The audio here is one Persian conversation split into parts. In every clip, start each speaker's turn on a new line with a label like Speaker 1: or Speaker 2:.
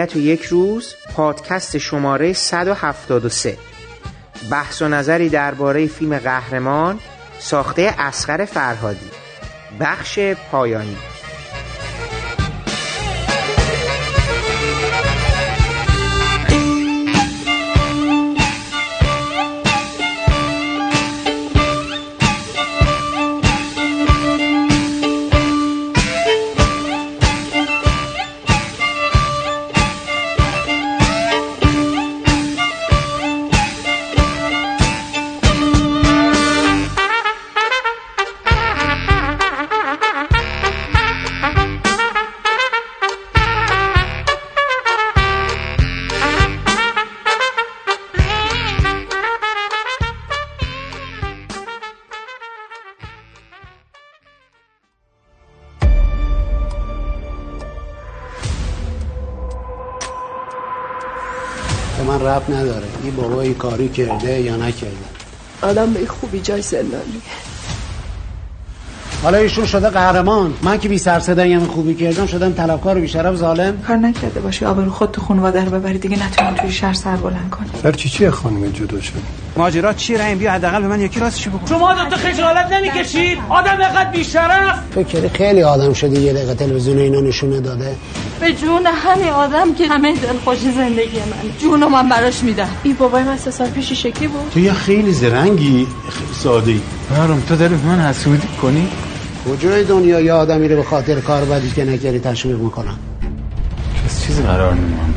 Speaker 1: ابدیت و یک روز پادکست شماره 173 بحث و نظری درباره فیلم قهرمان ساخته اسخر فرهادی. بخش پایانی.
Speaker 2: رب نداره. این بابایی کاری کرده یا نکرده؟
Speaker 3: آدم به خوبی جای زندانی.
Speaker 2: حالا ایشون شده قهرمان. من که بی سر صدایم خوبی کردم شدم طلبکار و بیشرف ظالم.
Speaker 3: کار نکرده باشی آبرو خود تو خانواده رو ببری دیگه نتونی توی شهر سر بلند کنی.
Speaker 4: در چی چیه خانم جدا شد
Speaker 5: ماجرا چی؟ رحم بیا حداقل به من یکی راستشو بگو؟
Speaker 6: شما دو تا خجالت نمی‌کشید؟ آدم اینقدر بیشرف؟
Speaker 2: فکر خیلی آدم شدی یه دقیقه تلویزیون اینا نشونه داده
Speaker 7: به جون همین آدم که همه دلخوش زندگی من جونو من براش میدم.
Speaker 3: این بابای من سه سال پیش شکلی بود.
Speaker 4: تو یه خیلی زرنگی خیلی ساده. ای
Speaker 5: تو داری من حسودی کنی؟
Speaker 2: کجای دنیا یه آدمی رو به خاطر کار بدی که نکردی تشویق می‌کنن
Speaker 5: کس چیزی قرار نمان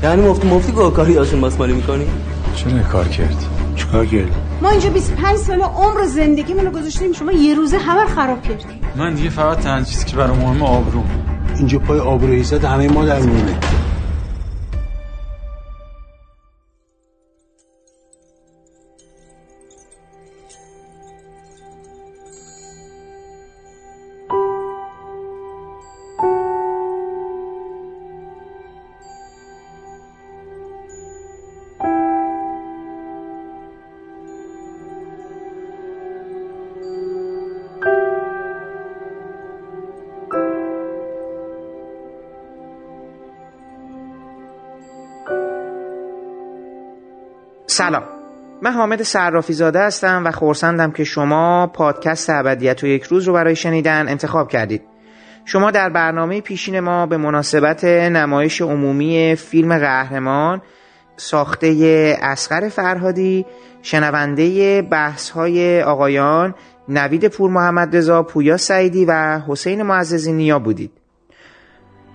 Speaker 5: بده
Speaker 8: یعنی مفتی مفتی گاه کاری هاشون باسمالی می‌کنی؟
Speaker 5: چرا کار کردی؟
Speaker 4: چیکار کردی؟
Speaker 9: ما اینجا 25 سال عمر زندگی منو گذاشتیم شما یه روزه همه خراب کردی.
Speaker 5: من دیگه فقط تنها چیزی که برای مهمه آبرو
Speaker 4: اینجا پای آبرو ایزد همه ما در میونه.
Speaker 1: سلام. من حامد صرافی زاده هستم و خورسندم که شما پادکست ابدیت و یک روز رو برای شنیدن انتخاب کردید. شما در برنامه پیشین ما به مناسبت نمایش عمومی فیلم قهرمان ساخته اسقر فرهادی شنونده بحث های آقایان نوید پور محمد رضا پویا سعیدی و حسین معززی نیا بودید.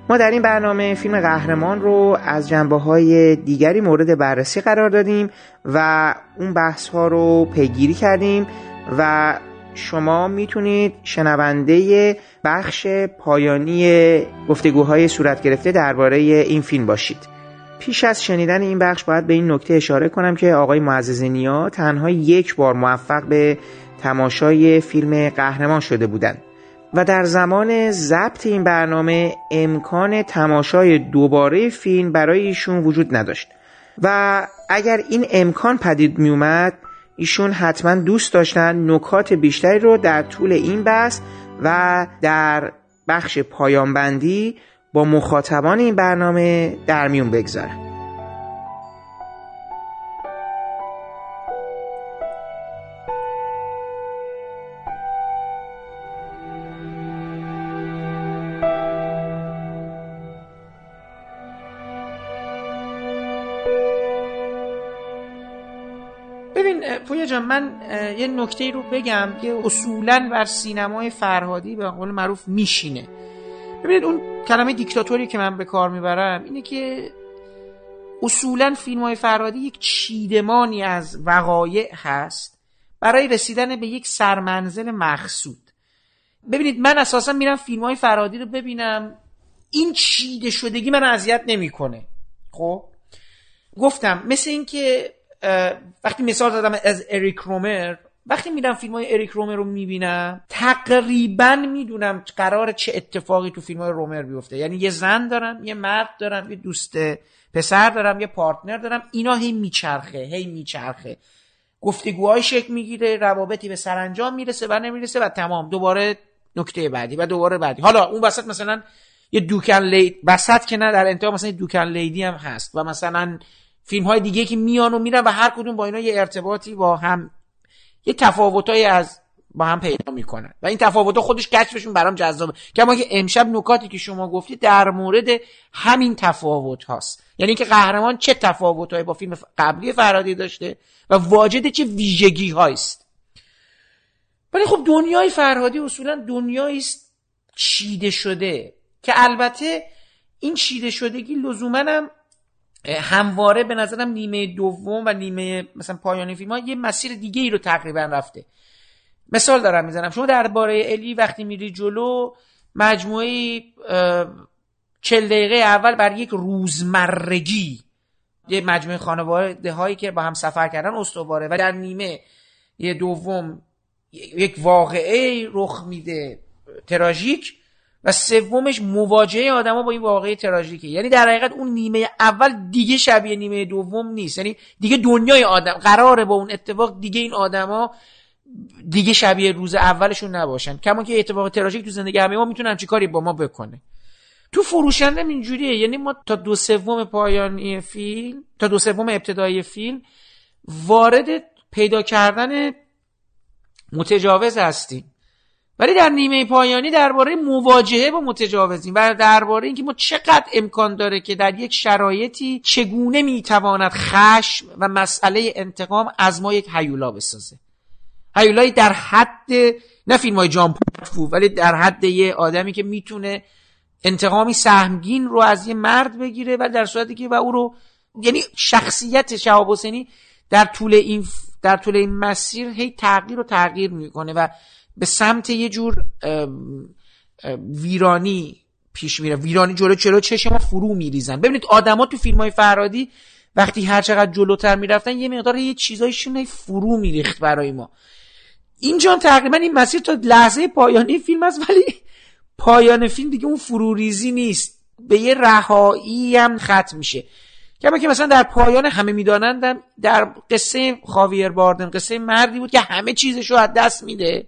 Speaker 1: ما در این برنامه فیلم قهرمان رو از جنبه های دیگری مورد بررسی قرار دادیم و اون بحث ها رو پیگیری کردیم و شما می‌تونید شنونده بخش پایانی گفتگوهای صورت گرفته درباره این فیلم باشید. پیش از شنیدن این بخش باید به این نکته اشاره کنم که آقای معزز نیا تنها یک بار موفق به تماشای فیلم قهرمان شده بودند. و در زمان ضبط این برنامه امکان تماشای دوباره فیلم برای ایشون وجود نداشت. و اگر این امکان پدید می اومد ایشون حتما دوست داشتن نکات بیشتری رو در طول این بحث و در بخش پایانبندی با مخاطبان این برنامه در میون بگذارن. جان من یه نکته رو بگم که اصولا بر سینمای فرهادی به قول معروف میشینه. ببینید اون کلمه دیکتاتوری که من به کار می‌برم اینه که اصولا فیلم های فرهادی یک چیدمانی از وقایع هست برای رسیدن به یک سرمنزل مقصود.
Speaker 10: ببینید من اساسا میرم فیلم های فرادی رو ببینم این چیده شدگی من اذیت نمی‌کنه. خب؟ گفتم مثل اینکه وقتی مثال زدم از اریک رومر وقتی میرم فیلم های اریک رومر رو می‌بینم تقریبا می‌دونم قرار چه اتفاقی تو فیلم های رومر بیفته. یعنی یه زن دارم یه مرد دارم یه دوست پسر دارم یه پارتنر دارم اینا هی میچرخه هی میچرخه. گفتگوهای شکل می‌گیره روابطی به سرانجام می‌رسه و نمی‌رسه و تمام. دوباره نکته بعدی و دوباره بعدی. حالا اون وسط مثلا یه دوکن لید وسط که نه در انتها مثلا دوکن لیدی هم هست و مثلا فیلم های دیگه که میان و میرن و هر کدوم با اینا یه ارتباطی با هم یه تفاوتایی از با هم پیدا می‌کنن. و این تفاوت‌ها خودش کشفشون برام جذابه. کما که امشب نکاتی که شما گفتی در مورد همین تفاوت هاست. یعنی که قهرمان چه تفاوتهایی با فیلم قبلی فرادی داشته و واجد چه ویژگی هایست ولی خب دنیای فرهادی اصولا دنیایی است چیده شده. که البته این چیده شدگی لزوما هم همواره به نظرم نیمه دوم و نیمه مثلا پایانی فیلم یه مسیر دیگه ای رو تقریبا رفته. مثال دارم می‌زنم. شما درباره الی وقتی میری جلو مجموعه چل دقیقه اول بر یک روزمرگی یه مجموعه خانواده هایی که با هم سفر کردن استواره و در نیمه یه دوم یک واقعه رخ میده تراژیک. و سومش مواجهه آدما با این واقعه تراژیکه. یعنی در حقیقت اون نیمه اول دیگه شبیه نیمه دوم نیست. یعنی دیگه دنیای آدم قراره با اون اتفاق دیگه این آدما دیگه شبیه روز اولشون نباشن. کما که اتفاق تراژیک تو زندگی همه ما می‌تونه همچی کاری با ما بکنه. تو فروشنده اینجوریه. یعنی ما تا دو سوم پایانی فیلم تا دو سوم ابتدایی فیلم وارد پیدا کردن متجاوز هستیم. ولی در نیمه پایانی درباره مواجهه با متجاوزین و درباره اینکه ما چقدر امکان داره که در یک شرایطی چگونه می‌تواند خشم و مسئله انتقام از ما یک هیولا بسازه. هیولایی در حد نه فیلم های جان ولی در حد یه آدمی که می‌تونه انتقامی سهمگین رو از یه مرد بگیره و در صورتی که و او رو یعنی شخصیت شهاب حسینی در طول این در طول این مسیر هی تغییر و تغییر می‌کنه و به سمت یه جور ویرانی پیش میره. ویرانی جلو چلو چشم ما فرو میریزن. ببینید آدما تو فیلم های فرادی وقتی هر چقدر جلوتر می‌رفتن یه مقدار یه چیزایشون فرو میریخت برای ما. اینجا تقریبا این مسیر تا لحظه پایانی فیلم است ولی پایان فیلم دیگه اون فروریزی نیست. به یه رهایی هم ختم میشه. کما که مثلا در پایان همه میدانندم در قصه خاویر باردن قصه مردی بود که همه چیزش رو از دست میده.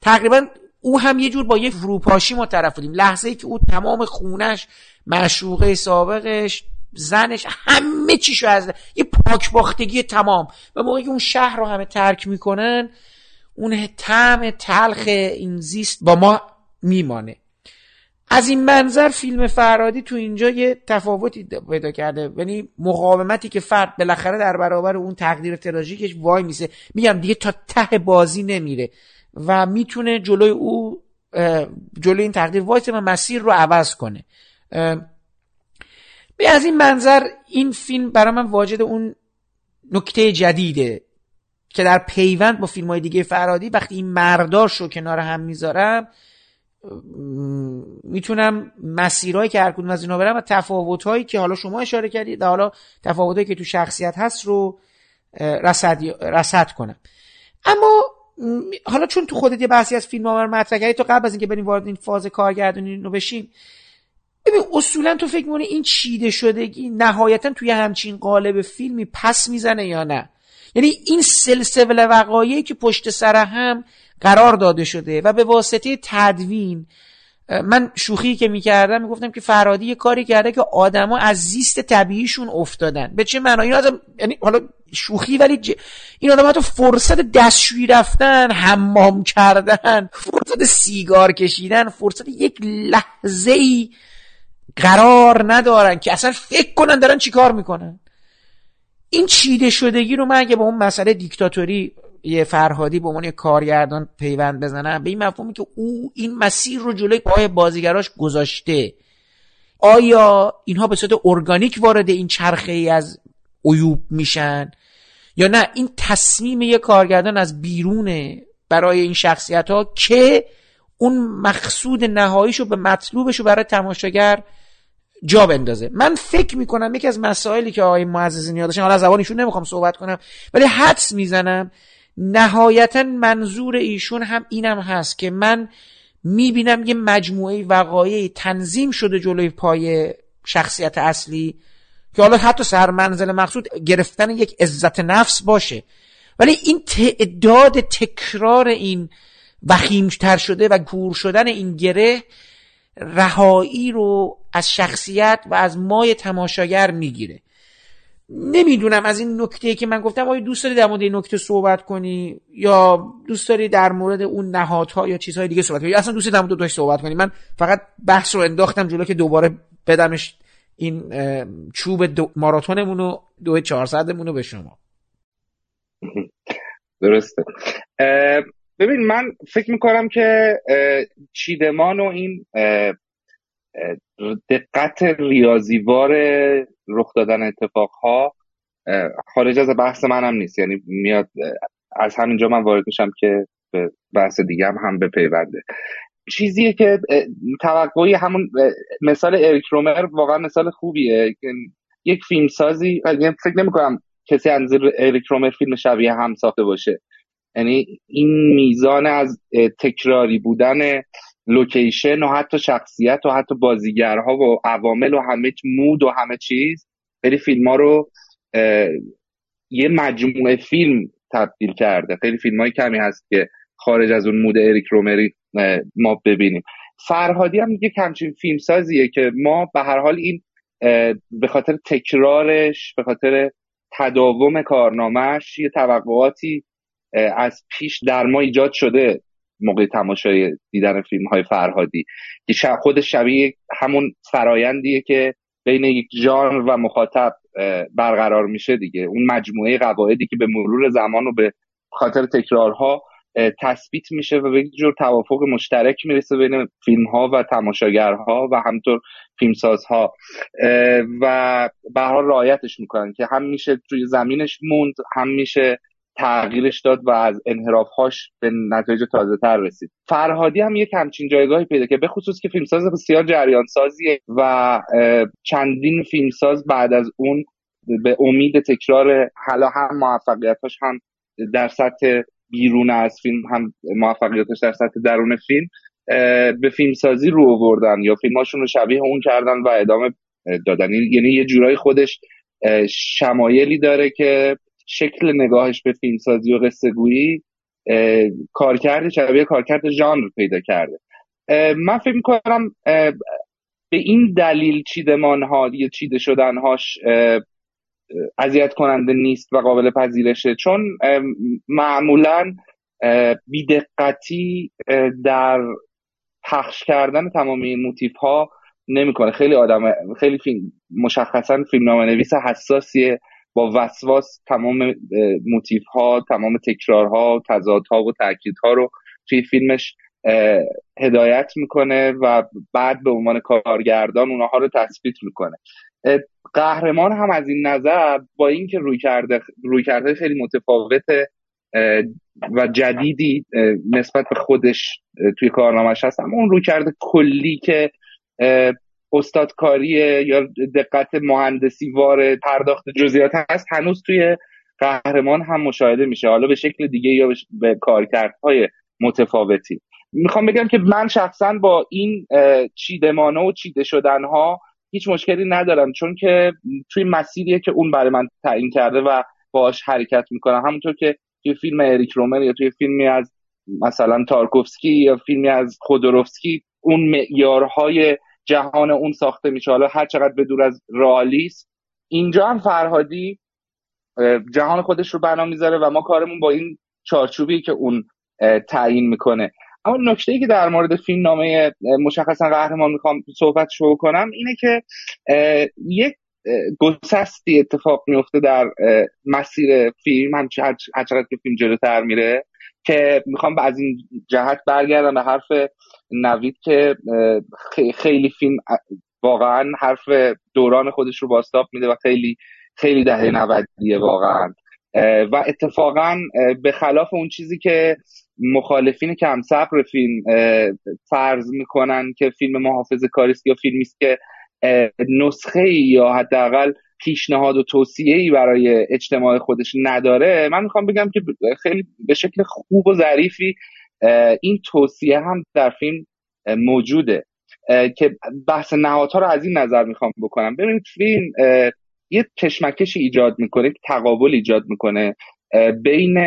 Speaker 10: تقریبا او هم یه جور با یه فروپاشی ما طرف بودیم. لحظه ای که او تمام خونش معشوقه سابقش زنش همه چیشو از یه پاکباختگی تمام. و موقعی اون شهر رو همه ترک می‌کنن اون طعم تلخ این زیست با ما میمانه. از این منظر فیلم فرادی تو اینجا یه تفاوتی پیدا کرده. یعنی مقاومتی که فرد بالاخره در برابر اون تقدیر تراژیکش وای میسه. میگم دیگه تا ته بازی نمیره. و می‌تونه جلوی او جلوی این تقدیر وایسه و مسیر رو عوض کنه. به از این منظر این فیلم برای من واجد اون نکته جدیده که در پیوند با فیلم های دیگه فرادی وقتی این مرداش رو کنار هم می‌ذارم می‌تونم مسیرهایی که هر کدوم از اینا برم و تفاوتهایی که حالا شما اشاره کردید و حالا تفاوتهایی که تو شخصیت هست رو رصد رصد کنم. اما حالا چون تو خودت یه بحثی از فیلم ها مطرح کردی تو قبل از اینکه بریم وارد این فاز کارگردانی رو بشیم ببین اصولا تو فکر می‌کنی این چیده شدگی نهایتا توی همچین قالب فیلمی پس می‌زنه یا نه؟ یعنی این سلسله وقایعی که پشت سر هم قرار داده شده و به واسطه تدوین من شوخی که می‌کردم می‌گفتم که فرادی یه کاری کرده که آدما از زیست طبیعیشون افتادن. به چه معنی آدم یعنی حالا شوخی ولی ج... این آدم تو فرصت دستشویی رفتن حمام کردن فرصت سیگار کشیدن فرصت یک لحظه ای قرار ندارن که اصلا فکر کنن دارن چیکار می‌کنن. این چیده شدگی رو من اگه با اون مسئله دیکتاتوری یه فرهادی به عنوان کارگردان پیوند بزنم به این مفهومی که او این مسیر رو جلوی پای بازیگراش گذاشته. آیا اینها به صورت ارگانیک وارد این چرخه ای از عیوب میشن؟ یا نه این تصمیم یه کارگردان از بیرونه برای این شخصیت ها که اون مقصود نهاییشو به مطلوبشو برای تماشاگر جا بندازه؟ من فکر می‌کنم یکی از مسائلی که آقای معززی یادشن حالا از ایشون نمی‌خوام صحبت کنم ولی حدس می‌زنم نهایتا منظور ایشون هم اینم هست که من می‌بینم یه مجموعه وقایعی تنظیم شده جلوی پای شخصیت اصلی که حالا حتی سر منزل مقصود گرفتن یک عزت نفس باشه. ولی این تعداد تکرار این وخیمتر شده و گور شدن این گره رهایی رو از شخصیت و از مای تماشاگر می‌گیره. نمی‌دونم از این نکته که من گفتم آیا دوست داری در مورد این نکته صحبت کنی؟ یا دوست داری در مورد اون نهادها یا چیزهای دیگه صحبت کنی؟ یا اصلا دوست در مورد دوش صحبت کنی. من فقط بحث رو انداختم جلو که دوباره بدمش این چوب دو ماراتونمون رو دو چهارصدمون رو به شما.
Speaker 11: درسته. ببین من فکر می‌کنم که چیدمان و این دقت ریاضیوار رخ دادن اتفاقها خارج از بحث منم نیست. یعنی میاد از همینجا من وارد میشم که به بحث دیگه هم هم بپیونده چیزیه که توقعی همون مثال اریک رومر واقعا مثال خوبیه. یک فیلم سازی یعنی فکر نمی کنم کسی از اریک رومر فیلم شبیه هم ساخته باشه. یعنی این میزان از تکراری بودن لوکیشن و حتی شخصیت و حتی بازیگرها و عوامل و همه مود و همه چیز. خیلی فیلم ها رو یه مجموعه فیلم تبدیل کرده. خیلی فیلم های کمی هست که خارج از اون مود اریک رومری ما ببینیم. فرهادی هم یک همچین فیلم سازیه که ما به هر حال این به خاطر تکرارش به خاطر تداوم کارنامهش یه توقعاتی از پیش در ما ایجاد شده. موقع تماشای دیدن فیلم های فرهادی که خود شبیه همون فرایندیه که بین یک ژانر و مخاطب برقرار میشه دیگه. اون مجموعه قواعدی که به مرور زمان و به خاطر تکرارها تثبیت میشه و به جور توافق مشترک می‌رسه بین فیلم ها و تماشاگرها و همطور فیلمسازها. و به حال رعایتش می‌کنن که هم میشه توی زمینش موند هم میشه تغییرش داد و از انحرافهاش به نتایج تازه تر رسید. فرهادی هم یک همچین جایگاهی پیدا که به خصوص که فیلمساز بسیار جریان سازیه و چندین فیلمساز بعد از اون به امید تکرار حالا هم موفقیتاش هم در سطح بیرون از فیلم هم موفقیتش در سطح درون فیلم به فیلمسازی رو آوردن یا فیلماشون رو شبیه اون کردن و ادامه دادن. یعنی یه جورایی خودش شمایلی داره که شکل نگاهش به فیلمسازی و قصه گویی کارکرد شبیه کارکرد ژانر پیدا کرده. من فکر می‌کنم به این دلیل چیدمان ها یا چیده شدن هاش اذیت کننده نیست و قابل پذیرشه. چون معمولا بیدقتی در پخش کردن تمام این موتیف ها نمی‌کنه. خیلی آدم خیلی فیلم مشخصا فیلمنامه نویس حساسیه. با وسواس تمام موتیف ها تمام تکرارها تضادها و تاکیدها رو توی فیلمش هدایت می‌کنه و بعد به عنوان کارگردان اونها رو تثبیت می‌کنه. قهرمان هم از این نظر با اینکه روی کرده روی کرده خیلی متفاوت و جدیدی نسبت به خودش توی کارنامهش هست اما اون روی کرده کلی که استادکاری یا دقت مهندسی وار پرداخت جزئیات هست هنوز توی قهرمان هم مشاهده میشه. حالا به شکل دیگه یا به کارکردهای متفاوتی. می‌خوام بگم که من شخصا با این چیدمانه و چیده شدنها هیچ مشکلی ندارم چون که توی مسیریه که اون برای من تعیین کرده و باش حرکت می‌کنم. همونطور که توی فیلم اریک رومر یا توی فیلمی از مثلا تارکوفسکی یا فیلمی از خودروفسکی اون معیارهای جهان اون ساخته میشه. حالا هر چقدر به دور از رئالیسم اینجا هم فرهادی جهان خودش رو بنا می‌ذاره و ما کارمون با این چارچوبی که اون تعیین می‌کنه. اما نکته ای که در مورد فیلم نامه مشخصا قهرمان می‌خوام صحبت شروع کنم اینه که یک گسستی اتفاق میفته در مسیر فیلم هم هر چقدر که فیلم جلوتر میره. که می‌خوام از این جهت برگردم به حرف نوید که خیلی فیلم واقعا حرف دوران خودش رو باستاب میده و خیلی خیلی دهه نودیه واقعا. و اتفاقا به خلاف اون چیزی که مخالفین کم صبر فیلم فرض می‌کنن که فیلم محافظ کاریست یا فیلمی است که نسخه یا حداقل پیشنهاد و توصیه ای برای اجتماع خودش نداره من می‌خوام بگم که خیلی به شکل خوب و ظریفی این توصیه هم در فیلم موجوده. که بحث نهادها رو از این نظر می‌خوام بکنم. ببینید فیلم یه کشمکشی ایجاد می‌کنه تقابل ایجاد می‌کنه بین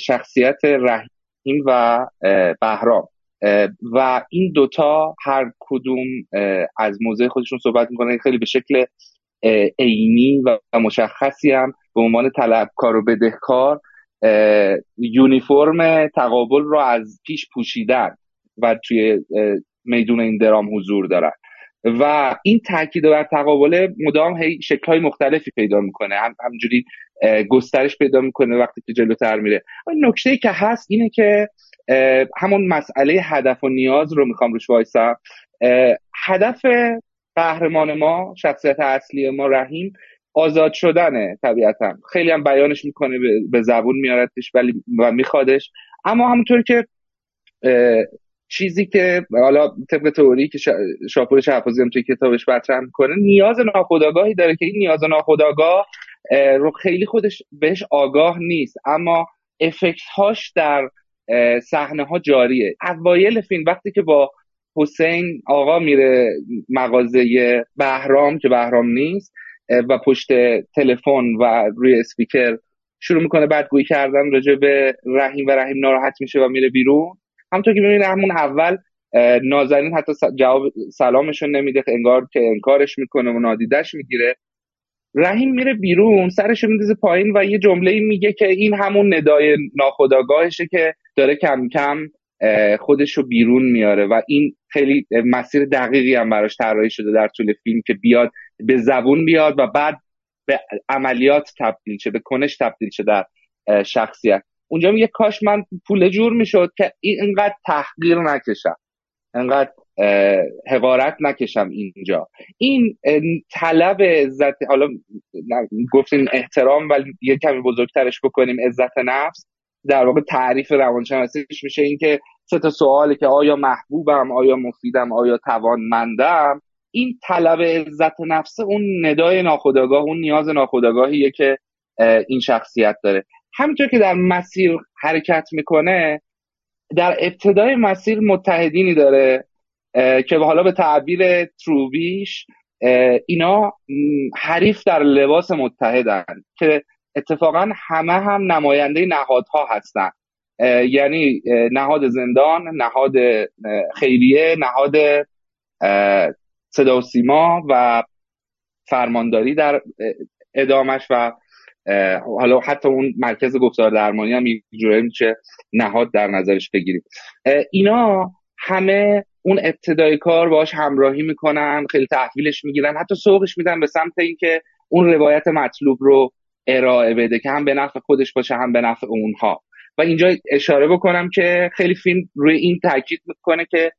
Speaker 11: شخصیت رحیم و بهرام. و این دوتا هر کدوم از موضع خودشون صحبت می‌کنه خیلی به شکل عینی و مشخصی هم به عنوان طلبکار و بدهکار یونیفرم تقابل رو از پیش پوشیدن و توی میدون این درام حضور دارن. و این تاکید بر تقابل مدام هی شکلهای مختلفی پیدا می‌کنه. هم همجوری گسترش پیدا می‌کنه وقتی که جلوتر میره. نکته که هست اینه که همون مسئله هدف و نیاز رو می‌خوام روش وایسم. هدف قهرمان ما شخصیت اصلی ما رحیم آزاد شدنه طبیعتا. خیلی هم بیانش می‌کنه به زبون میارتش ولی و میخوادش. اما همونطور که چیزی که حالا طبق تئوری که شاپور شهبازی هم توی کتابش مطرح می‌کنه نیاز ناخودآگاهی داره که این نیاز ناخودآگاه رو خیلی خودش بهش آگاه نیست. اما افکت هاش در صحنه ها جاریه. اوایل فیلم وقتی که با حسین آقا میره مغازه بهرام که بهرام نیست و پشت تلفن و روی اسپیکر شروع می‌کنه بدگویی کردن راجع به رحیم و رحیم ناراحت میشه و میره بیرون. همونطور که می‌بینید همون اول نازنین حتی جواب سلامشون نمیده انگار که انکارش می‌کنه و نادیدش می‌گیره. رحیم میره بیرون سرش میندازه پایین و یه جمله میگه که این همون ندای ناخداگاهشه که داره کم کم خودش رو بیرون میاره و این خیلی مسیر دقیقی هم براش طراحی شده در طول فیلم که بیاد به زبون بیاد و بعد به عملیات تبدیل شه به کنش تبدیل شه در شخصیت. اونجا میگه کاش من پول جور می‌شد که اینقدر تحقیر نکشم انقدر حقارت نکشم اینجا. این طلب عزت حالا گفتیم احترام ولی یه کمی بزرگترش بکنیم عزت نفس در واقع تعریف روانشناسیش میشه اینکه سه تا سواله که آیا محبوبم آیا مفیدم آیا توانمندم این طلب عزت نفس اون ندای ناخودآگاه اون نیاز ناخودآگاهیه که این شخصیت داره. همینطور که در مسیر حرکت می‌کنه در ابتدای مسیر متحدینی داره که حالا به تعبیر تروبیش اینا حریف در لباس متحدن که اتفاقا همه هم نماینده نهادها هستن. یعنی نهاد زندان نهاد خیریه نهاد صدا و سیما و فرمانداری در ادامش و حالا حتی اون مرکز گفتار درمانی هم یک میشه نهاد در نظرش بگیریم. اینا همه اون ابتدای کار باش همراهی می‌کنن خیلی تحویلش می‌گیرن حتی سوقش میدن به سمت اینکه اون روایت مطلوب رو ارائه بده که هم به نفع خودش باشه هم به نفع اونها. و اینجا اشاره بکنم که خیلی فیلم روی این تاکید می‌کنه که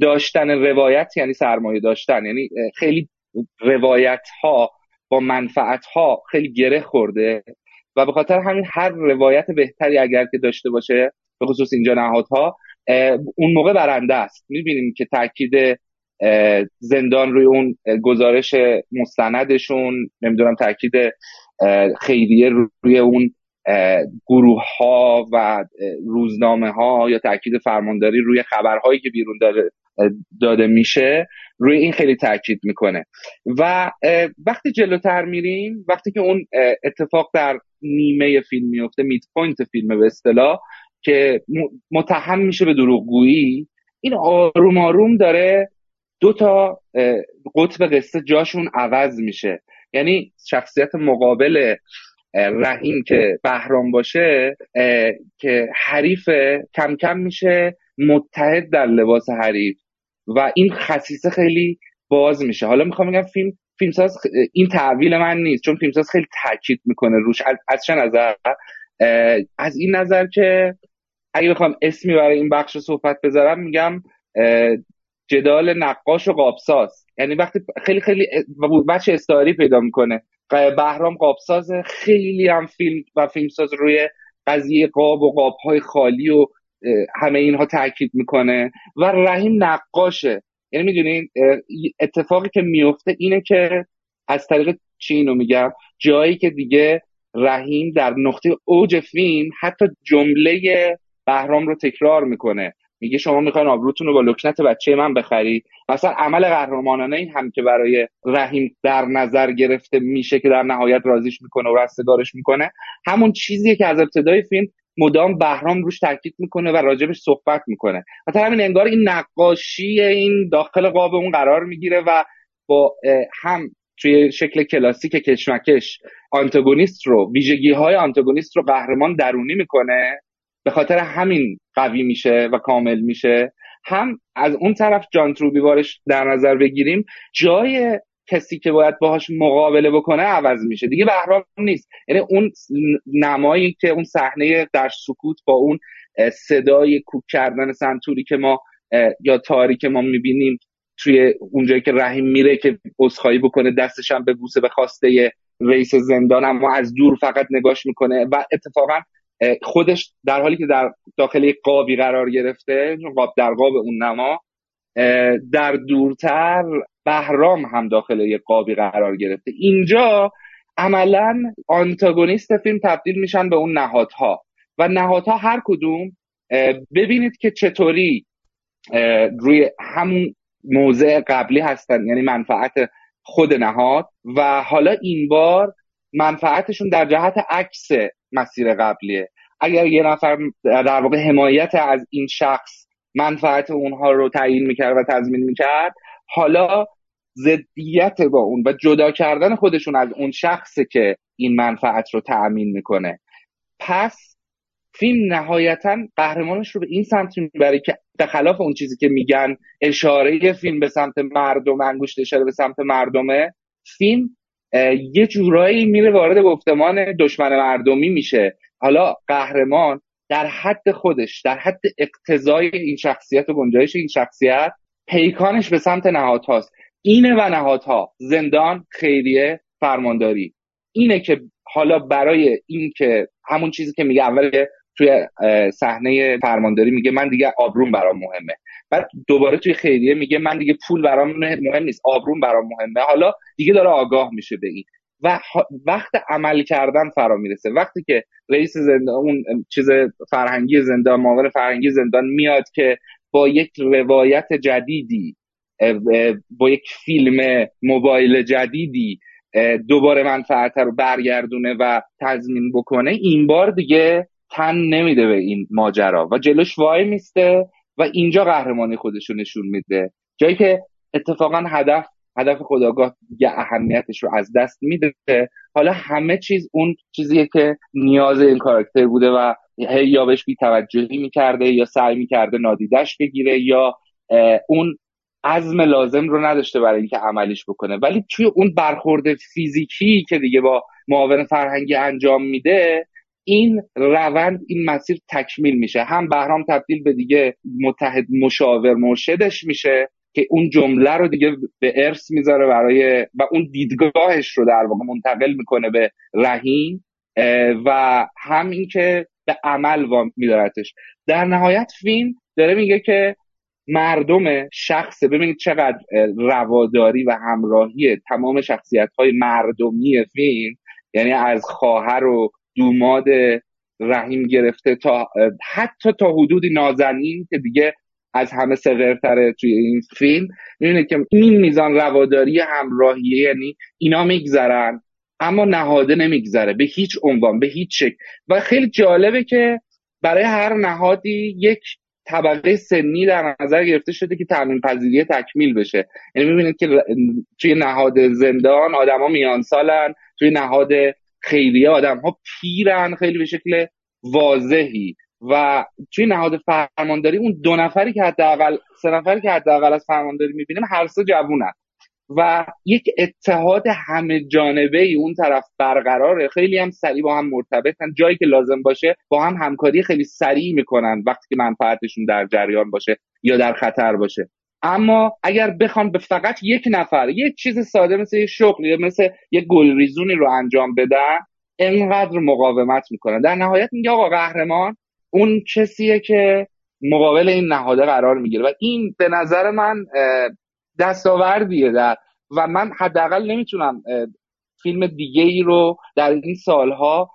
Speaker 11: داشتن روایت یعنی سرمایه داشتن. یعنی خیلی روایت ها با منفعت ها خیلی گره خورده و به خاطر همین هر روایت بهتری اگر که داشته باشه به خصوص اینجا نهادها اون موقع برنده است. می‌بینیم که تاکید زندان روی اون گزارش مستندشون نمی‌دونم تاکید خیریه روی اون گروه ها و روزنامه ها یا تاکید فرمانداری روی خبرهایی که بیرون داره داده میشه روی این خیلی تاکید می‌کنه. و وقتی جلوتر میریم وقتی که اون اتفاق در نیمه فیلم میفته میت پوینت فیلم به اصطلاح که متهم میشه به دروغگویی این آروم آروم داره دو تا قطب قصه جاشون عوض میشه. یعنی شخصیت مقابل رحیم که بهرام باشه که حریف کم کم میشه متحد در لباس حریف. و این خصیصه خیلی باز میشه. حالا می‌خوام بگم فیلم فیلمساز این تحویل من نیست چون فیلمساز خیلی تاکید می‌کنه روش. از چه نظر؟ از این نظر که اگه بخوام اسمی برای این بخش صحبت بذارم میگم جدال نقاش و قابساز. یعنی وقتی خیلی خیلی بچه استعاری پیدا می‌کنه. بهرام قابساز خیلی هم فیلم و فیلمساز روی قضیه قاب و قاب های خالی و همه اینها تاکید می‌کنه. و رحیم نقاشه. یعنی می‌دونین اتفاقی که میفته اینه که از طریق چی اینو میگم؟ جایی که دیگه رحیم در نقطه اوج فیلم حتی جمله بهرام رو تکرار می‌کنه. میگه شما می‌خواین آبروتون رو با لکنت بچه من بخرید. مثلا عمل قهرمانانه این هم که برای رحیم در نظر گرفته میشه که در نهایت رازیش می‌کنه و رستگارش می‌کنه. همون چیزیه که از ابتدای فیلم مدام بهرام روش تاکید می‌کنه و راجبش صحبت می‌کنه. مثلا همین انگار این نقاشی این داخل قاب اون قرار می‌گیره و با هم توی شکل کلاسیک کشمکش آنتاگونیست رو ویژگی های آنتاگونیست رو قهرمان درونی می‌کنه. به خاطر همین قوی میشه و کامل میشه. هم از اون طرف جان تروبیوارش در نظر بگیریم جای کسی که باید باهاش مقابله بکنه عوض میشه. دیگه بهرام نیست. یعنی اون نمایی که اون صحنه در سکوت با اون صدای کوک کردن سنتوری که ما یا تاری که ما می‌بینیم توی اونجایی که رحیم میره که عذرخواهی بکنه دستش هم به بوسه به خواسته رئیس زندان اما از دور فقط نگاش می‌کنه و اتفاقا خودش در حالی که در داخل قابی قرار گرفته قاب در قاب اون نما در دورتر بهرام هم داخل یک قابی قرار گرفته. اینجا عملا آنتاگونیست فیلم تبدیل میشن به اون نهادها. و نهادها هر کدوم ببینید که چطوری روی همون موضع قبلی هستن یعنی منفعت خود نهاد. و حالا این بار منفعتشون در جهت عکس مسیر قبلیه. اگر یه نفر در واقع حمایت از این شخص منفعت اونها رو تعیین می‌کرد و تضمین می‌کرد حالا ضدیت با اون و جدا کردن خودشون از اون شخصی که این منفعت رو تأمین می‌کنه. پس فیلم نهایتا قهرمانش رو به این سمت می‌بره که به خلاف اون چیزی که میگن اشاره فیلم به سمت مردم انگشت اشاره به سمت مردمه فیلم یه جورایی میره وارد گفتمان دشمن مردمی میشه. حالا قهرمان در حد خودش در حد اقتضای این شخصیت و گنجایش این شخصیت پیکانش به سمت نهادهاست اینه و نهادها. زندان خیریه فرمانداری. اینه که حالا برای این که همون چیزی که میگه اول توی صحنه فرمانداری میگه من دیگه آبروم برام مهمه. بعد دوباره توی خیریه میگه من دیگه پول برام مهم نیست آبروم برام مهمه. حالا دیگه داره آگاه میشه به این. و وقت عمل کردن فرا می‌رسه. وقتی که رئیس زندان اون چیز فرهنگی زندان معاون فرهنگی زندان میاد که با یک روایت جدیدی با یک فیلم موبایل جدیدی دوباره منفعت رو برگردونه و تضمین بکنه این بار دیگه تن نمیده به این ماجرا و جلوش وای میسته و اینجا قهرمانی خودش رو نشون میده. جایی که اتفاقا هدف هدف خداگاه یه اهمیتش رو از دست میده. حالا همه چیز اون چیزیه که نیاز این کاراکتر بوده و یا بهش بیتوجهی می‌کرده یا سعی می‌کرده نادیدش بگیره یا اون عزم لازم رو نداشته برای اینکه عملیش بکنه. ولی توی اون برخورد فیزیکی که دیگه با معاون فرهنگی انجام میده این روند این مسیر تکمیل میشه. هم بهرام تبدیل به دیگه متحد مشاور مرشدش میشه که اون جمله رو دیگه به ارث می‌ذاره برای و اون دیدگاهش رو در واقع منتقل می‌کنه به رحیم و هم این که به عمل میدارتش. در نهایت فیلم داره میگه که مردم شخص ببینید چقدر رواداری و همراهی تمام شخصیت های مردمی فیلم یعنی از خواهر و دوماد رحیم گرفته تا حتی تا حدودی نازنین که دیگه از همه سغرتره توی این فیلم. می‌بینید که این میزان رواداری همراهیه یعنی اینا میگذرن اما نهاده نمیگذره به هیچ عنوان به هیچ شکل. و خیلی جالبه که برای هر نهادی یک طبقه سنی در نظر گرفته شده که تامین پذیری تکمیل بشه. یعنی می‌بینید که توی نهاد زندان آدما میان سالن توی نهاد خیریه آدم ها پیرن خیلی به شکل واضحی. و توی نهاد فرمانداری اون دو نفری که حداقل سه نفری که حداقل از فرمانداری می‌بینیم هر سه جوونن. و یک اتحاد همه جانبه ای اون طرف برقراره. خیلی هم سریع با هم مرتبطن. جایی که لازم باشه با هم همکاری خیلی سریع می‌کنن وقتی که منفعتشون در جریان باشه یا در خطر باشه. اما اگر بخوان به فقط یک نفر یک چیز ساده مثل یه شغل مثل یه گلریزونی رو انجام بدن انقدر مقاومت می‌کنن. در نهایت میگه آقا قهرمان اون کسیه که مقابل این نهاده قرار می‌گیره. و این به نظر من دستاوردیه در و من حداقل نمی‌تونم فیلم دیگه ای رو در این سالها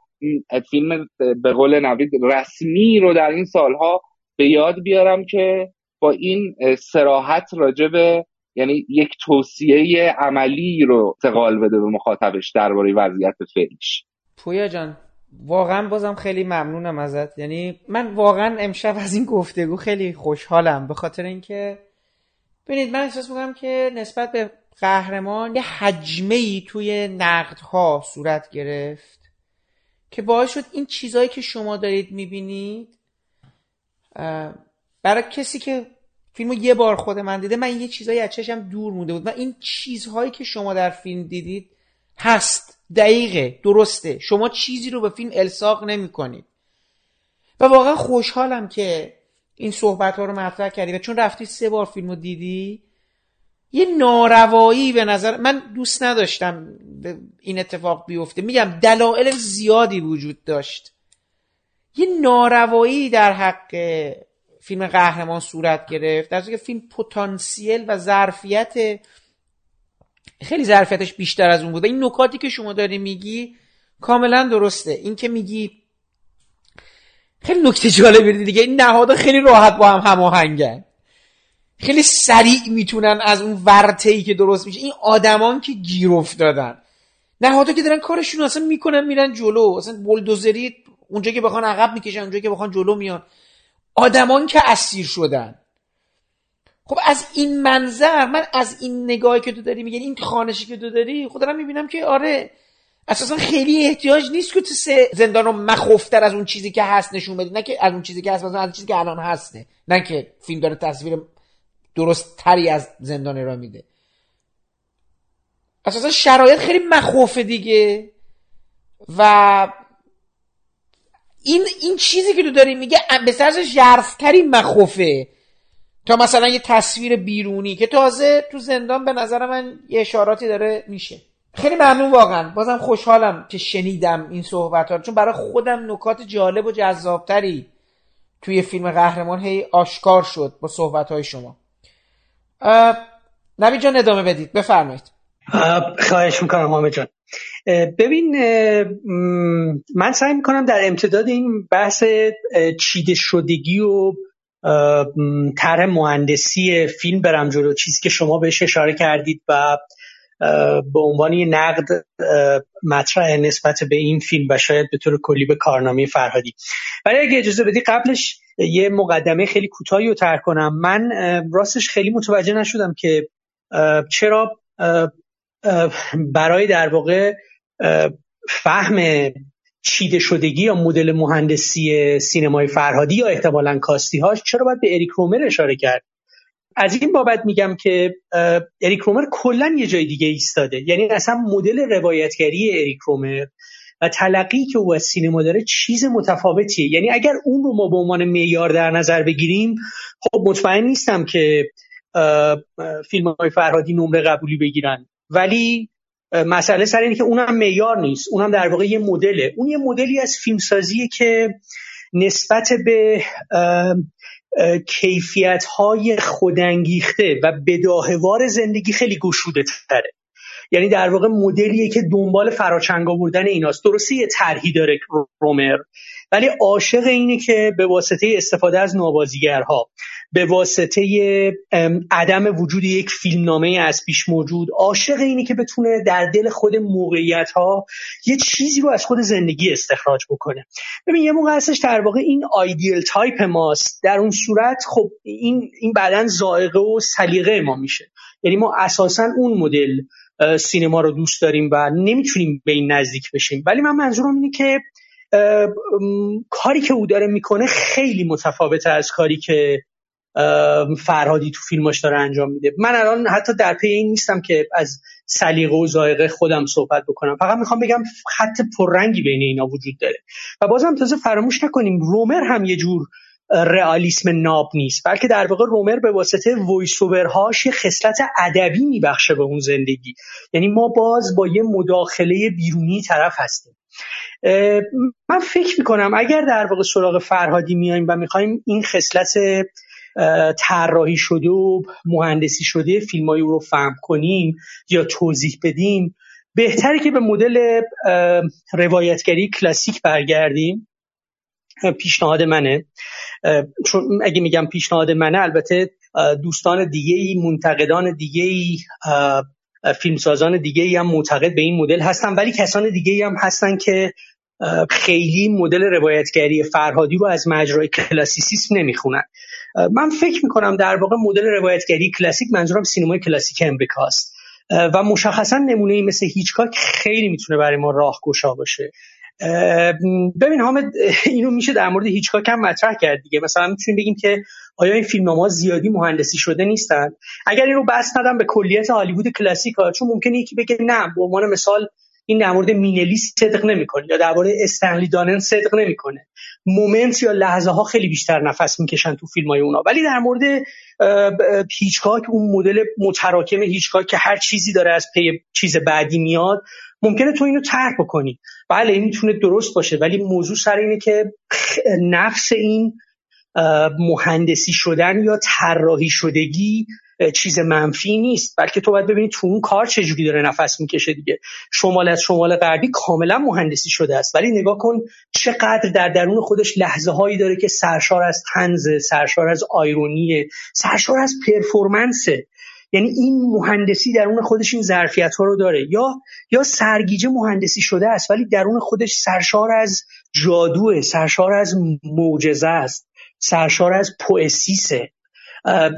Speaker 11: فیلم به قول نوید رسمی رو در این سالها به یاد بیارم که با این سراحت راجع به یعنی یک توصیه عملی رو تقال بده به مخاطبش درباره وضعیت فعلیش
Speaker 10: پویا جان واقعا بازم خیلی ممنونم ازت. یعنی من واقعا امشب از این گفتگو خیلی خوشحالم به خاطر اینکه ببینید من احساس می‌کنم که نسبت به قهرمان یه حجمه ای توی نقدها صورت گرفت که باعث شد این چیزهایی که شما دارید می‌بینید برای کسی که فیلمو یه بار خود من دیده من یه چیزایی از چشم دور مونده بود. و این چیزهایی که شما در فیلم دیدید هست. دقیقه درسته. شما چیزی رو به فیلم الساق نمی کنید و واقعا خوشحالم که این صحبت ها رو مطرح کردی و چون رفتی سه بار فیلم رو دیدی یه ناروایی به نظر من دوست نداشتم این اتفاق بیفته. میگم دلایل زیادی وجود داشت. یه ناروایی در حق فیلم قهرمان صورت گرفت در که فیلم پتانسیل و ظرفیت خیلی ظرفیتش بیشتر از اون بود. این نکاتی که شما داری میگی کاملا درسته. این که میگی خیلی نکته جالبی دیگه این نهادها خیلی راحت با هم هماهنگن. خیلی سریع می‌تونن از اون ورته ای که درست میشه این آدمان که گیر افتادن. نهادها که دارن کارشون اصلا می‌کنن میرن جلو. اصلا بلدوزری اونجا که بخوان عقب می‌کشن اونجا که بخوان جلو میان. آدمان که اسیر شدن. خب از این منظر من از این نگاهی که تو داری میگن این خانشی که تو داری خود دارم می‌بینم که آره اساسا خیلی احتیاج نیست که تو زندان رو مخوفتر از اون چیزی که هست نشون بدی. نه که از اون چیزی که هست مثلا از چیزی که الان هسته. نه که فیلم داره تصویر درست تری از زندان را میده. اساسا شرایط خیلی مخوفه دیگه. و این این چیزی که تو داری میگه به سرش ژرفتری مخوفه. تا مثلا یه تصویر بیرونی که تازه تو زندان به نظر من یه اشاراتی داره میشه. خیلی ممنون واقعا. بازم خوشحالم که شنیدم این صحبت ها چون برای خودم نکات جالب و جذابتری توی فیلم قهرمان هی آشکار شد با صحبت های شما نبی جان ادامه بدید. بفرمایید.
Speaker 12: خواهش می‌کنم حامد جان. ببین من سعی می‌کنم در امتداد این بحث چیده شدگی و طرح مهندسی فیلم برم جلو چیزی که شما بهش اشاره کردید و به عنوان یه نقد مطرح نسبت به این فیلم و شاید به طور کلی به کارنامه فرهادی. ولی اگه اجازه بدی قبلش یه مقدمه خیلی کوتاهی رو ترک کنم. من راستش خیلی متوجه نشدم که چرا برای در واقع فهم چیده شدگی یا مدل مهندسی سینمای فرهادی یا احتمالا کاستی هاش چرا باید به اریک رومر اشاره کرد؟ از این بابت میگم که اریک رومر کلا یه جای دیگه ایستاده. یعنی اصلا مدل روایتگری اریک رومر و تلقی که او از سینما داره چیز متفاوتیه. یعنی اگر اون رو ما به عنوان معیار در نظر بگیریم خب مطمئن نیستم که فیلم های فرهادی نمره قبولی بگیرن. ولی مسئله سر اینه که اونم معیار نیست اونم در واقع یه مدله. اون یه مدلی از فیلمسازیه که نسبت به کیفیت های خودانگیخته و بداهوار زندگی خیلی گشوده تره یعنی در واقع مدلیه که دنبال فراچنگ آوردن ایناست. درسته یه طرحی داره رومر ولی عاشق اینه که به واسطه استفاده از نوازیگرها. به واسطه عدم وجود یک فیلمنامه از پیش موجود عاشق اینه که بتونه در دل خود موقعیت ها یه چیزی رو از خود زندگی استخراج بکنه. ببین یه موقع هستش در واقع این آیدیل تایپ ماست. در اون صورت خب این این بعدا زائقه و سلیقه ما میشه. یعنی ما اساسا اون مدل سینما رو دوست داریم و نمی‌تونیم به این نزدیک بشیم. ولی من منظورم اینه که کاری که او داره می‌کنه خیلی متفاوته از کاری که فرهادی تو فیلماش داره انجام میده. من الان حتی در پی این نیستم که از سلیقه و ذائقه خودم صحبت بکنم. فقط می‌خوام بگم خط پررنگی بین اینا وجود داره. و بازم تازه فراموش نکنیم رومر هم یه جور رئالیسم ناب نیست بلکه در واقع رومر به واسطه voice-over هاش یه خصلت ادبی میبخشه به اون زندگی. یعنی ما باز با یه مداخله بیرونی طرف هستیم. من فکر می‌کنم اگر در واقع سراغ فرهادی میایم و می‌خوایم این خصلت طراحی شده و مهندسی شده فیلم رو فهم کنیم یا توضیح بدیم. بهتره که به مدل روایتگری کلاسیک برگردیم. پیشنهاد منه. چون اگه میگم پیشنهاد منه البته دوستان دیگه ای منتقدان دیگه ای فیلمسازان دیگه ای هم معتقد به این مدل هستن. ولی کسان دیگه ای هم هستن که خیلی مدل روایتگری فرهادی رو از مجرای کلاسیسیسم نمی‌خونن. من فکر می‌کنم در واقع مدل روایتگری کلاسیک منظورم سینمای کلاسیک امریکاست و مشخصا نمونه مثل هیچکاک خیلی می‌تونه برای ما راهگشا باشه. ببین حامد اینو میشه در مورد هیچکاک هم مطرح کرد دیگه. مثلا می‌تونیم بگیم که آیا این فیلم ها زیادی مهندسی شده نیستن؟ اگر این رو بس ندم به کلیت هالیوود کلاسیک ها چون ممکنه یکی بگه نه به عنوان مثال این در مورد مینلی صدق نمی‌کنه یا درباره استنلی دانن صدق نمی‌کنه. moment یا لحظه ها خیلی بیشتر نفس می‌کشن تو فیلم های اونا. ولی در مورد هیچکاک اون مدل متراکم هیچکاک که هر چیزی داره از پی چیز بعدی میاد ممکنه تو اینو درک بکنی. بله این می‌تونه درست باشه ولی موضوع سر اینه که نفس این مهندسی شدن یا طراحی شدگی چیز منفی نیست بلکه تو باید ببینی تو اون کار چجوری داره نفس می‌کشه دیگه. شمال از شمال غربی کاملا مهندسی شده است. ولی نگاه کن چقدر در درون خودش لحظه هایی داره که سرشار از تنز سرشار از آیرونیه سرشار از پرفورمنسه یعنی این مهندسی درون خودش این ظرفیت ها رو داره. یا یا سرگیجه مهندسی شده است ولی درون خودش سرشار از جادوه سرشار از معجزه است سرشار از پوئسیسه.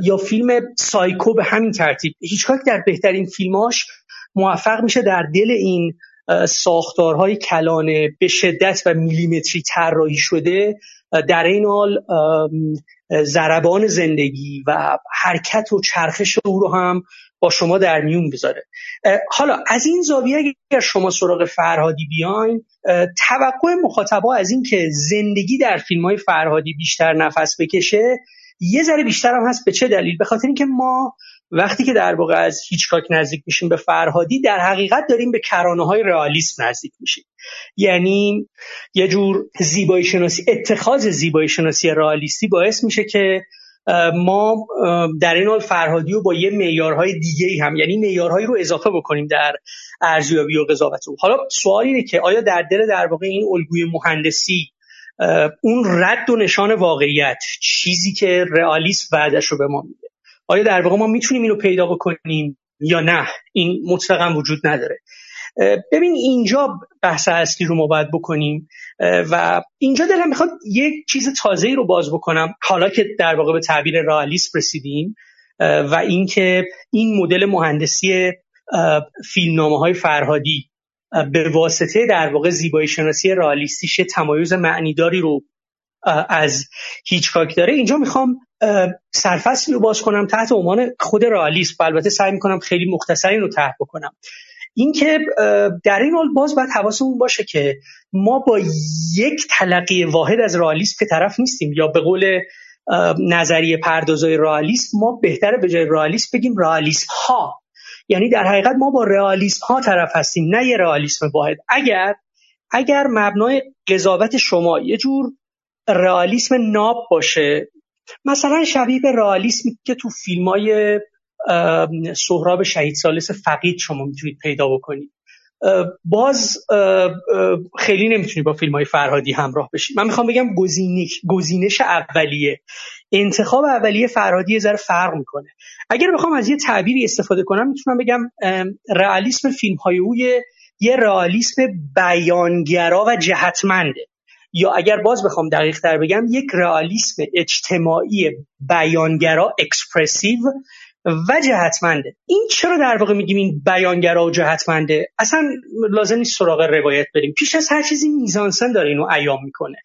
Speaker 12: یا فیلم سایکو به همین ترتیب. هیچکاک در بهترین فیلماش موفق میشه در دل این ساختارهای کلانه به شدت و میلیمتری طراحی شده. در این حال زربان زندگی و حرکت و چرخش او رو هم با شما در میون بذاره. حالا از این زاویه اگر شما سراغ فرهادی بیاین توقع مخاطبا از این که زندگی در فیلم های فرهادی بیشتر نفس بکشه یه ذره بیشتر هم هست به چه دلیل؟ به خاطر اینکه ما وقتی که در واقع از هیچکاک نزدیک میشیم به فرهادی در حقیقت داریم به کرانه های رئالیسم نزدیک میشیم. یعنی یه جور زیبایی شناسی اتخاذ زیبایی شناسی رئالیستی باعث میشه که ما در این حال فرهادی رو با یه معیارهای دیگه هم یعنی معیارهایی رو اضافه بکنیم در ارزیابی و قضاوت او. حالا سوال اینه که آیا در دل در واقع این الگوی مهندسی اون رد و نشان واقعیت چیزی که رئالیسم بعدش رو به ما میده. آیا در واقع ما می‌تونیم اینو پیدا بکنیم یا نه؟ این مطلقا وجود نداره. ببین اینجا بحث اصلی رو ما باید بکنیم و اینجا دلم می‌خواد یک چیز تازه رو باز بکنم. حالا که در واقع به تعبیر رئالیسم رسیدیم و اینکه این مدل مهندسی فیلمنامه های فرهادی به واسطه در واقع زیبایی شناسی رئالیستیش تمایز معنیداری رو از هیچکاک داره. اینجا می‌خوام سرفصلی رو باز کنم تحت عنوان خود رئالیسم البته سعی می‌کنم خیلی مختصر این رو طرح بکنم. اینکه در این حال باز باید حواسمون باشه که ما با یک تلقی واحد از رئالیسم که طرف نیستیم یا به قول نظریه پردازای رئالیسم ما بهتره به جای رئالیسم بگیم رئالیسم ها یعنی در حقیقت ما با رئالیسم ها طرف هستیم نه یه رئالیسم واحد. اگر اگر مبنای قضاوت شما یه جور رئالیسم ناب باشه مثلا شبیه به رئالیسمی که تو فیلم های سهراب شهید سالس فقید شما می‌تونید پیدا بکنید. باز خیلی نمی‌تونی با فیلم های فرهادی همراه بشی. من می‌خوام بگم گزینش اولیه. انتخاب اولیه فرهادی یه ذره فرق می‌کنه. اگر بخوام از یه تعبیری استفاده کنم می‌تونم بگم رئالیسم فیلم های او یه رئالیسم بیانگرا و جهتمنده. یا اگر باز بخوام دقیق تر بگم یک رئالیسم اجتماعی بیانگرا اکسپرسیو و جهتمنده. این چرا در واقع میگیم این بیانگرا و جهتمنده؟ اصلا لازم نیست سراغ روایت بریم. پیش از هر چیزی میزانسن داره اینو ایام می‌کنه.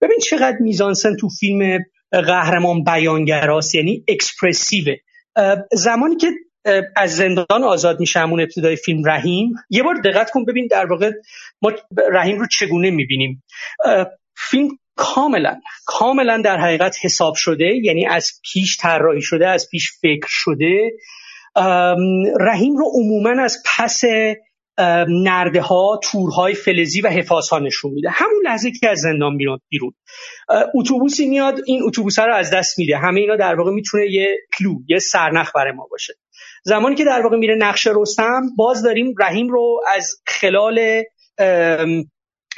Speaker 12: ببین چقدر میزانسن تو فیلم قهرمان بیانگراست یعنی اکسپرسیوه. زمانی که از زندان آزاد میشه همون ابتدای فیلم رحیم یه بار دقت کن ببین در واقع ما رحیم رو چگونه می‌بینیم. فیلم کاملا کاملا در حقیقت حساب شده یعنی از پیش طراحی شده از پیش فکر شده. رحیم رو عموما از پس نرده ها تورهای فلزی و حفاظ ها نشون میده. همون لحظه که از زندان بیرون. بیرون اتوبوسی میاد این اتوبوس رو از دست میده. همه اینا در واقع می‌تونه یه کلو یه سرنخ برای ما باشه. زمانی که در واقع میره نقشه رستم باز داریم رحیم رو از خلال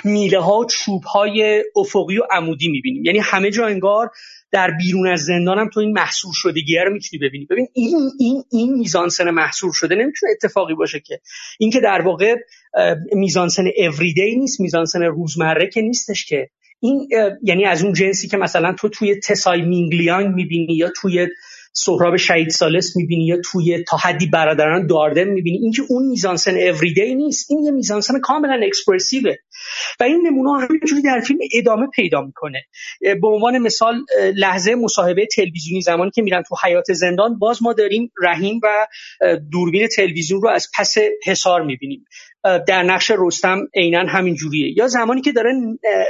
Speaker 12: میله ها و چوب های افقی و عمودی می‌بینیم. یعنی همه جا انگار در بیرون از زندان هم تو این محصور شدگیه رو می‌تونی ببینی. ببین این این این میزانسن محصور شده نمی‌تونه اتفاقی باشه که. اینکه در واقع میزانسن اوریدی نیست میزانسن روزمره که نیستش که. این یعنی از اون جنسی که مثلا تو توی تسای مینگلیانگ می‌بینی یا توی سهراب شهید سالس می‌بینی یا توی تا حدی برادران داردن می‌بینی. اینکه اون میزانسن اوریدی نیست. این یه میزانسن کاملا اکسپرسیوه و این نمونه همینجوری در فیلم ادامه پیدا می‌کنه. به عنوان مثال لحظه مصاحبه تلویزیونی زمانی که میرن تو حیات زندان باز ما داریم رحیم و دوربین تلویزیون رو از پس حصار می‌بینیم. در نقش رستم عینا همین جوریه یا زمانی که داره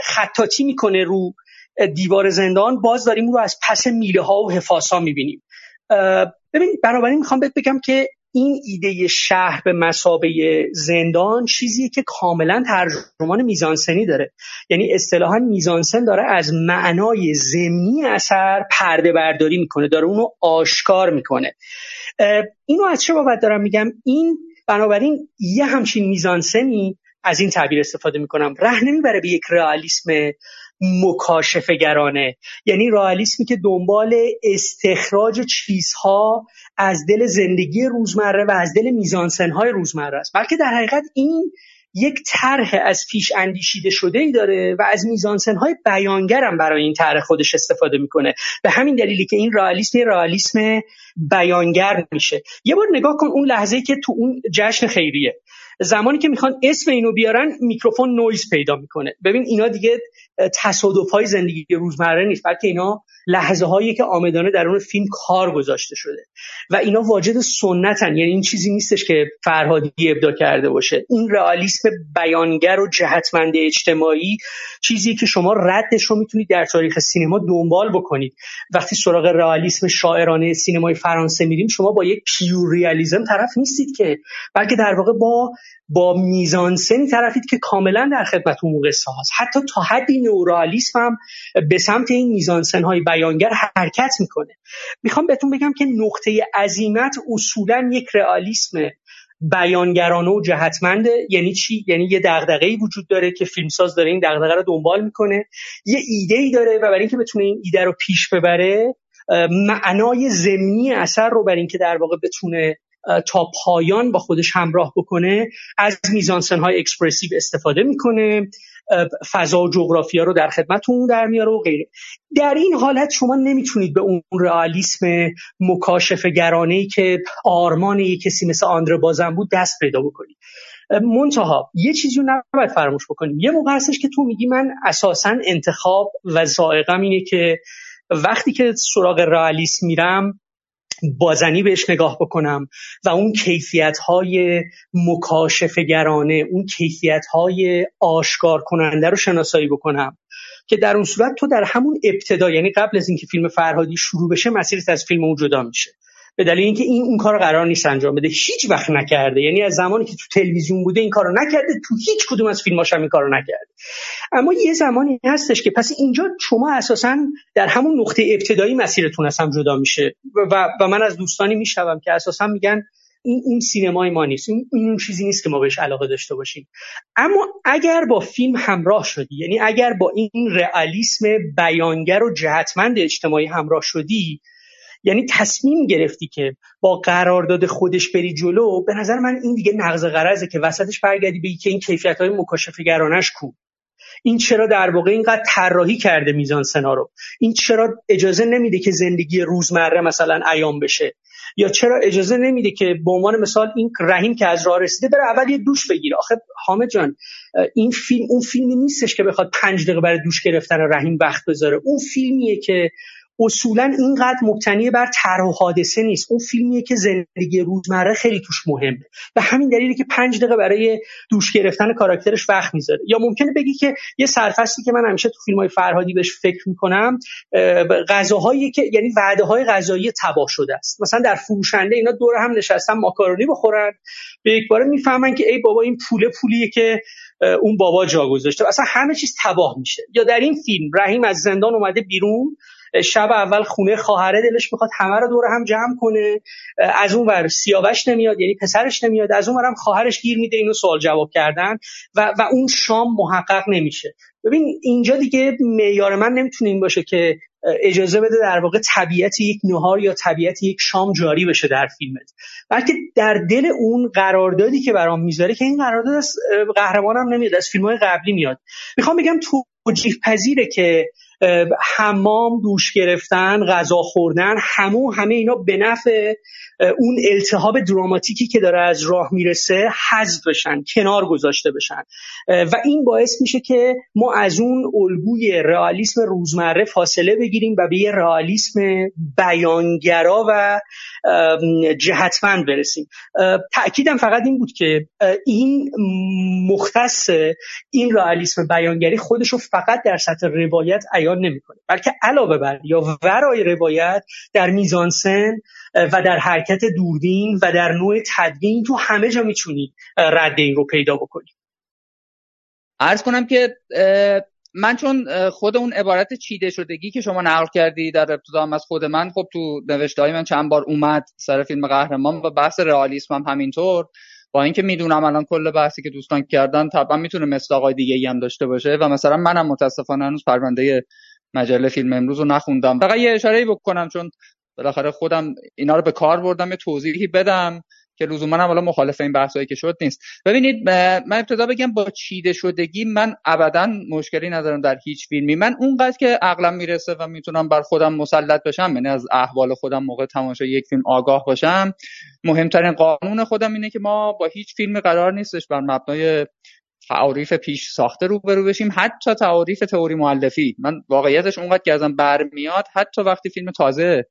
Speaker 12: خطاطی می‌کنه رو دیوار زندان باز داریم رو از پس میله ها و حفاظ ها می‌بینیم. ببینید بنابراین می‌خوام بهت بگم که این ایده شهر به مسابه زندان چیزیه که کاملا ترجمان میزانسنی داره. یعنی اصطلاحا میزانسن داره از معنای زمینی اثر پرده برداری می‌کنه داره اونو آشکار می‌کنه. اینو از چه بابت دارم میگم؟ این بنابراین یه همچین میزانسنی از این تعبیر استفاده می‌کنم. ره نمی‌بره به یک رئالیسم مکاشفگرانه یعنی رئالیسمی که دنبال استخراج چیزها از دل زندگی روزمره و از دل میزانسنهای روزمره است. بلکه در حقیقت این یک طرح از پیش اندیشیده شده ای داره و از میزانسن های بیانگر هم برای این طرح خودش استفاده می‌کنه. به همین دلیلی که این رئالیسم رئالیسم بیانگر میشه. یه بار نگاه کن اون لحظه که تو اون جشن خیریه. زمانی که می‌خوان اسم اینو بیارن میکروفون نویز پیدا می‌کنه. ببین اینا دیگه تصادف های زندگی روزمره نیست بلکه اینا لحظه هایی که آمدانه در اون فیلم کار گذاشته شده. و اینا واجد سنتن یعنی این چیزی نیستش که فرهادی ابدا کرده باشه. این رئالیسم بیانگر و جهتمند اجتماعی چیزی که شما ردش رو می‌تونید در تاریخ سینما دنبال بکنید. وقتی سراغ رئالیسم شاعرانه سینمای فرانسه میریم شما با یک پیور ریالیزم طرف نیستید که بلکه در واقع با با میزانسنی طرفید که کاملا در خدمت قصه هاست حتی تا حدی نورالیسم هم به سمت این میزانسن های بیانگر حرکت می‌کنه. می‌خوام بهتون بگم که نقطه عظیمت اصولا یک رئالیسم بیانگرانه و جهتمنده. یعنی چی؟ یعنی یه دغدغه‌ای وجود داره که فیلمساز داره این دغدغه رو دنبال می‌کنه. یه ایده ای داره و برای اینکه بتونه این ایده رو پیش ببره معنای زمینی اثر رو برای اینکه در واقع بتونه تا پایان با خودش همراه بکنه از میزانسن های اکسپرسیو استفاده می‌کنه فضا و جغرافیا رو در خدمتتون در میاره و غیره. در این حالت شما نمی‌تونید به اون رئالیسم مکاشفه گرانه که آرمان یک کسی مثل آندره بازم بود دست پیدا بکنید. منتها یه چیزی رو نباید فراموش بکنیم. یه موقع هستش که تو میگی من اساسا انتخاب و زائقم اینه که وقتی که سراغ رئالیسم میرم بازنی بهش نگاه بکنم و اون کیفیت های مکاشفگرانه اون کیفیت های آشکار کننده رو شناسایی بکنم که در اون صورت تو در همون ابتدا یعنی قبل از اینکه فیلم فرهادی شروع بشه مسیرت از فیلم اون جدا میشه. به دلیل اینکه این اون کار قرار نیست انجام بده. هیچ وقت نکرده. یعنی از زمانی که تو تلویزیون بوده این کارو نکرده تو هیچ کدوم از فیلماش هم این کارو نکرده. اما یه زمانی هستش که پس اینجا شما اساسا در همون نقطه ابتدایی مسیرتون از هم جدا میشه و, و من از دوستانی میشنوم که اساسا میگن این اون سینمای ما نیست. این اون چیزی نیست که ما بهش علاقه داشته باشیم. اما اگر با فیلم همراه شدی یعنی اگر با این رئالیسم بیانگر و جهتمند اجتماعی همراه شدی یعنی تصمیم گرفتی که با قرارداد خودش بری جلو به نظر من این دیگه نقض قرضه که وسطش برگردی بگی که این کیفیت های مکاشفه گرانش کو. این چرا در واقع اینقدر طراحی کرده میزان سنا رو؟ این چرا اجازه نمیده که زندگی روزمره مثلا ایام بشه؟ یا چرا اجازه نمیده که به عنوان مثال این رحیم که از راه رسیده بره اول یه دوش بگیره؟ آخه حامد جان این فیلم اون فیلمی نیستش که بخواد پنج دقیقه برای دوش گرفتن رحیم وقت بذاره. اون فیلمیه که اصولا اینقدر مبتنی بر طرح و حادثه نیست. اون فیلمیه که زندگی روزمره خیلی توش مهمه. و همین دلیلی که پنج دقیقه برای دوش گرفتن کاراکترش وقت می‌ذاره. یا ممکنه بگی که یه سرفصلی که من همیشه تو فیلم های فرهادی بهش فکر می‌کنم غذاهایی که یعنی وعده های غذایی تباه شده است. مثلا در فروشنده اینا دور هم نشستن ماکارونی بخورن. به یک باره می‌فهمن که ای بابا این پوله پولیه که اون بابا جا گذاشته. اصلا همه چیز تباه میشه. یا در این فیلم رحیم از زندان اومده بیرون. شب اول خونه خواهره دلش می‌خواد همه رو دور هم جمع کنه. از اون ور سیاوش نمیاد یعنی پسرش نمیاد. از اون ورم خواهرش گیر میده اینو سوال جواب کردن و, و اون شام محقق نمیشه. ببین اینجا دیگه معیار من نمی‌تونه این باشه که اجازه بده در واقع طبیعت یک نهار یا طبیعت یک شام جاری بشه در فیلمت. بلکه در دل اون قراردادی که برام می‌ذاره که این قرارداد از قهرمانم نمیاد از فیلم های قبلی میاد. می‌خوام بگم توجیه پذیره که حمام دوش گرفتن غذا خوردن همو همه اینا به نفع اون التهاب دراماتیکی که داره از راه می‌رسه حذف بشن کنار گذاشته بشن. و این باعث میشه که ما از اون الگوی رئالیسم روزمره فاصله بگیریم و به یه رئالیسم بیانگرا و جهتمند برسیم. تأکیدم فقط این بود که این مختص این رئالیسم بیانگری خودش رو فقط در سطح روایت عیان نمی‌کنه. بلکه علاوه بر یا ورای روایت در میزانسن و در حرکت دوربین و در نوع تدوین تو همه جا می‌تونی رد این رو پیدا بکنی
Speaker 13: عرض کنم که من چون خود اون عبارت چیده شدگی که شما نقل کردی در ابتدا هم از خود من خب تو نوشته های من چند بار اومد سر فیلم قهرمان و بحث رئالیسم هم همینطور. با اینکه می‌دونم الان کل بحثی که دوستان کردن طبعا می‌تونه مثل آقای دیگه ای هم داشته باشه و مثلا منم متاسفانه هنوز پرونده مجله فیلم امروز رو نخوندم. فقط یه اشاره بکنم چون بالاخره خودم اینا رو به کار بردم یه توضیحی بدم. که لزوما هم حالا مخالف این بحثایی که شد نیست. ببینید من ابتدا بگم با چیده شدگی من ابدا مشکلی ندارم در هیچ فیلمی. من اونقدر که عقلم می‌رسه و می‌تونم بر خودم مسلط بشم یعنی از احوال خودم موقع تماشای یک فیلم آگاه باشم مهمترین قانون خودم اینه که ما با هیچ فیلم قرار نیستش بر مبنای تعاریف پیش ساخته رو برو بشیم. حتی تعاریف تئوری مؤلفی. من واقعیتش اونقدر که ازم برمیاد حتی وقتی فیلم تازه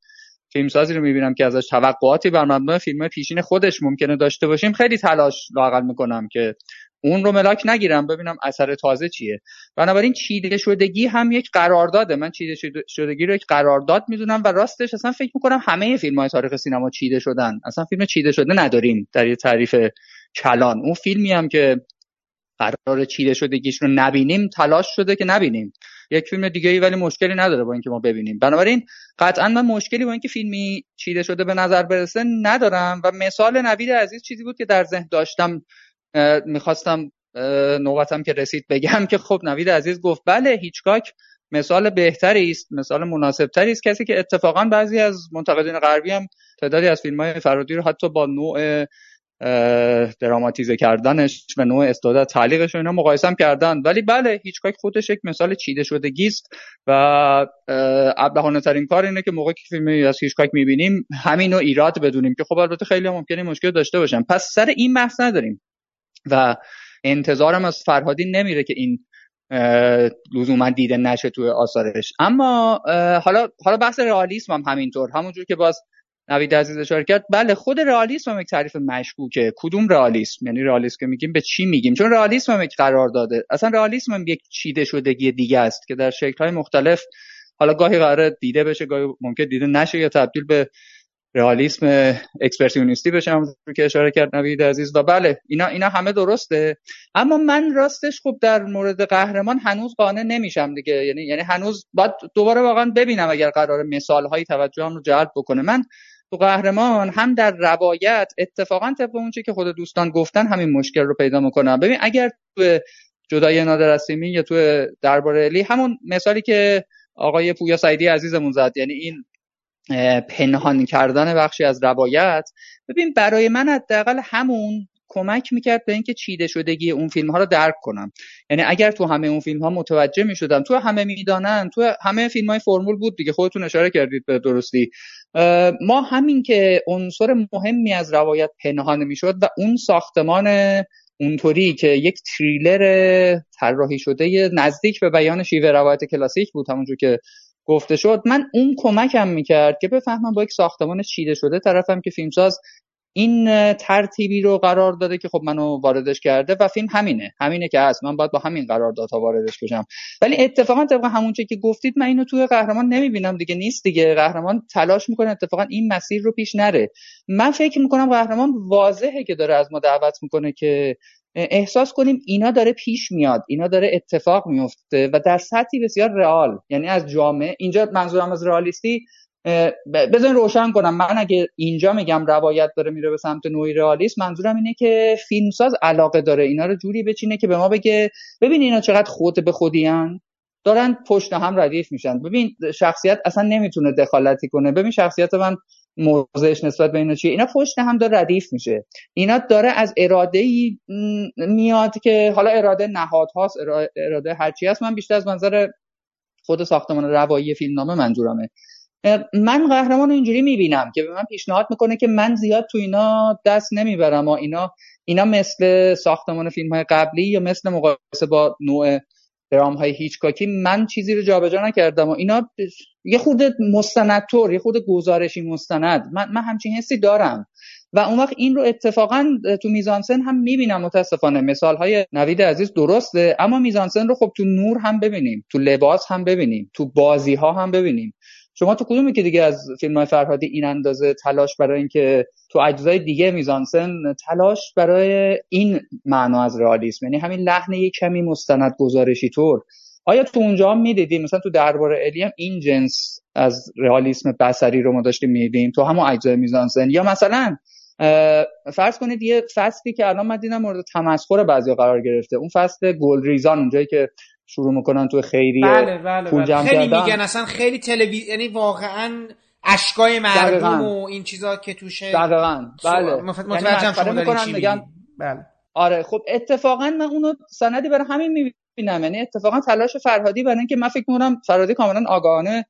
Speaker 13: فیلمسازی رو می‌بینم که ازش توقعاتی بر مبنای فیلم پیشین خودش ممکنه داشته باشیم خیلی تلاش لاقل می‌کنم که اون رو ملاک نگیرم ببینم اثر تازه چیه. بنابراین چیده شدگی هم یک قرارداده. من چیده شدگی رو یک قرارداد می‌دونم و راستش اصلا فکر می‌کنم همه فیلم های تاریخ سینما چیده شدن. اصلا فیلم چیده شده نداریم در یه تعریف کلان. اون فیلمی هم که قرار چیده شدگیش رو نبینیم تلاش شده که نبینیم. یک فیلم دیگه ای ولی مشکلی نداره با اینکه ما ببینیم. بنابراین قطعا من مشکلی با اینکه فیلمی چیده شده به نظر برسه ندارم و مثال نوید عزیز چیزی بود که در ذهن داشتم می‌خواستم نوبتم که رسید بگم که خب نوید عزیز گفت بله هیچکاک مثال بهتری است مثال مناسبتری است. کسی که اتفاقا بعضی از منتقدین غربی هم تعدادی از فیلم های فرادی رو حتی با نوع دراماتیزه کردنش و نوع استعداد تعلیقش رو اینا مقایسه کردن. ولی بله هیچکاک خودش یک مثال چیده شدگی است و ابلهانه ترین کار اینه که موقعی که فیلمی از هیچکاک می‌بینیم همین رو ایراد بدونیم که خب البته خیلی ممکنه مشکل داشته باشن. پس سر این بحث نداریم. و انتظارم از فرهادی نمیره که این لزوما دیده نشه توی آثارش. اما حالا حالا بحث رئالیسم هم همینطور. همونجور که باز نوید عزیز اشاره کرد. بله خود رئالیسم هم یک تعریف مشکوکه. کدوم رئالیسم؟ یعنی رئالیسم که میگیم به چی میگیم؟ چون رئالیسم هم یک قرار داده. اصلا رئالیسم هم یک چیده شدگی دیگه است که در شکل مختلف حالا گاهی قرار دیده بشه گاهی ممکن دیده نشه یا تبدیل به رئالیسم اکسپرسیونیستی بشه همونطور که اشاره کرد نوید عزیز. و بله اینا اینا همه درسته. اما من راستش خب در مورد قهرمان هنوز قانع نمیشم دیگه. یعنی یعنی هنوز باید دوباره واقعا ببینم اگر قرار مثال هایی توجهم رو جلب بکنه. من تو قهرمان هم در روایت اتفاقا طبق اون که خود دوستان گفتن همین مشکل رو پیدا می‌کنم ببین اگر تو جدای نادر یا تو درباره علی همون مثالی که آقای پویا سعیدی عزیزمون زد یعنی این پنهان کردن بخشی از روایت. ببین برای من حداقل همون کمک می‌کرد به اینکه چیده شدگی اون فیلم ها رو درک کنم. یعنی اگر تو همه اون فیلم ها متوجه می‌شدم تو همه می‌دانن تو همه فیلم های فرمول بود دیگه خودتون اشاره کردید به درستی. ما همین که عنصر مهمی از روایت پنهان می‌شد و اون ساختمان اونطوری که یک تریلر طراحی شده نزدیک به بیان شیوه روایت کلاسیک بود همونجور که گفته شد من اون کمکم می‌کرد که بفهمم با یک ساختمان چیده شده طرفم که فیلمساز این ترتیبی رو قرار داده که خب منو واردش کرده و فیلم همینه. همینه که هست. من باید با همین قراردادها واردش بشم. ولی اتفاقا طبق همون که گفتید من اینو توی قهرمان نمی‌بینم. دیگه نیست دیگه. قهرمان تلاش می‌کنه اتفاقا این مسیر رو پیش نره. من فکر می‌کنم قهرمان واضحه که داره از ما دعوت می‌کنه که احساس کنیم اینا داره پیش میاد. اینا داره اتفاق میفته و در سطحی بسیار رئال. یعنی از جامعه اینجا منظورم از رئالیستی بذارین روشن کنم. من اگه اینجا میگم روایت داره میره به سمت نوعی رئالیسم منظورم اینه که فیلمساز علاقه داره. اینا رو جوری بچینه که به ما بگه ببین اینا چقدر خود به خودیان دارن پشت هم ردیف میشن. ببین شخصیت اصلا نمی‌تونه دخالتی کنه. ببین شخصیت من موضعش نسبت به اینا چیه. اینا پشت هم داره ردیف میشه. اینا داره از اراده ای میاد که حالا اراده نهاد هاست اراده هرچی هست. من بیشتر از منظر خود ساختمان روایی فیلمنامه منظورمه. من قهرمان اینجوری می‌بینم که به من پیشنهاد می‌کنه که من زیاد تو اینا دست نمی‌برم. و اینا اینا مثل ساختمان فیلم های قبلی یا مثل مقایسه با نوع درام های هیچکاکی من چیزی رو جابجا نکردم. و اینا یه خود مستندتور یه خود گزارشی مستند. من, من همچین حسی دارم. و اون وقت این رو اتفاقا تو میزانسن هم می‌بینم متاسفانه. مثال های نوید عزیز درسته اما میزانسن رو خب تو نور هم ببینیم تو لباس هم ببینیم تو بازی ها هم ببینیم. شما تو کدومی که دیگه از فیلم های فرهادی این اندازه تلاش برای اینکه تو اجزای دیگه میزانسن تلاش برای این معنا از رئالیسم؟ یعنی همین لحن یک کمی مستند گزارشی طور. آیا تو اونجا هم می‌دیدیم مثلا تو درباره الی هم این جنس از رئالیسم بصری رو ما داشتیم می‌دیدیم تو همون اجزای میزانسن. یا مثلا فرض کنید یه فصلی که الان من دیدم مورد تمسخر بعضی قرار گرفته اون فصل گل ریزان اونجایی که شروع می‌کنن تو خیریه
Speaker 10: بله بله پول بله. جمع خیلی کردن. میگن اصلا خیلی تلویزیون یعنی واقعا اشکای مردم و این چیزا که توشه
Speaker 13: دقیقاً. بله.
Speaker 10: متوجهم شما دارین میگن
Speaker 13: بله. آره خب اتفاقا من اونو سندی برای همین می‌بینم. یعنی اتفاقا تلاش فرهادی برای اینکه من فکر می‌کنم فرهادی کاملا آگاهانه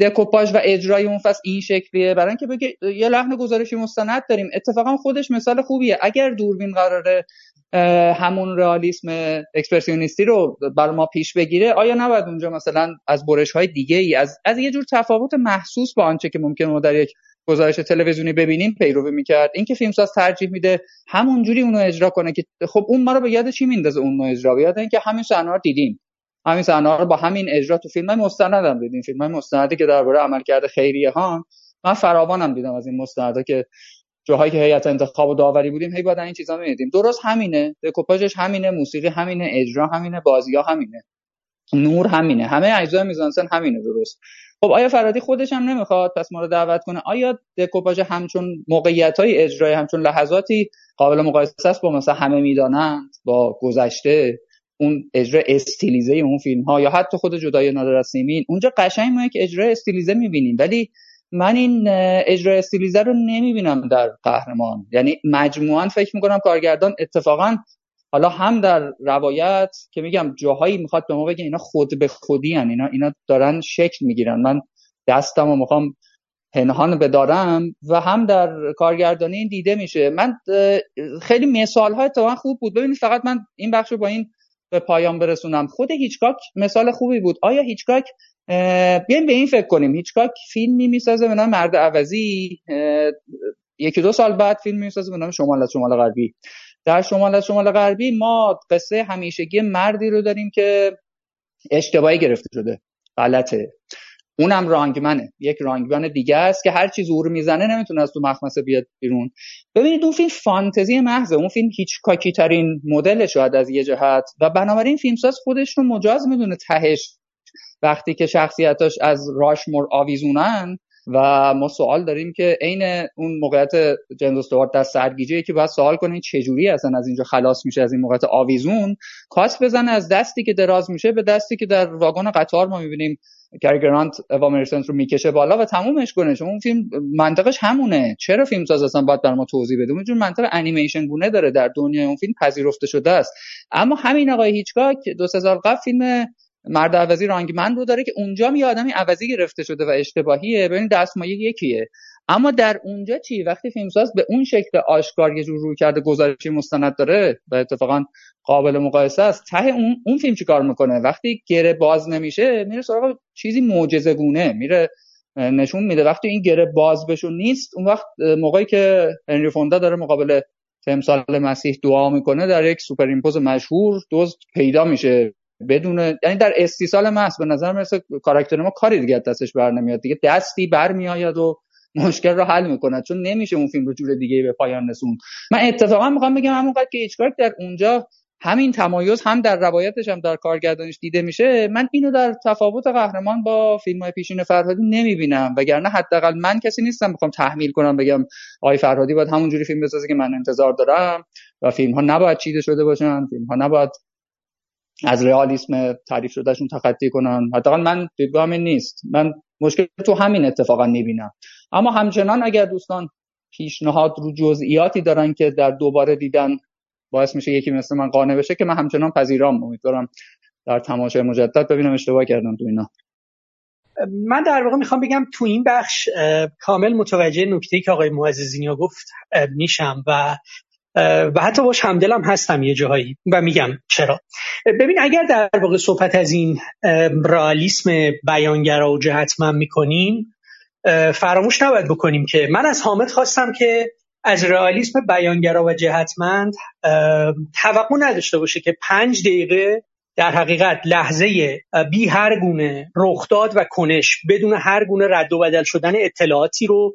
Speaker 13: دکوپاژ و اجرای اون فصل این شکلیه. برای اینکه بگه یه لحن گزارشی مستند داریم. اتفاقا خودش مثال خوبیه. اگر دوربین قراره همون رئالیسم اکسپرسیونیستی رو بر ما پیش بگیره. آیا نباید اونجا مثلا از برش های دیگه ای از از یه جور تفاوت محسوس با آنچه که ممکن ما در یک گزارش تلویزیونی ببینیم پیروی می‌کرد؟ اینکه فیلمساز ترجیح میده همون جوری اونو اجرا کنه که خب اون ما رو به یاد چی میندازه اون نوع اجرا؟ به یاد اینکه همین صحنه رو دیدیم. همین صحنه رو با همین اجرا تو فیلم های مستند هم دیدیم. فیلم مستندی که درباره عملکرد خیریه ها من فراوانم دیدم از این مستندا که جاهایی که هیئت انتخاب و داوری بودیم هی بعد این چیزا می‌دیدیم. درست همینه. دکوپاژش همینه موسیقی همینه اجرا همینه بازی‌ها همینه. نور همینه. همه اجزای میزانسن همینه درست. خب آیا فرادی خودش هم نمی‌خواد پس ما رو دعوت کنه؟ آیا دکوپاژ همچون موقعیت های اجرای همچون لحظاتی قابل مقایسه است با مثلا همه می‌دانند با گذشته اون اجرا استیلیزه اون فیلم ها یا حتی خود جدای نادر اونجا قشنگ ما یک اجرا استیلیزه می‌بینیم ولی من این اجرا استیلیزه رو نمی‌بینم در قهرمان. یعنی مجموعا فکر می‌کنم کارگردان اتفاقا حالا هم در روایت که میگم جاهایی می‌خواد به ما بگه اینا خود به خودی هن. اینا اینا دارن شکل می‌گیرن. من دستم و می‌خوام پنهان بدارم و هم در کارگردانی این دیده میشه. من خیلی مثال های اتفاقا خوب بود. ببینید فقط من این بخش رو با این به پایان برسونم. خود هیچکاک مثال خوبی بود. آیا هیچکاک بیایم به این فکر کنیم. هیچکاک فیلمی می‌سازه به نام مرد عوضی. یکی دو سال بعد فیلم می‌سازه به نام شمال از شمال غربی. در شمال از شمال غربی ما قصه همیشگی مردی رو داریم که اشتباهی گرفته شده. غلطه. اونم رانگمنه. یک رانگمن دیگه است که هر چی زور می‌زنه نمی‌تونه از تو مخمسه بیاد بیرون. ببینید اون فیلم فانتزی محضه. اون فیلم هیچ کاکی ترین مدل از یه جهت. و بنابراین فیلمساز خودش رو مجاز می‌دونه تهش وقتی که شخصیتاش از راشمور آویزونن و ما سوال داریم که عین اون موقعیت جیمز استوارت در سرگیجه که باید سوال کنین چجوری اصلا از اینجا خلاص میشه از این موقعیت آویزون کاس بزنه از دستی که دراز میشه به دستی که در واگن قطار ما می‌بینیم. کارگرانت اوا رو می‌کشه بالا و تمومش کنه. چون اون فیلم منطقش همونه. چرا فیلم ساز اصلا باید بر ما توضیح بده؟ اون منطق انیمیشن گونه داره در دنیای اون فیلم پذیرفته شده است. اما همین آقای هیچکاک دو سه سال قبل فیلم مرد عوضی رانگمن رو داره که اونجا یه آدمی عوضی گرفته شده و اشتباهیه. ببین دستمایه یکیه. اما در اونجا چی؟ وقتی فیلمساز به اون شکل آشکار یه جور روی کرده گزارشی مستند داره و اتفاقا قابل مقایسه است ته اون اون فیلم چیکار می‌کنه؟ وقتی گره باز نمیشه میره سراغ چیزی معجزه گونه میره نشون میده. وقتی این گره باز بشو نیست اون وقت موقعی که هنری فوندا داره مقابل تمثال مسیح دعا می‌کنه در یک superimpose مشهور دزد پیدا میشه. بدون یعنی در استیصال محض به نظر مثل کاراکتر ما کاری دیگه دستش بر نمیاد. دیگه دستی برمیآید و مشکل رو حل می‌کنه چون نمیشه اون فیلم رو جور دیگه به پایان رسون من اتفاقا می‌خوام بگم همونقدر که هیچکاک در اونجا همین تمایز هم در روایتش هم در کارگردانش دیده میشه. من اینو در تفاوت قهرمان با فیلم های پیشین فرهادی نمی‌بینم وگرنه حداقل من کسی نیستم بخوام تحمیل کنم بگم آقای فرهادی باید همونجوری فیلم بسازه که من انتظار دارم و فیلم ها نباید چیده شده باشن فیلم ها نباید از رئالیسم تعریف شدهشون تخطی کنن. حداقل من دیدگاهم نیست. من مشکل تو همین اتفاقا می‌بینم. اما همچنان اگر دوستان پیشنهاد رو جزئیاتی دارن که در دوباره دیدن باعث میشه یکی مثل من قانع بشه که من همچنان پذیرام. امیدوارم در تماشای مجدد ببینم اشتباه کردم تو اینا.
Speaker 12: من در واقع می‌خوام بگم تو این بخش کامل متوجه نکته که آقای معززینیا گفت میشم و و حتی باش همدلم هستم یه جاهایی و میگم چرا. ببین اگر در واقع صحبت از این رئالیسم بیانگرا و جهتمند می‌کنیم فراموش نباید بکنیم که من از حامد خواستم که از رئالیسم بیانگرا و جهتمند توقع نداشته باشه که پنج دقیقه در حقیقت لحظه بی هر گونه رخداد و کنش بدون هر گونه رد و بدل شدن اطلاعاتی رو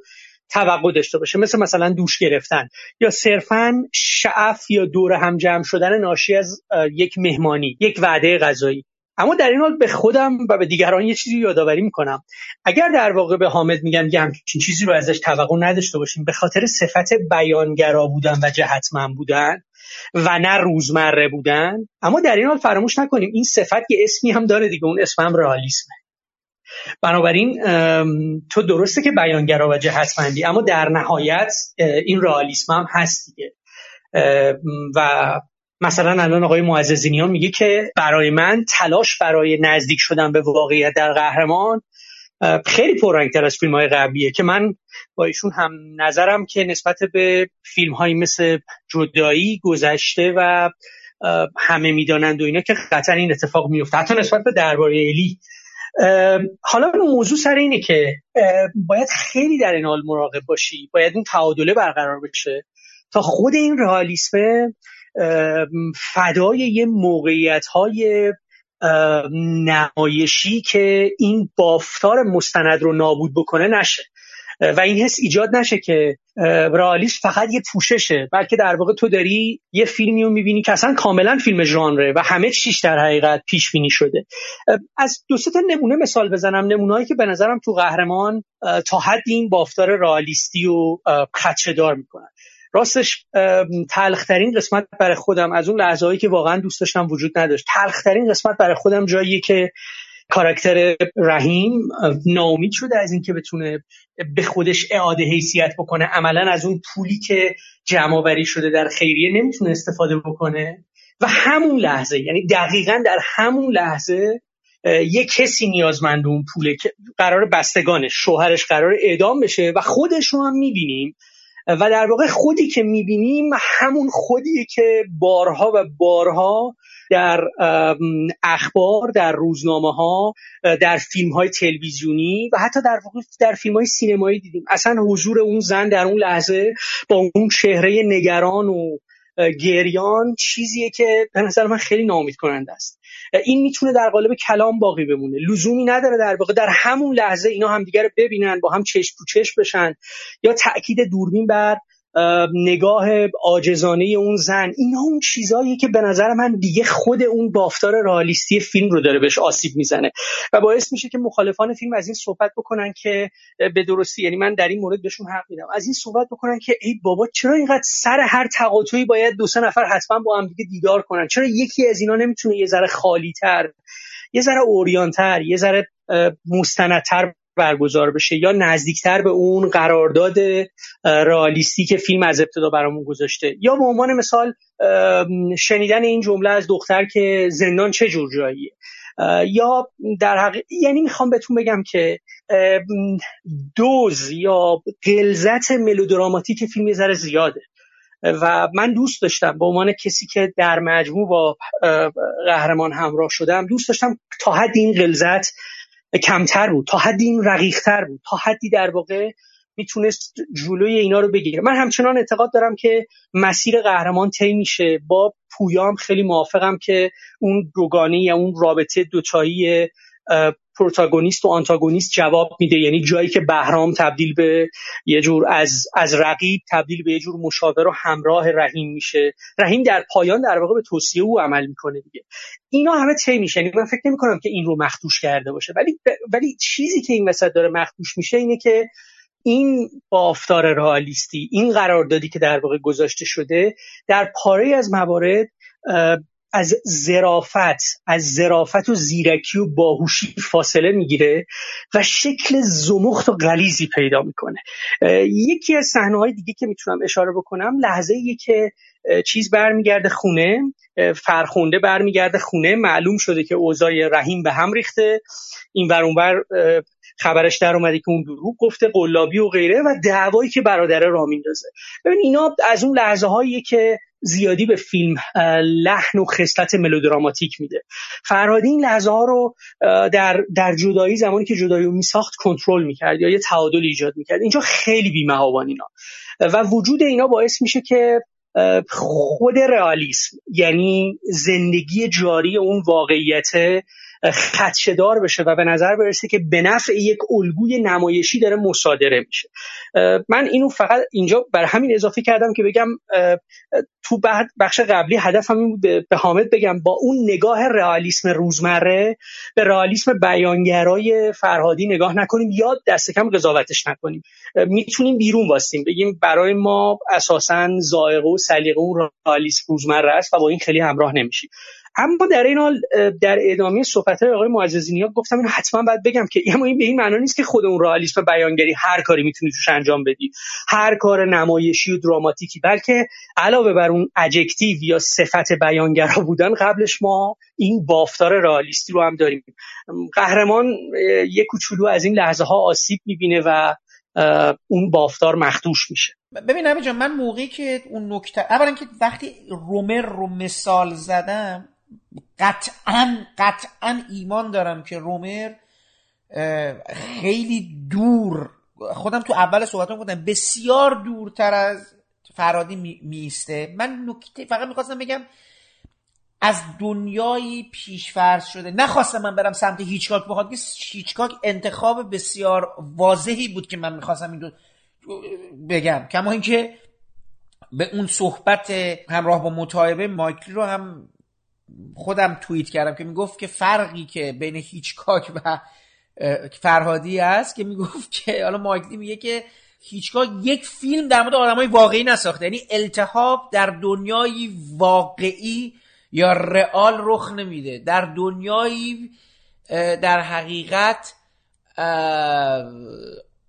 Speaker 12: توقع داشته باشه. مثل مثلا دوش گرفتن. یا صرفا شعف یا دور هم جمع شدن ناشی از یک مهمانی یک وعده غذایی اما در این حال به خودم و به دیگران یه چیزی یادآوری می‌کنم. اگر در واقع به حامد میگم که همچین چیزی رو ازش توقع نداشته باشیم به خاطر صفت بیانگرا بودن و جهتمند بودن و نه روزمره بودن اما در این حال فراموش نکنیم. این صفت یه اسمی هم داره دیگه اون اسم هم رئالیسمه. بنابراین تو درسته که بیانگرا و جهتمندی اما در نهایت این رئالیسم هم هست دیگه. و مثلا الان آقای معززینیان میگه که برای من تلاش برای نزدیک شدن به واقعیت در قهرمان خیلی پررنگتر از فیلم های قبلیه که من با ایشون هم نظرم که نسبت به فیلم هایی مثل جدایی گذشته و همه می‌دانند و اینا که قطعا این اتفاق میفته حتی نسبت به درباره الی حالا موضوع سر اینه که باید خیلی در این حال مراقب باشی. باید اون تعادله برقرار بشه. تا خود این رئالیسم فدای یه موقعیت های نمایشی که این بافتار مستند رو نابود بکنه نشه. و این حس ایجاد نشه که رئالیسم فقط یه پوششه بلکه در واقع تو داری یه فیلمی رو می‌بینی که اصلا کاملا فیلم ژانره و همه چیش در حقیقت پیش بینی شده از دو تا نمونه مثال بزنم. نمونهایی که به نظرم تو قهرمان تا حد این بافتار رئالیستی و خدشه دار می‌کنن. راستش تلخترین قسمت برای خودم از اون لحظه که واقعا دوست داشتم وجود نداشت تلخترین قسمت برای خودم جاییه که کاراکتر رحیم ناامید شده از اینکه بتونه به خودش اعاده حیثیت بکنه. عملا از اون پولی که جمع شده در خیریه نمی‌تونه استفاده بکنه. و همون لحظه یعنی دقیقا در همون لحظه یه کسی نیازمند اون پوله که قرار بستگانش شوهرش قرار اعدام بشه و خودش رو هم می‌بینیم. و در واقع خودی که می‌بینیم همون خودیه که بارها و بارها در اخبار در روزنامه ها در فیلم های تلویزیونی و حتی در در فیلم های سینمایی دیدیم. اصلا حضور اون زن در اون لحظه با اون چهره نگران و گریان چیزیه که به نظر من خیلی نامید کننده است این می‌تونه در قالب کلام باقی بمونه. لزومی نداره در واقع در همون لحظه اینا همدیگه رو ببینن با هم چشم تو چشم بشن یا تاکید دوربین بر نگاه آجزانه اون زن اینا اون چیزهایی که به نظر من دیگه خود اون بافتار رالیستی فیلم رو داره بهش آسیب می‌زنه. و باعث میشه که مخالفان فیلم از این صحبت بکنن که به درستی یعنی من در این مورد بهشون حق میدم. از این صحبت بکنن که ای بابا چرا اینقدر سر هر تقاطعی باید دو سه نفر حتما با هم دیگه دیدار کنن؟ چرا یکی از اینا نمی‌تونه یه ذره خالی تر یه ذره اوریانتر یه ذره مستندتر برگزار بشه یا نزدیکتر به اون قرارداد رئالیستی که فیلم از ابتدا برامون گذاشته. یا به عنوان مثال شنیدن این جمله از دختر که زندان چه جور جاییه؟ یا در حقیقت یعنی می‌خوام بهتون بگم که دوز یا غلظت ملودراماتیک فیلم یه ذره زیاده. و من دوست داشتم به عنوان کسی که در مجموع با قهرمان همراه شدم دوست داشتم تا حد این غلظت کمتر بود تا حدی این رقیقتر بود تا حدی در واقع می‌تونست جلوی اینا رو بگیره. من همچنان اعتقاد دارم که مسیر قهرمان طی میشه. با پویام خیلی موافقم که اون دوگانی یا اون رابطه دوتایی پروتاگونیست و آنتاگونیست جواب میده. یعنی جایی که بهرام تبدیل به یه جور از از رقیب تبدیل به یه جور مشاور و همراه رحیم میشه. رحیم در پایان در واقع به توصیه او عمل می‌کنه دیگه. اینا همه طی میشه. یعنی من فکر نمی کنم که این رو مخدوش کرده باشه. ولی ولی چیزی که این وسط داره مخدوش میشه اینه که این بافتار رئالیستی این قراردادی که در واقع گذاشته شده در پاره از موارد از زرافت از زرافت و زیرکی و باهوشی فاصله می‌گیره و شکل زمخت و غلیزی پیدا می‌کنه. یکی از های دیگه که می‌تونم اشاره بکنم لحظه ای که چیز برمیگرده خونه فرخونده برمیگرده خونه معلوم شده که اوضاع رحیم به هم ریخته. این ور خبرش در اومده که اون دروغ گفته قلابی و غیره و دعوایی که برادره را میندازه. ببین اینا از اون لحظه هایی که زیادی به فیلم لحن و خصلت ملودراماتیک میده. فرهادی این لحظه ها رو در در جدایی زمانی که جدایی رو میساخت کنترل می‌کرد یا یه تعادل ایجاد می‌کرد. اینجا خیلی بیمهابان اینا. و وجود اینا باعث میشه که خود رئالیسم یعنی زندگی جاری اون واقعیت خدشدار بشه و به نظر برسه که به نفع یک الگوی نمایشی داره مصادره میشه. من اینو فقط اینجا بر همین اضافه کردم که بگم تو بخش قبلی هدفم این بود به حامد بگم با اون نگاه رئالیسم روزمره به رئالیسم بیانگرای فرهادی نگاه نکنیم یا دست کم قضاوتش نکنیم. می‌تونیم بیرون واستیم بگیم برای ما اساسا ذائقه و سلیقه اون رئالیسم روزمره است و با این خیلی همراه نمیشیم. اما در این حال در ادامه صحبت های آقای معززینی ها گفتم اینو حتما باید بگم که اما این به این معنا نیست که خود اون رئالیسم بیانگری هر کاری می‌تونی توش انجام بدی. هر کار نمایشی و دراماتیکی بلکه علاوه بر اون اجکتیو یا صفت بیانگرا بودن قبلش ما این بافتار رئالیستی رو هم داریم. قهرمان یک کوچولو از این لحظه ها آسیب می‌بینه و اون بافتار مخدوش میشه.
Speaker 10: ببین جان من موقعی که اون نکته اولا که وقتی رومر رو مثال زدم قطعا قطعا ایمان دارم که رومر خیلی دور خودم تو اول صحبتم گفتم بسیار دورتر از فرادی میسته من نکته فقط می‌خواستم بگم از دنیای پیشفرض شده نخواستم من برم سمت هیچکاک بخواد که هیچکاک انتخاب بسیار واضحی بود که من می‌خواستم این دو بگم. کما اینکه به اون صحبت همراه با مطایبه مایکلی رو هم خودم توییت کردم که می‌گفت که فرقی که بین هیچکاک و فرهادی است که می‌گفت که حالا مایکلی میگه که هیچکاک یک فیلم در مورد آدمای واقعی نساخته. یعنی التهاب در دنیای واقعی یا رئال رخ نمیده. در دنیایی در حقیقت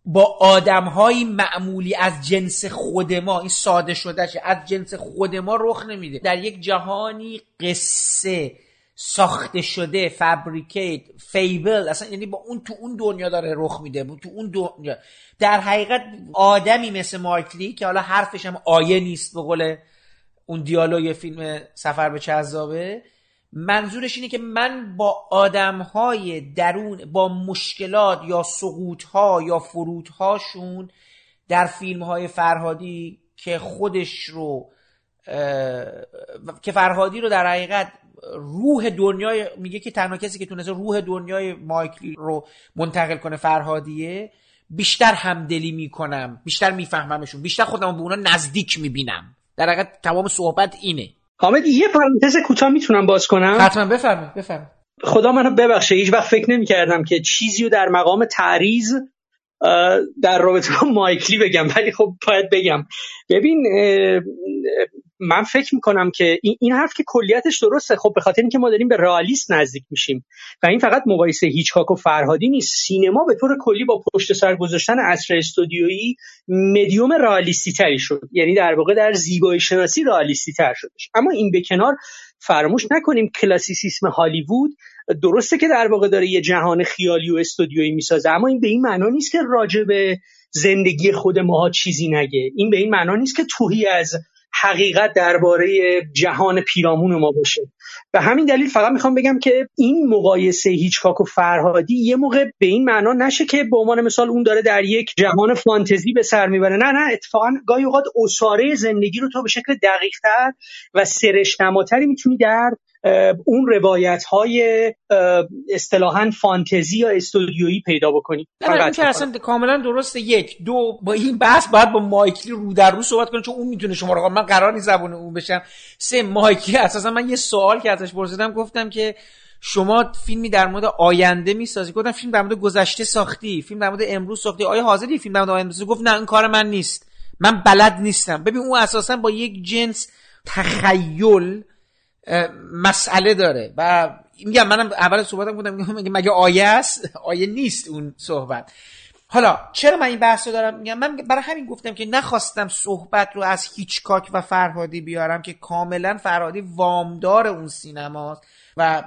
Speaker 10: با آدم های معمولی از جنس خود ما این ساده شده از جنس خود ما رخ نمیده. در یک جهانی قصه ساخته شده فابریکیت فیبل اصلا یعنی با اون تو اون دنیا داره رخ میده تو اون دنیا. در حقیقت آدمی مثل مایکلی که حالا حرفش هم آیه نیست به قول اون دیالوگ فیلم سفر به چذابه منظورش اینه که من با آدم های درون با مشکلات یا سقوط ها یا فرود هاشون در فیلم های فرهادی که خودش رو که فرهادی رو در حقیقت روح دنیای میگه که تنها کسی که تونسته روح دنیای مایکلی رو منتقل کنه فرهادیه بیشتر همدلی می‌کنم بیشتر میفهممشون بیشتر خودم به اونا نزدیک می‌بینم. در حقیقت تمام صحبت اینه.
Speaker 12: حامد یه پرانتز کوتاه می‌تونم باز کنم؟
Speaker 10: حتما بفرمایید بفرمایید.
Speaker 12: خدا منو ببخشه هیچ وقت فکر نمی کردم که چیزی رو در مقام تعریض در رابطه با مایکلی بگم ولی خب باید بگم. ببین من فکر می‌کنم که این, این حرف که کلیتش درسته. خب به خاطر اینکه ما داریم به رئالیست نزدیک میشیم و این فقط مقایسه هیچکاک و فرهادی نیست. سینما به طور کلی با پشت سر گذاشتن عصر استودیویی مدیوم رئالیستی تری شد. یعنی در واقع در زیبایی شناسی رئالیستی تر شدش. اما این به کنار فراموش نکنیم کلاسیسیسم هالیوود درسته که در واقع داره یه جهان خیالی و استودیویی می‌سازه اما این به این معنا نیست که راجع به زندگی خود ماها چیزی نگه. این به این معنا نیست که توهی از حقیقت درباره جهان پیرامون ما باشه. به همین دلیل فقط می‌خوام بگم که این مقایسه هیچکاک و فرهادی یه موقع به این معنا نشه که به عنوان مثال اون داره در یک جهان فانتزی به سر می‌بره. نه نه اتفاقا گاهی اوقات اساره زندگی رو تو به شکل دقیقتر و سرشنماتری می‌تونی در اون روایت های اصطلاحا فانتزی یا استودیویی پیدا بکنی
Speaker 10: این که اصلا کاملا درسته. یک دو با این بحث باید با مایکلی رو در رو صحبت کنیم چون اون می‌تونه شما رو من قرار نیست زبون اون بشم. سه مایکلی اساسا من یه سوال که ازش پرسیدم گفتم که شما فیلمی در مورد آینده می‌سازی؟ گفتم فیلم در مورد گذشته ساختی فیلم در مورد امروز ساختی. آیا حاضری فیلم در مورد آینده گفت نه این کار من نیست. من بلد نیستم. ببین اون اساسا با یک جنس تخیل مسئله داره. و میگم منم اول صحبتم بودم میگم مگه آیه است؟ آیه نیست اون صحبت. حالا چرا من این بحث دارم؟ میگم من برای همین گفتم که نخواستم صحبت رو از هیچکاک و فرهادی بیارم که کاملا فرهادی وامدار اون سینماست و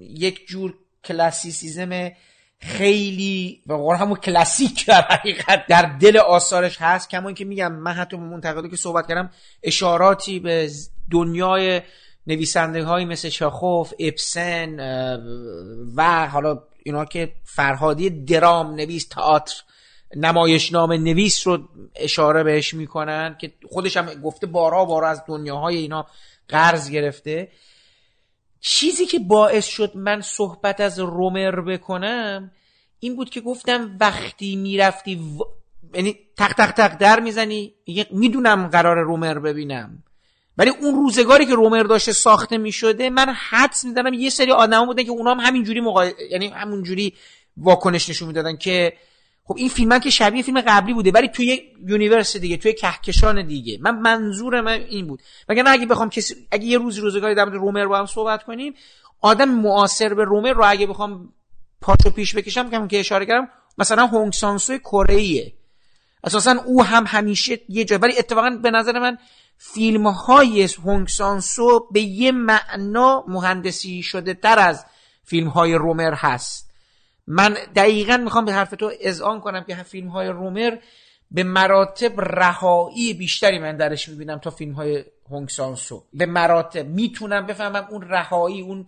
Speaker 10: یک جور کلاسیسیزم خیلی و همون کلاسیک در حقیقت در دل آثارش هست. کما که میگم من حتی منتقدی که صحبت کردم اشاراتی به دنیای نویسنده هایی مثل چاخوف اپسن و حالا اینا که فرهادی درام نویس تئاتر نمایشنامه نویس رو اشاره بهش می‌کنن که خودش هم گفته بارا بارا از دنیاهای اینا قرض گرفته. چیزی که باعث شد من صحبت از رومر بکنم این بود که گفتم وقتی می‌رفتی و... یعنی تق تق تق در می‌زنی می‌دونم قرار رومر ببینم. ولی اون روزگاری که رومر داشته ساخته می‌شده من حدس میدارم یه سری آدما بودن که اونا هم همینجوری مقا... یعنی همونجوری واکنش نشون می‌دادن که خب این فیلم که شبیه فیلم قبلی بوده ولی توی یونیورس دیگه توی کهکشان دیگه. من منظور من این بود. مگر اگه بخوام کسی اگه یه روز روزگاری در رومر با هم صحبت کنیم آدم معاصر به رومر رو اگه بخوام پاشو پیش بکشم که اشاره کردم مثلا هونگ سانسوی کره اساسا او هم همیشه یه جا ولی اتفاقا به نظر من فیلم های هونگ سانسو به یه معنا مهندسی شده تر از فیلم های رومر هست. من دقیقا می‌خوام به حرف تو اذعان کنم که فیلم های رومر به مراتب رهایی بیشتری من درش می‌بینم تا فیلم های هونگ سانسو. به مراتب می‌تونم بفهمم اون رهایی اون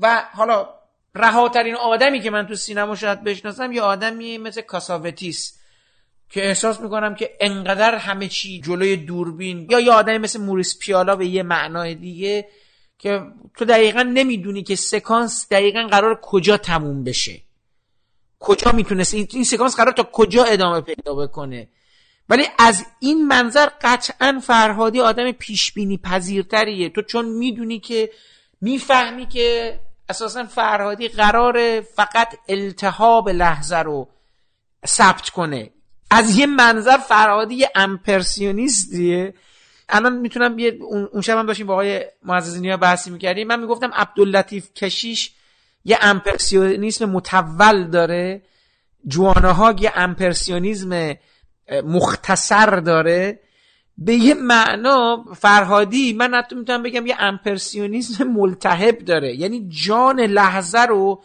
Speaker 10: و حالا رهاترین آدمی که من تو سینما شاید بشناسم یه آدمی مثل کاساوتیس. که احساس می‌کنم که انقدر همه چی جلوی دوربین یا یه آدمی مثل موریس پیالا به یه معنای دیگه که تو دقیقا نمی‌دونی که سکانس دقیقا قرار کجا تموم بشه. کجا می‌تونست این, سکانس قرار تا کجا ادامه پیدا بکنه؟ ولی از این منظر قطعا فرهادی آدم پیشبینی پذیرتریه. تو چون می‌دونی که می‌فهمی که اساسا فرهادی قرار فقط التهاب لحظه رو ثبت کنه. از یه منظر فرهادی یه امپرسیونیستیه. الان می‌تونم یه اون شب هم داشتیم با آقای معززینی ها بحثی می‌کردیم. من می‌گفتم عبداللطیف کشیش یه امپرسیونیسم متول داره. جوانه ها یه امپرسیونیزم مختصر داره. به یه معنا فرهادی من حتی می‌تونم بگم یه امپرسیونیزم ملتهب داره. یعنی جان لحظه رو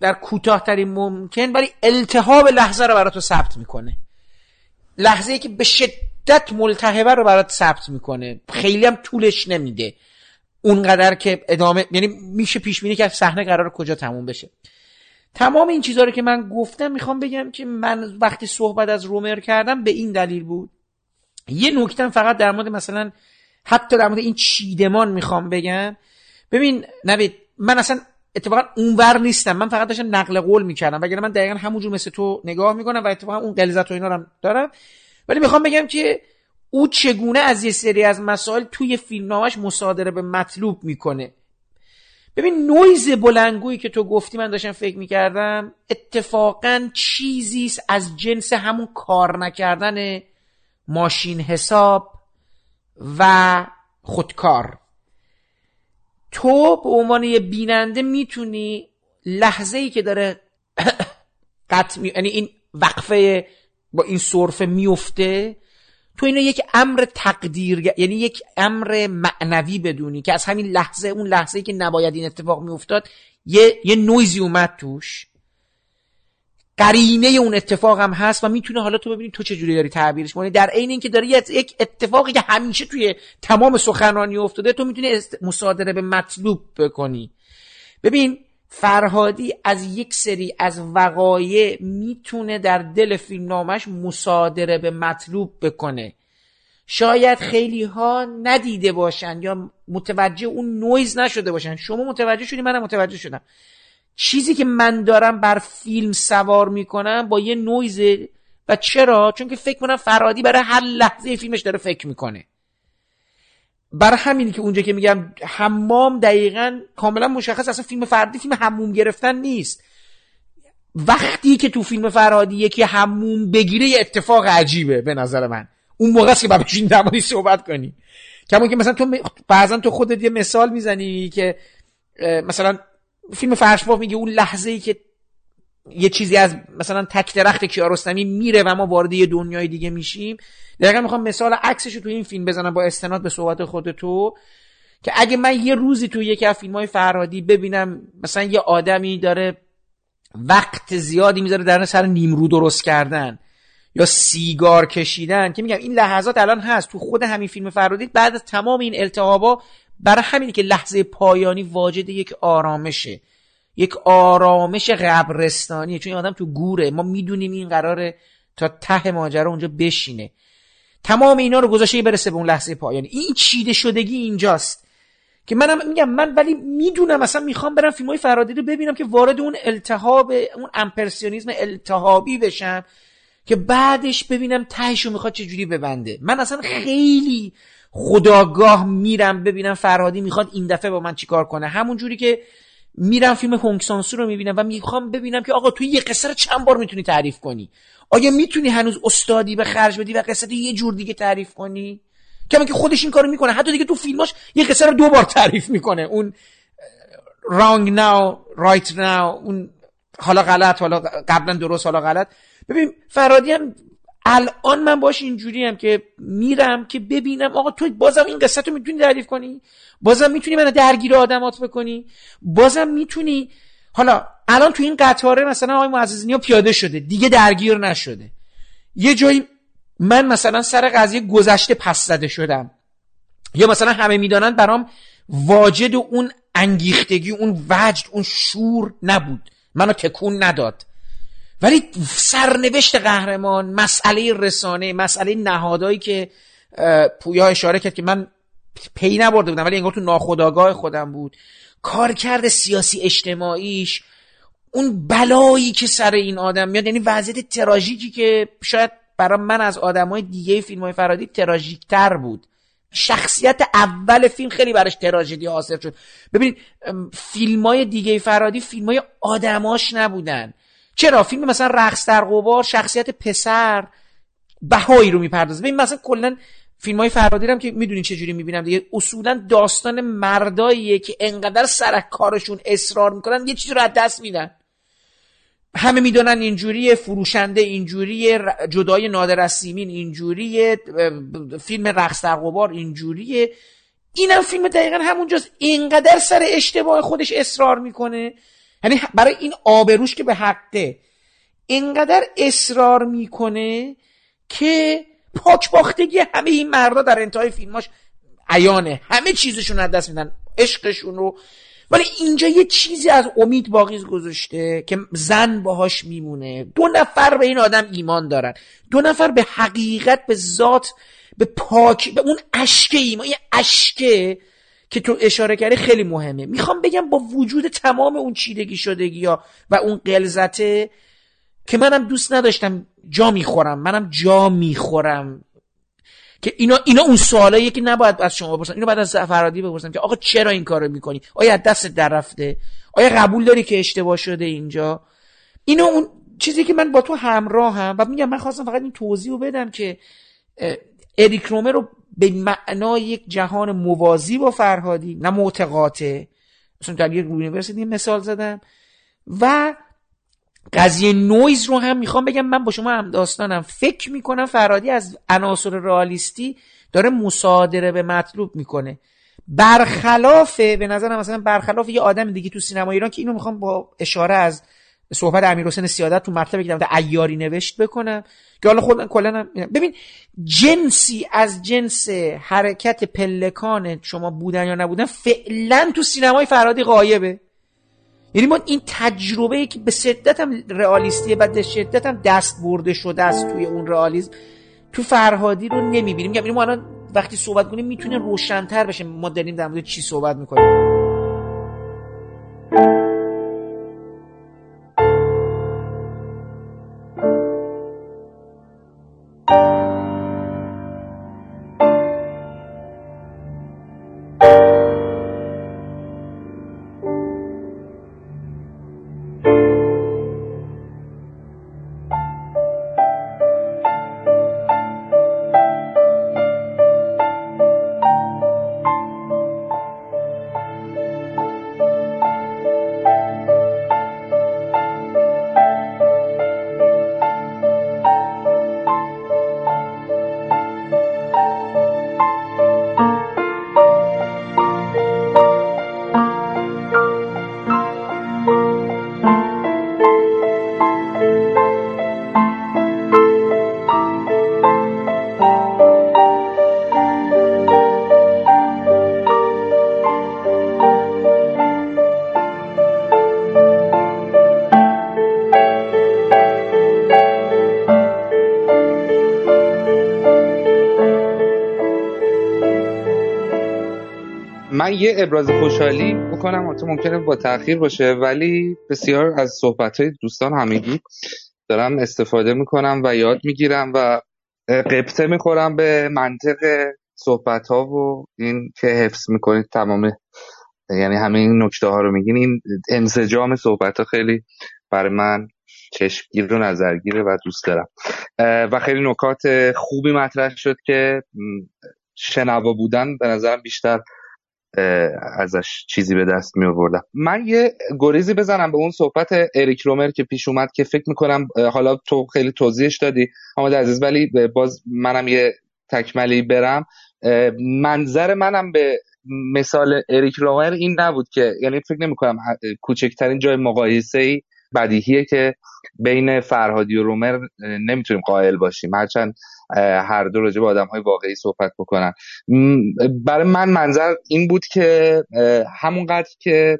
Speaker 10: در کوتاهترین ممکن ولی التهاب لحظه رو برای تو ثبت می‌کنه. لحظه ای که به شدت ملتهبه رو برات ثبت می‌کنه. خیلی هم طولش نمیده. اونقدر که ادامه یعنی میشه پیش بینی که صحنه قرار کجا تموم بشه. تمام این چیزها رو که من گفتم می‌خوام بگم که من وقتی صحبت از رومر کردم به این دلیل بود. یه نکته فقط در مورد مثلا حتی در مورد این چیدمان می‌خوام بگم. ببین نوید من اصلا اتفاقا اونور نیستم. من فقط داشتم نقل قول می‌کردم. وگرنه من دقیقا همونجور مثل تو نگاه می‌کنم و اتفاقا اون قلزت و اینا رو دارم. ولی می‌خوام بگم که او چگونه از یه سری از مسائل توی فیلمنامش مصادره به مطلوب می‌کنه. ببین نویز بلنگویی که تو گفتی من داشتم فکر می‌کردم اتفاقا چیزی از جنس همون کار نکردن ماشین حساب و خودکار. تو به عنوان یه بیننده می‌تونی لحظه ای که داره قطع می... یعنی این وقفه با این سرفه میفته تو اینو یک امر تقدیر یعنی یک امر معنوی بدونی که از همین لحظه اون لحظه ای که نباید این اتفاق میافتاد یه یه نویزی اومد توش. قرینه اون اتفاق هم هست و می‌تونه حالا تو ببینی تو چه جوری داری تعبیرش کنی در عین اینکه داری یک اتفاقی که همیشه توی تمام سخنرانی افتاده تو می‌تونی مصادره به مطلوب بکنی. ببین فرهادی از یک سری از وقایع می‌تونه در دل فیلمنامش مصادره به مطلوب بکنه. شاید خیلی ها ندیده باشن یا متوجه اون نویز نشده باشن. شما متوجه شدی؟ منم متوجه شدم. چیزی که من دارم بر فیلم سوار می‌کنم با یه نویزه و چرا؟ چون که فکر کنم فرادی برای هر لحظه فیلمش داره فکر می‌کنه. برای همینی که اونجا که میگم حمام دقیقا کاملا مشخص اصلا فیلم فردی فیلم حموم گرفتن نیست. وقتی که تو فیلم فرادی یکی حموم بگیره یه اتفاق عجیبه به نظر من. اون موقع که باید بشین در صحبت کنی. کما که مثلا تو بعضا تو خودت یه مثال می‌زنی که مثلا فیلم فرشباف میگه اون لحظه ای که یه چیزی از مثلا تک درخت کیارستمی میره و ما وارد یه دنیای دیگه میشیم. دقیقا می‌خوام مثال عکسش رو تو این فیلم بزنم با استناد به صحبت خود تو که اگه من یه روزی تو یکی از فیلم های فرهادی ببینم مثلا یه آدمی داره وقت زیادی می‌ذاره در سر نیمرو درست کردن یا سیگار کشیدن که میگم این لحظات الان هست. تو خود همین فیلم فرهادی بعد از تمام این التهابا برای همینی که لحظه پایانی واجد یک آرامشه. یک آرامش قبرستانیه. چون این آدم تو گوره. ما می‌دونیم این قراره تا ته ماجرا اونجا بشینه. تمام اینا رو گذاشته برسه به اون لحظه پایانی. این چیده شدگی اینجاست. که منم میگم من ولی می‌دونم مثلا می‌خوام برم فیلم های فرادی رو ببینم که وارد اون التهاب اون امپرسیونیزم التهابی بشم که بعدش ببینم تهش رو می‌خواد چجوری ببنده. من اصلا خیلی خداگاه میرم ببینم فرهادی می‌خواد این دفعه با من چیکار کنه. همون جوری که میرم فیلم هونگسانسو رو می‌بینم و می‌خوام ببینم که آقا توی یه قصه رو چند بار می‌تونی تعریف کنی؟ آیا می‌تونی هنوز استادی به خرج بدی و قصه یه جور دیگه تعریف کنی؟ کما که خودش این کارو می‌کنه. حتی دیگه تو فیلماش یه قصه رو دو بار تعریف می‌کنه. اون wrong now right now اون حالا غلط حالا قبلا درست حالا غلط. ببین فرادی هم الان من باش اینجوری هم که میرم که ببینم آقا تو بازم این قصه رو می‌تونی تعریف کنی؟ بازم می‌تونی من درگیر آدمات بکنی؟ بازم می‌تونی؟ حالا الان تو این قطاره مثلا آقای معززینی پیاده شده دیگه درگیر نشده. یه جایی من مثلا سر قضیه گذشته پس زده شدم. یا مثلا همه می‌دانند برام واجد اون انگیختگی اون وجد اون شور نبود. منو تکون نداد. ولی سرنوشت قهرمان مسئله رسانه مسئله نهادهایی که پویا اشاره کرد که من پی نبرده بودم ولی انگار تو ناخداگاه خودم بود. کارکرد سیاسی اجتماعیش اون بلایی که سر این آدم میاد یعنی وضعیت تراژیکی که شاید برای من از آدمای دیگه فیلم های فرادی تراژیکتر بود. شخصیت اول فیلم خیلی براش تراژدی حاصل شد. ببین فیلم های دیگه فرادی فیلم های آدماش نبودن. چرا فیلم مثلا رقص در قبار شخصیت پسر بهایی رو می‌پردازه. ببین مثلا کلا فیلم های فرادی هم که می‌دونین چه جوری می‌بینم دیگه اصولا داستان مرداییه که انقدر سرک کارشون اصرار می‌کنن یه چیزی رو از دست میدن. همه می‌دونن اینجوریه فروشنده اینجوریه جدای نادر از سیمین اینجوریه فیلم رقص در قبار اینجوریه. اینم فیلم دقیقا همونجاست. اینقدر سر اشتباه خودش اصرار می‌کنه. یعنی برای این آبروش که به حقه اینقدر اصرار می‌کنه که پاکباختگی همه این مردا در انتهای فیلماش عیانه. همه چیزشون از دست میدن. عشقشون رو. ولی اینجا یه چیزی از امید باقی گذاشته که زن باهاش میمونه. دو نفر به این آدم ایمان دارن. دو نفر به حقیقت به ذات به پاک به اون اشک ایمان. یه اشکه که تو اشاره کردی خیلی مهمه. می‌خوام بگم با وجود تمام اون چیدگی شدگی ها و اون قلزته که منم دوست نداشتم جا می‌خورم منم جا می‌خورم. که اینا اینا اون سوالاییه که نباید از شما بپرسم. اینو بعد از فرادی بپرسم که آقا چرا این کارو می‌کنی؟ آیا دست در رفته؟ آیا قبول داری که اشتباه شده اینجا؟ اینو اون چیزی که من با تو همراه هم و میگم من خواستم فقط این توضیح رو بدم که اریک رومه رو به معنای یک جهان موازی با فرهادی نه معتقاته. مثلا در یک یونیورسیتی مثال زدم. و قضیه نویز رو هم می‌خوام بگم. من با شما هم داستانم. فکر می‌کنم فرادی از عناصر رئالیستی داره مصادره به مطلوب می‌کنه. برخلاف به نظرم مثلا برخلاف یه آدم دیگه تو سینما ایران که اینو می‌خوام با اشاره از صحبت امیر حسین سیادت تو مطلبی در ایاری نوشت بکنم که حالا خود کلا ببین جنسی از جنس حرکت پلکان شما بودن یا نبودن فعلا تو سینمای فرادی غایبه. یعنی ما این تجربه ای که به شدت هم رئالیستیه و به شدت هم دست برده شده است توی اون رئالیسم تو فرهادی رو نمی‌بینیم. میگم ما الان وقتی صحبت کنیم می‌تونه روشنتر بشه. ما داریم در مورد چی صحبت می‌کنیم؟
Speaker 11: یه ابراز خوشحالی بکنم تو ممکنه با تاخیر باشه ولی بسیار از صحبت های دوستان همگی دارم استفاده می‌کنم و یاد می‌گیرم و قبطه می‌خورم به منطق صحبت ها و این که حفظ می‌کنید تمام یعنی همه این نکته ها رو میگین. این انسجام صحبت ها خیلی برای من چشمگیر و نظرگیره و دوست دارم. و خیلی نکات خوبی مطرح شد که شنوا بودن به نظرم بیشتر ازش چیزی به دست می آوردم من یه گریزی بزنم به اون صحبت اریک رومر که پیش اومد که فکر می‌کنم حالا تو خیلی توضیحش دادی. حامد عزیز ولی باز منم یه تکملی برم. منظر منم به مثال اریک رومر این نبود که یعنی فکر نمی کنم کوچکترین جای مقایسه ای بدیهیه که بین فرهادی و رومر نمی‌تونیم قائل باشیم. هرچند هر دو راجع به آدم های واقعی صحبت بکنن. برای من منظر این بود که همونقدر که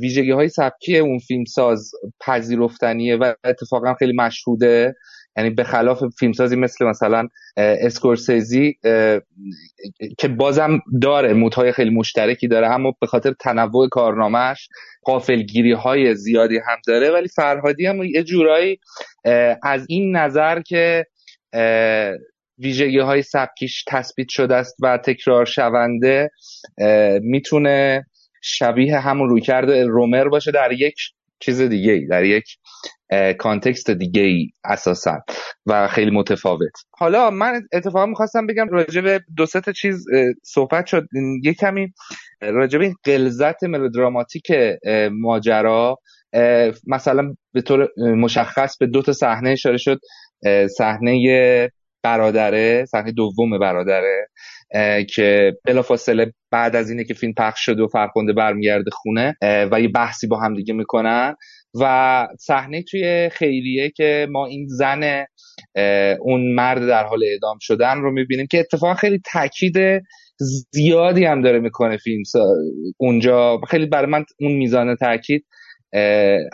Speaker 11: ویژگی های سبکی اون فیلم ساز پذیرفتنیه و اتفاقا خیلی مشهوده. یعنی به خلاف فیلمسازی مثل مثلا اسکورسیزی که بازم داره مودهای خیلی مشترکی داره اما به خاطر تنوع کارنامهش قافلگیری های زیادی هم داره. ولی فرهادی هم یه جورایی از این نظر که ویژگی های سبکیش تثبیت شده است و تکرار شونده می‌تونه شبیه همون روی کرده رومر باشه در یک چیز دیگه ای در یک کانتکست دیگه ای اساسا و خیلی متفاوت. حالا من اتفاقا می‌خواستم بگم راجع به دو تا چیز صحبت شد. یه کمی راجع به این قلزت ملودراماتیک ماجرا مثلا به طور مشخص به دو تا صحنه اشاره شد. صحنه برادره صحنه دوم برادره که بلافاصله بعد از اینه که فیلم پخش شده و فرخنده برمیگرده خونه و یه بحثی با هم دیگه می‌کنن. و صحنه توی خیریه که ما این زن اون مرد در حال اعدام شدن رو می‌بینیم که اتفاقا خیلی تاکید زیادی هم داره می‌کنه فیلم اونجا. خیلی برای من اون میزان تاکید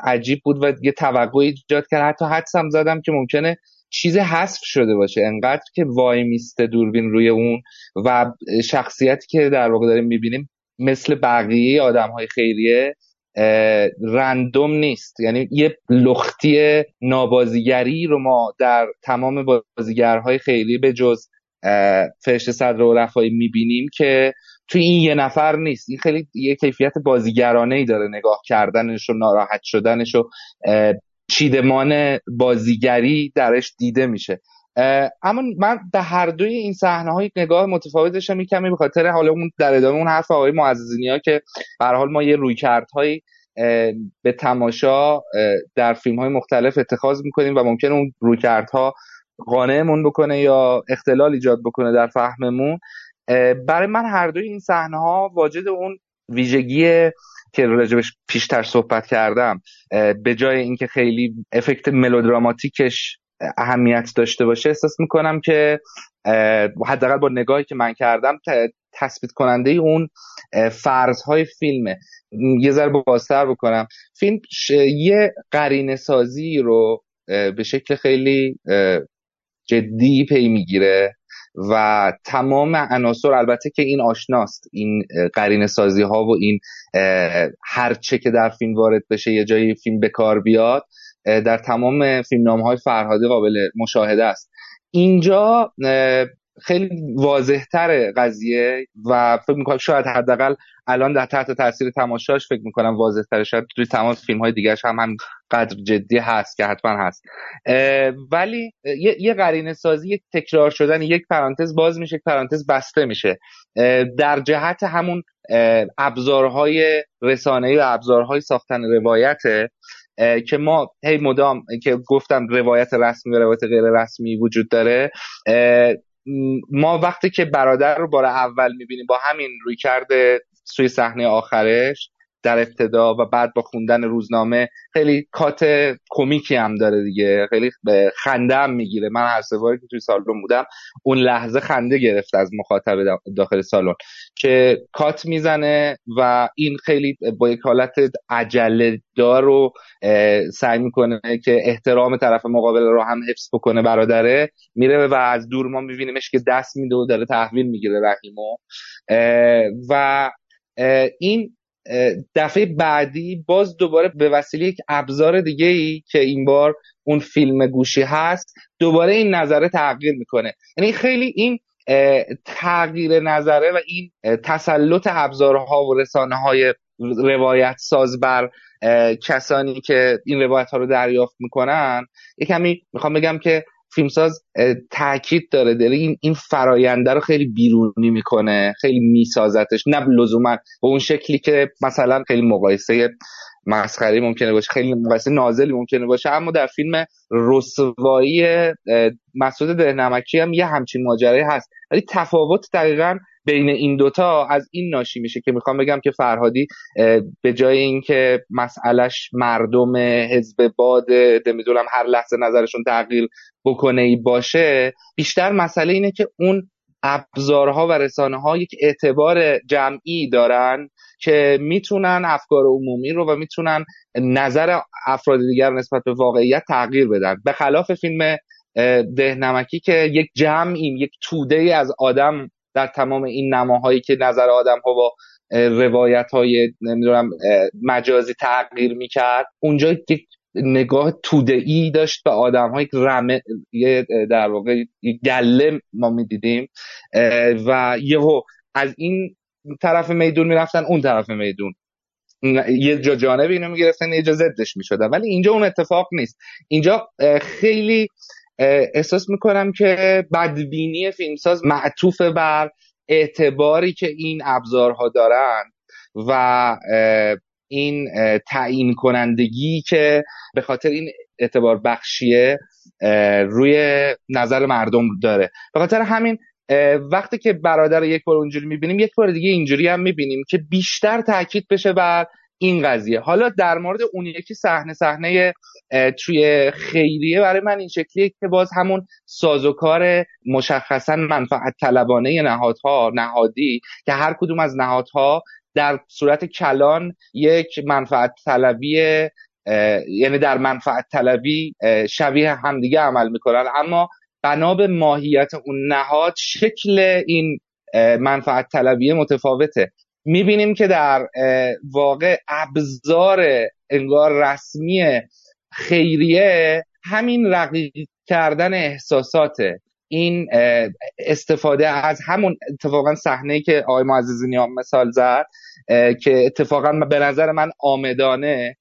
Speaker 11: عجیب بود و یه توقع ایجاد کرد. حتی حدسم زدم که ممکنه چیز حذف شده باشه انقدر که وای میسته دوربین روی اون و شخصیتی که در واقع داریم می‌بینیم مثل بقیه آدم های خیریه رندوم نیست. یعنی یه لختی نابازیگری رو ما در تمام بازیگرهای خیریه به جز فرشت صدر و رفایی می‌بینیم که توی این یه نفر نیست. این خیلی یه کیفیت بازیگرانه ای داره نگاه کردنش و ناراحت شدنش و چیدمان بازیگری درش دیده میشه. اما من به هر دوی این صحنه های نگاه متفاوت داشتم. کمی به خاطر حالا اون در ادامه اون حرف آقای معززینی ها که به حال ما یه رویکردهایی به تماشا در فیلم های مختلف اتخاذ می‌کنیم و ممکن اون رویکردها قانعمون بکنه یا اختلال ایجاد بکنه در فهممون. برای من هر دوی این صحنه ها واجد اون ویژگی که راجبش پیشتر صحبت کردم به جای اینکه خیلی افکت ملودراماتیکش اهمیت داشته باشه احساس می‌کنم که حداقل با نگاهی که من کردم تثبیت کننده اون فرضهای فیلمه یه ذره بازتر بکنم. فیلم یه قرینه سازی رو به شکل خیلی جدی پی می‌گیره. و تمام عناصر البته که این آشناست این قرینه سازی ها و این هر چه که در فیلم وارد بشه یه جایی فیلم به کار بیاد در تمام فیلم های فرهادی قابل مشاهده است. اینجا خیلی واضحتر قضیه و فکر می‌کنم شاید حداقل الان در تحت تاثیر تماشاش فکر می‌کنم واضحتر شاید توی تمام فیلم های دیگرش هم هم قدر جدی هست که حتما هست. ولی یه, قرینه سازی یک تکرار شدن یک پرانتز باز میشه یک پرانتز بسته میشه. در جهت همون ابزارهای رسانه‌ای و ابزارهای ساختن روایته که ما هی مدام که گفتم روایت رسمی و روایت غیر رسمی وجود داره ما وقتی که برادر رو بار اول می‌بینیم با همین روی کرده سوی صحنه آخرش در ابتدا و بعد با خوندن روزنامه خیلی کات کمیکی هم داره دیگه. خیلی خنده هم می‌گیره. من هر سواری که توی سالن بودم اون لحظه خنده گرفت از مخاطب داخل سالن که کات می‌زنه و این خیلی با یک حالت عجله دار رو سعی می‌کنه که احترام طرف مقابل رو هم حفظ بکنه برادره. میره و از دور ما میبینیمش که دست میده و داره تحویل می‌گیره رحیمو. و این دفعه بعدی باز دوباره به وسیله یک ابزار دیگه ای که این بار اون فیلم گوشی هست دوباره این نظره تغییر می‌کنه. یعنی خیلی این تغییر نظره و این تسلط ابزارها و رسانه های روایت ساز بر کسانی که این روایت ها رو دریافت می‌کنن یه کمی می‌خوام بگم که فیلمساز تاکید داره. داره این این فراینده رو خیلی بیرونی می‌کنه خیلی میسازتش. نه لزوما به اون شکلی که مثلا خیلی مقایسه مسخری ممکنه باشه خیلی مقایسه نازلی ممکنه باشه. اما در فیلم رسوایی مسعود دهنمکی هم یه همچین ماجرایی هست. ولی تفاوت دقیقا بین این دوتا از این ناشی میشه که می‌خوام بگم که فرهادی به جای اینکه مسئلهش مردم حزب باد نمی‌دونم هر لحظه نظرشون تغییر بکنه ای باشه بیشتر مسئله اینه که اون ابزارها و رسانه ها یک اعتبار جمعی دارن که می‌تونن افکار عمومی رو و می‌تونن نظر افراد دیگر نسبت به واقعیت تغییر بدن. به خلاف فیلم دهنمکی که یک جمعی یک توده از آدم در تمام این نماهایی که نظر آدم ها با روایت های نمی‌دونم مجازی تغییر می‌کرد اونجا یک نگاه توده ای داشت به آدم های رمه در واقع گله ما می‌دیدیم و یهو از این طرف میدون می‌رفتن اون طرف میدون. یه جا جانب اینو می‌گرفتن یه جا زدش می‌شدن. ولی اینجا اون اتفاق نیست. اینجا خیلی احساس می‌کنم که بدبینی فیلمساز معطوف بر اعتباری که این ابزارها دارن و این تعیین کنندگی که به خاطر این اعتبار بخشیه روی نظر مردم داره. به خاطر همین وقتی که برادر یک بار اونجوری می‌بینیم یک بار دیگه اینجوری هم می‌بینیم که بیشتر تاکید بشه بر این قضیه. حالا در مورد اون یکی صحنه صحنه توی خیریه برای من این شکلیه که باز همون سازوکار مشخصا منفعت طلبانه نهادها نهادی که هر کدوم از نهادها در صورت کلان یک منفعت طلبی یعنی در منفعت طلبی شبیه همدیگه عمل می‌کنن. اما بنا به ماهیت اون نهاد شکل این منفعت طلبی متفاوته. می‌بینیم که در واقع ابزار انگار رسمی خیریه همین رقیق کردن احساساته. این استفاده از همون اتفاقا صحنه که آقای معززی مثال زد که اتفاقا به نظر من آمدانه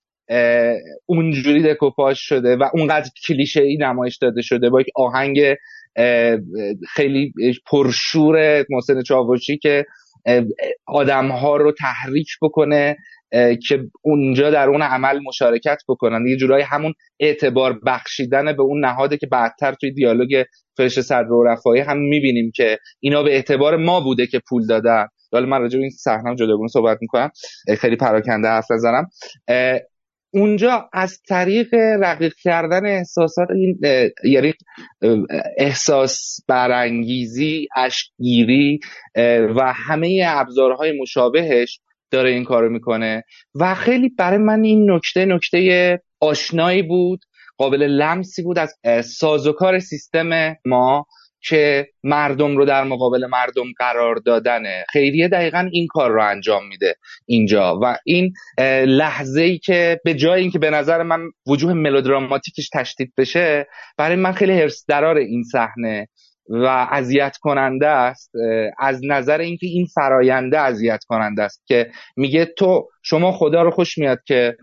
Speaker 11: اونجوری دکوپاژ شده و اونقدر کلیشه ای نمایش داده شده با یک آهنگ خیلی پرشور محسن چاوشی که آدم ها رو تحریک بکنه که اونجا در اون عمل مشارکت بکنن. یه جورایی همون اعتبار بخشیدن به اون نهاده که بعدتر توی دیالوگ فرش صدر و رفایی هم می‌بینیم که اینا به اعتبار ما بوده که پول دادن. حالا من راجع به این صحنه جداگونه صحبت می‌کنم. خیلی پراکنده حرف نزنم. اونجا از طریق رقیق کردن احساسات این یعنی احساس برانگیزی اشگیری و همه ابزارهای مشابهش داره این کارو می‌کنه. و خیلی برای من این نکته نکته آشنایی بود قابل لمسی بود از سازوکار سیستم ما. که مردم رو در مقابل مردم قرار دادنه. خیریه دقیقا این کار رو انجام میده اینجا و این لحظه ای که به جای اینکه به نظر من وجوه ملودراماتیکش تشدید بشه برای من خیلی حرس درار این صحنه و اذیت کننده است. از نظر اینکه این فراینده اذیت کننده است که میگه تو شما خدا رو خوش میاد که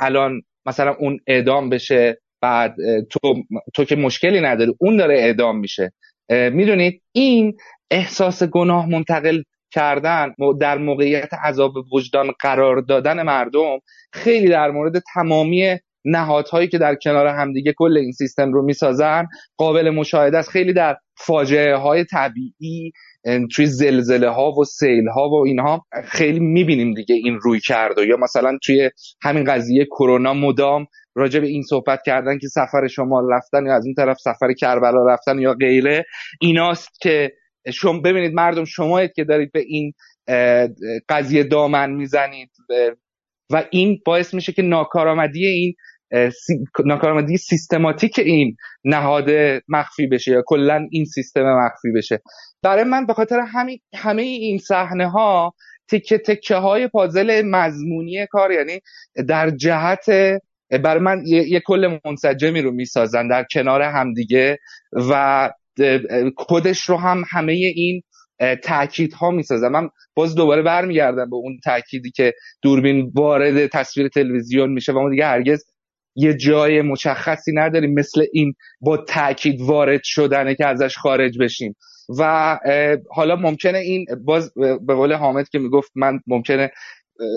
Speaker 11: الان مثلا اون اعدام بشه بعد تو تو که مشکلی نداری اون داره اعدام میشه. می‌دونید؟ این احساس گناه منتقل کردن در موقعیت عذاب وجدان قرار دادن مردم خیلی در مورد تمامی نهادهایی که در کنار همدیگه کل این سیستم رو می‌سازن قابل مشاهده است. خیلی در فاجعه های طبیعی توی زلزله ها و سیل ها و اینها خیلی می‌بینیم دیگه این روی کرده یا مثلا توی همین قضیه کرونا مدام راجع به این صحبت کردن که سفر شما رفتن یا از این طرف سفر کربلا رفتن یا غیره ایناست که شما ببینید مردم شمایید که دارید به این قضیه دامن می‌زنید. و این باعث میشه که ناکارآمدی این ناکارآمدی سیستماتیک این نهاد مخفی بشه یا کلا این سیستم مخفی بشه. برای من به خاطر همین همه این صحنه ها تکه تکه های پازل مضمونی کار یعنی در جهت برای من یه, یه کل منسجمی رو می‌سازن در کنار همدیگه و کدش رو هم همه این تاکید ها می‌سازن. من باز دوباره برمیگردم به اون تاکیدی که دوربین وارد تصویر تلویزیون میشه و اون دیگه هرگز یه جای مشخصی نداریم مثل این با تاکید وارد شدنه که ازش خارج بشیم. و حالا ممکنه این باز به قول حامد که می‌گفت من ممکنه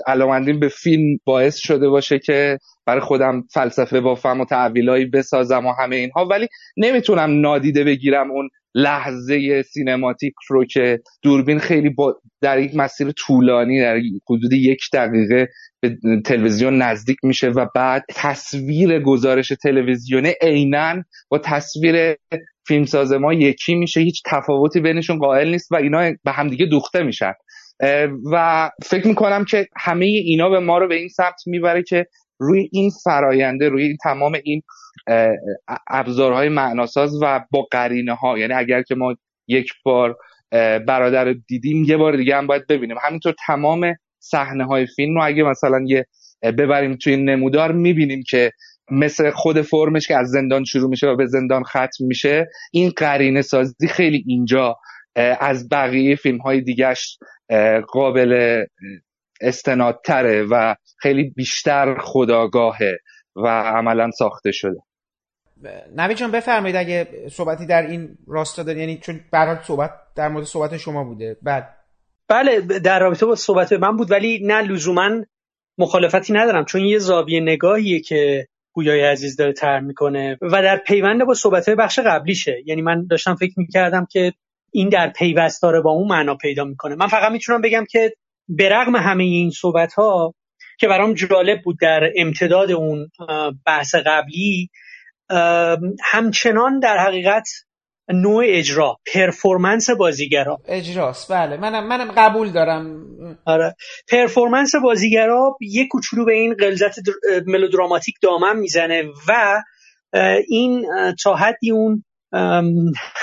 Speaker 11: علاقمندیم به فیلم باعث شده باشه که برای خودم فلسفه بافم و تعویلایی بسازم و همه اینها. ولی نمی‌تونم نادیده بگیرم اون لحظه سینماتیک رو که دوربین خیلی با در یک مسیر طولانی در حدود یک دقیقه به تلویزیون نزدیک میشه و بعد تصویر گزارش تلویزیونه عینا با تصویر فیلمساز ما یکی میشه. هیچ تفاوتی بینشون قائل نیست و اینا به همدیگه دوخته میشن. و فکر می‌کنم که همه اینا به ما رو به این سمت می‌بره که روی این فراینده روی این تمام این ابزارهای معناساز و با قرینه ها یعنی اگر که ما یک بار برادر رو دیدیم یه بار دیگه هم باید ببینیم. همینطور تمام صحنه های فیلم رو اگه مثلا یه ببریم توی نمودار می‌بینیم که مثل خود فرمش که از زندان شروع میشه و به زندان ختم میشه این قرینه سازی خیلی اینجا از بقیه فیلم های دیگهش قابل استنادتره و خیلی بیشتر خداگاهه و عملا ساخته شده.
Speaker 10: نوی جان بفرمایید اگه صحبتی در این راستا داری یعنی چون برحال صحبت در مورد صحبت شما بوده. بعد.
Speaker 12: بله در رابطه با صحبت من بود ولی نه لزوما مخالفتی ندارم. چون یه زاویه نگاهیه که گویای عزیز داره تر می‌کنه و در پیوند با صحبت بخش قبلیشه. یعنی من داشتم فکر می‌کردم که این در پیوست داره با اون معنا پیدا می‌کنه. من فقط می‌تونم بگم که به رغم همه این صحبت ها که برام جالب بود در امتداد اون بحث قبلی همچنان در حقیقت نوع اجرا پرفورمنس بازیگرا.
Speaker 10: اجراست. بله. منم منم قبول دارم.
Speaker 12: آره. پرفورمنس بازیگرا یه کوچولو به این غلظت ملودراماتیک دامن می‌زنه و این تا حدی اون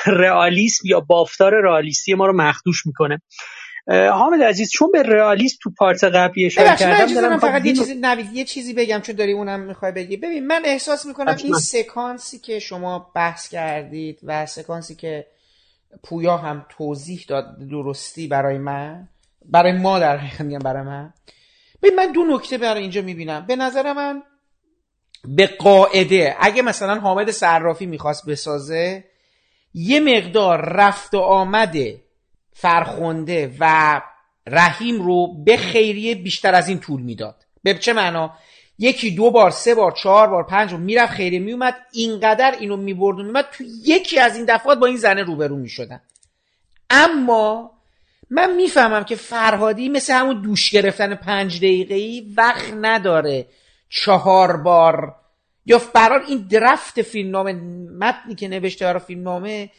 Speaker 12: رئالیسم یا بافتار رئالیستی ما رو مخدوش می‌کنه. حامد عزیز چون به رئالیسم تو پارت قبلی اشاره کردم
Speaker 10: دارم فقط یه چیزی نوید یه چیزی بگم چون داری اونم می‌خوای بگی. ببین من احساس می‌کنم این سکانسی که شما بحث کردید و سکانسی که پویا هم توضیح داد درستی برای من برای ما در حقیقت میگم برای من. ببین من دو نکته برای اینجا می‌بینم. به نظر من به قاعده اگه مثلا حامد صرافی می‌خواست بسازه یه مقدار رفت و آمد فرخنده و رحیم رو به خیریه بیشتر از این طول می‌داد. به چه معنا؟ یکی دو بار سه بار چهار بار پنج بار می‌رفت خیریه میومد اینقدر اینو می‌برد و میومد تو یکی از این دفعات با این زنه روبرو می‌شدن. اما من می‌فهمم که فرهادی مثل همون دوش گرفتن پنج دقیقه وقت نداره چهار بار. یا برار این درفت فیلمنامه متنی که نوشته برای فیلمنامه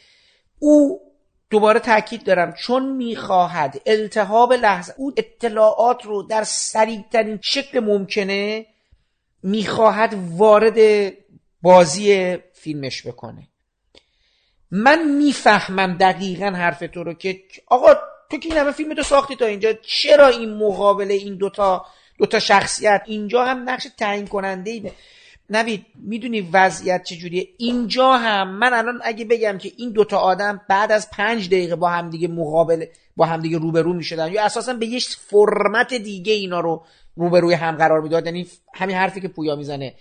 Speaker 10: او دوباره تاکید دارم. چون می‌خواهد التهاب لحظه او اطلاعات رو در سریعترین شکل ممکنه می‌خواهد وارد بازی فیلمش بکنه. من می‌فهمم دقیقا حرف تو رو که آقا تو که این همه فیلم تو ساختی تا اینجا چرا این مقابله این دوتا دوتا شخصیت اینجا هم نقش تعیین کننده ای نوید می‌دونی وضعیت چجوریه؟ اینجا هم من الان اگه بگم که این دوتا آدم بعد از پنج دقیقه با همدیگه مقابل با همدیگه روبرو می‌شدن یا اساسا به یه فرمت دیگه اینا رو روبروی هم قرار می‌داد. یعنی همین حرفی که پویا می‌زنه.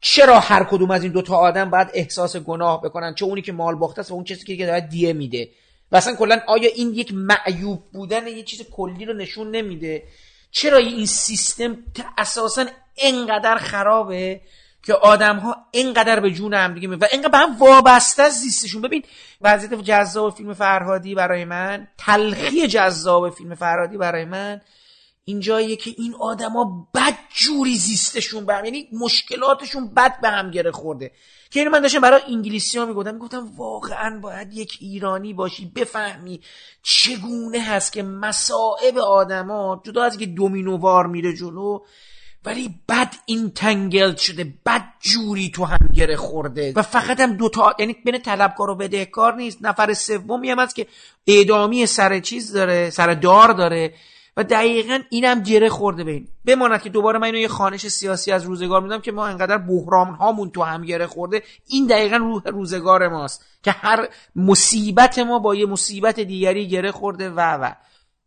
Speaker 10: چرا هر کدوم از این دوتا آدم باید احساس گناه بکنن؟ چه اونی که مال باخته است و اون کسی که داره دیه میده. و اصلا کلا آیا این یک معیوب بودن یه چیز کلی رو نشون نمیده؟ چرا این سیستم اساسا انقدر خرابه که آدم ها اینقدر به جون هم دیگه و اینقدر به هم وابسته از زیستشون. ببین وضعیت جذاب فیلم فرهادی برای من تلخی جذاب فیلم فرهادی برای من اینجاییه که این آدما بد جوری زیستشون به هم یعنی مشکلاتشون بد به هم گره خورده. که اینو من داشتم برای انگلیسی ها می‌گفتم می‌گفتم واقعا باید یک ایرانی باشی بفهمی چگونه هست که مسائب آدما جدا از که دومینووار میره جلو ولی بد این تنگل شده بد جوری تو هم گره خورده. و فقط هم دوتا یعنی بین طلبکار و بدهکار نیست. نفر سومی هم هست که اعدامی سر چیز داره سر دار داره. و دقیقا اینم گره خورده به این. بماند که دوباره من اینو یه خانش سیاسی از روزگار میدم که ما انقدر بحران هامون تو هم گره خورده. این دقیقا روح روزگار ماست که هر مصیبت ما با یه مصیبت دیگری گره خورده و و.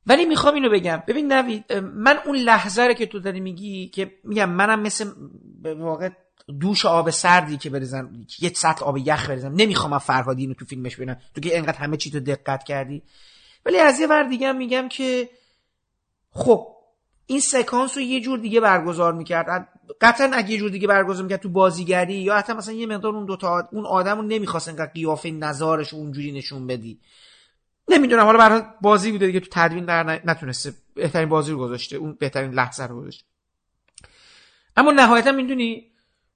Speaker 10: ولی می‌خوام اینو بگم. ببین نوید من اون لحظه رو که تو داری میگی که میگم منم مثل به واقع دوش آب سردی که بریزم یه سطل آب یخ بریزم. نمی‌خوام فرهادی اینو تو فیلمش ببینم. تو که انقدر همه چی تو دقت کردی. ولی از یه ور دیگه میگم که خب این سکانس رو یه جور دیگه برگزار می‌کرد. قطعا اگه یه جور دیگه برگزار می‌کرد تو بازیگری یا حتی مثلا یه مقدار اون دوتا اون آدم رو نمی‌خواست انقدر قیافه نظارش اونجوری نشون بدی. نمی‌دونم حالا برای بازی بوده دیگه تو تدوین در نتونسته بهترین بازی رو گذاشته اون بهترین لحظه رو گذاشته. اما نهایتا می‌دونی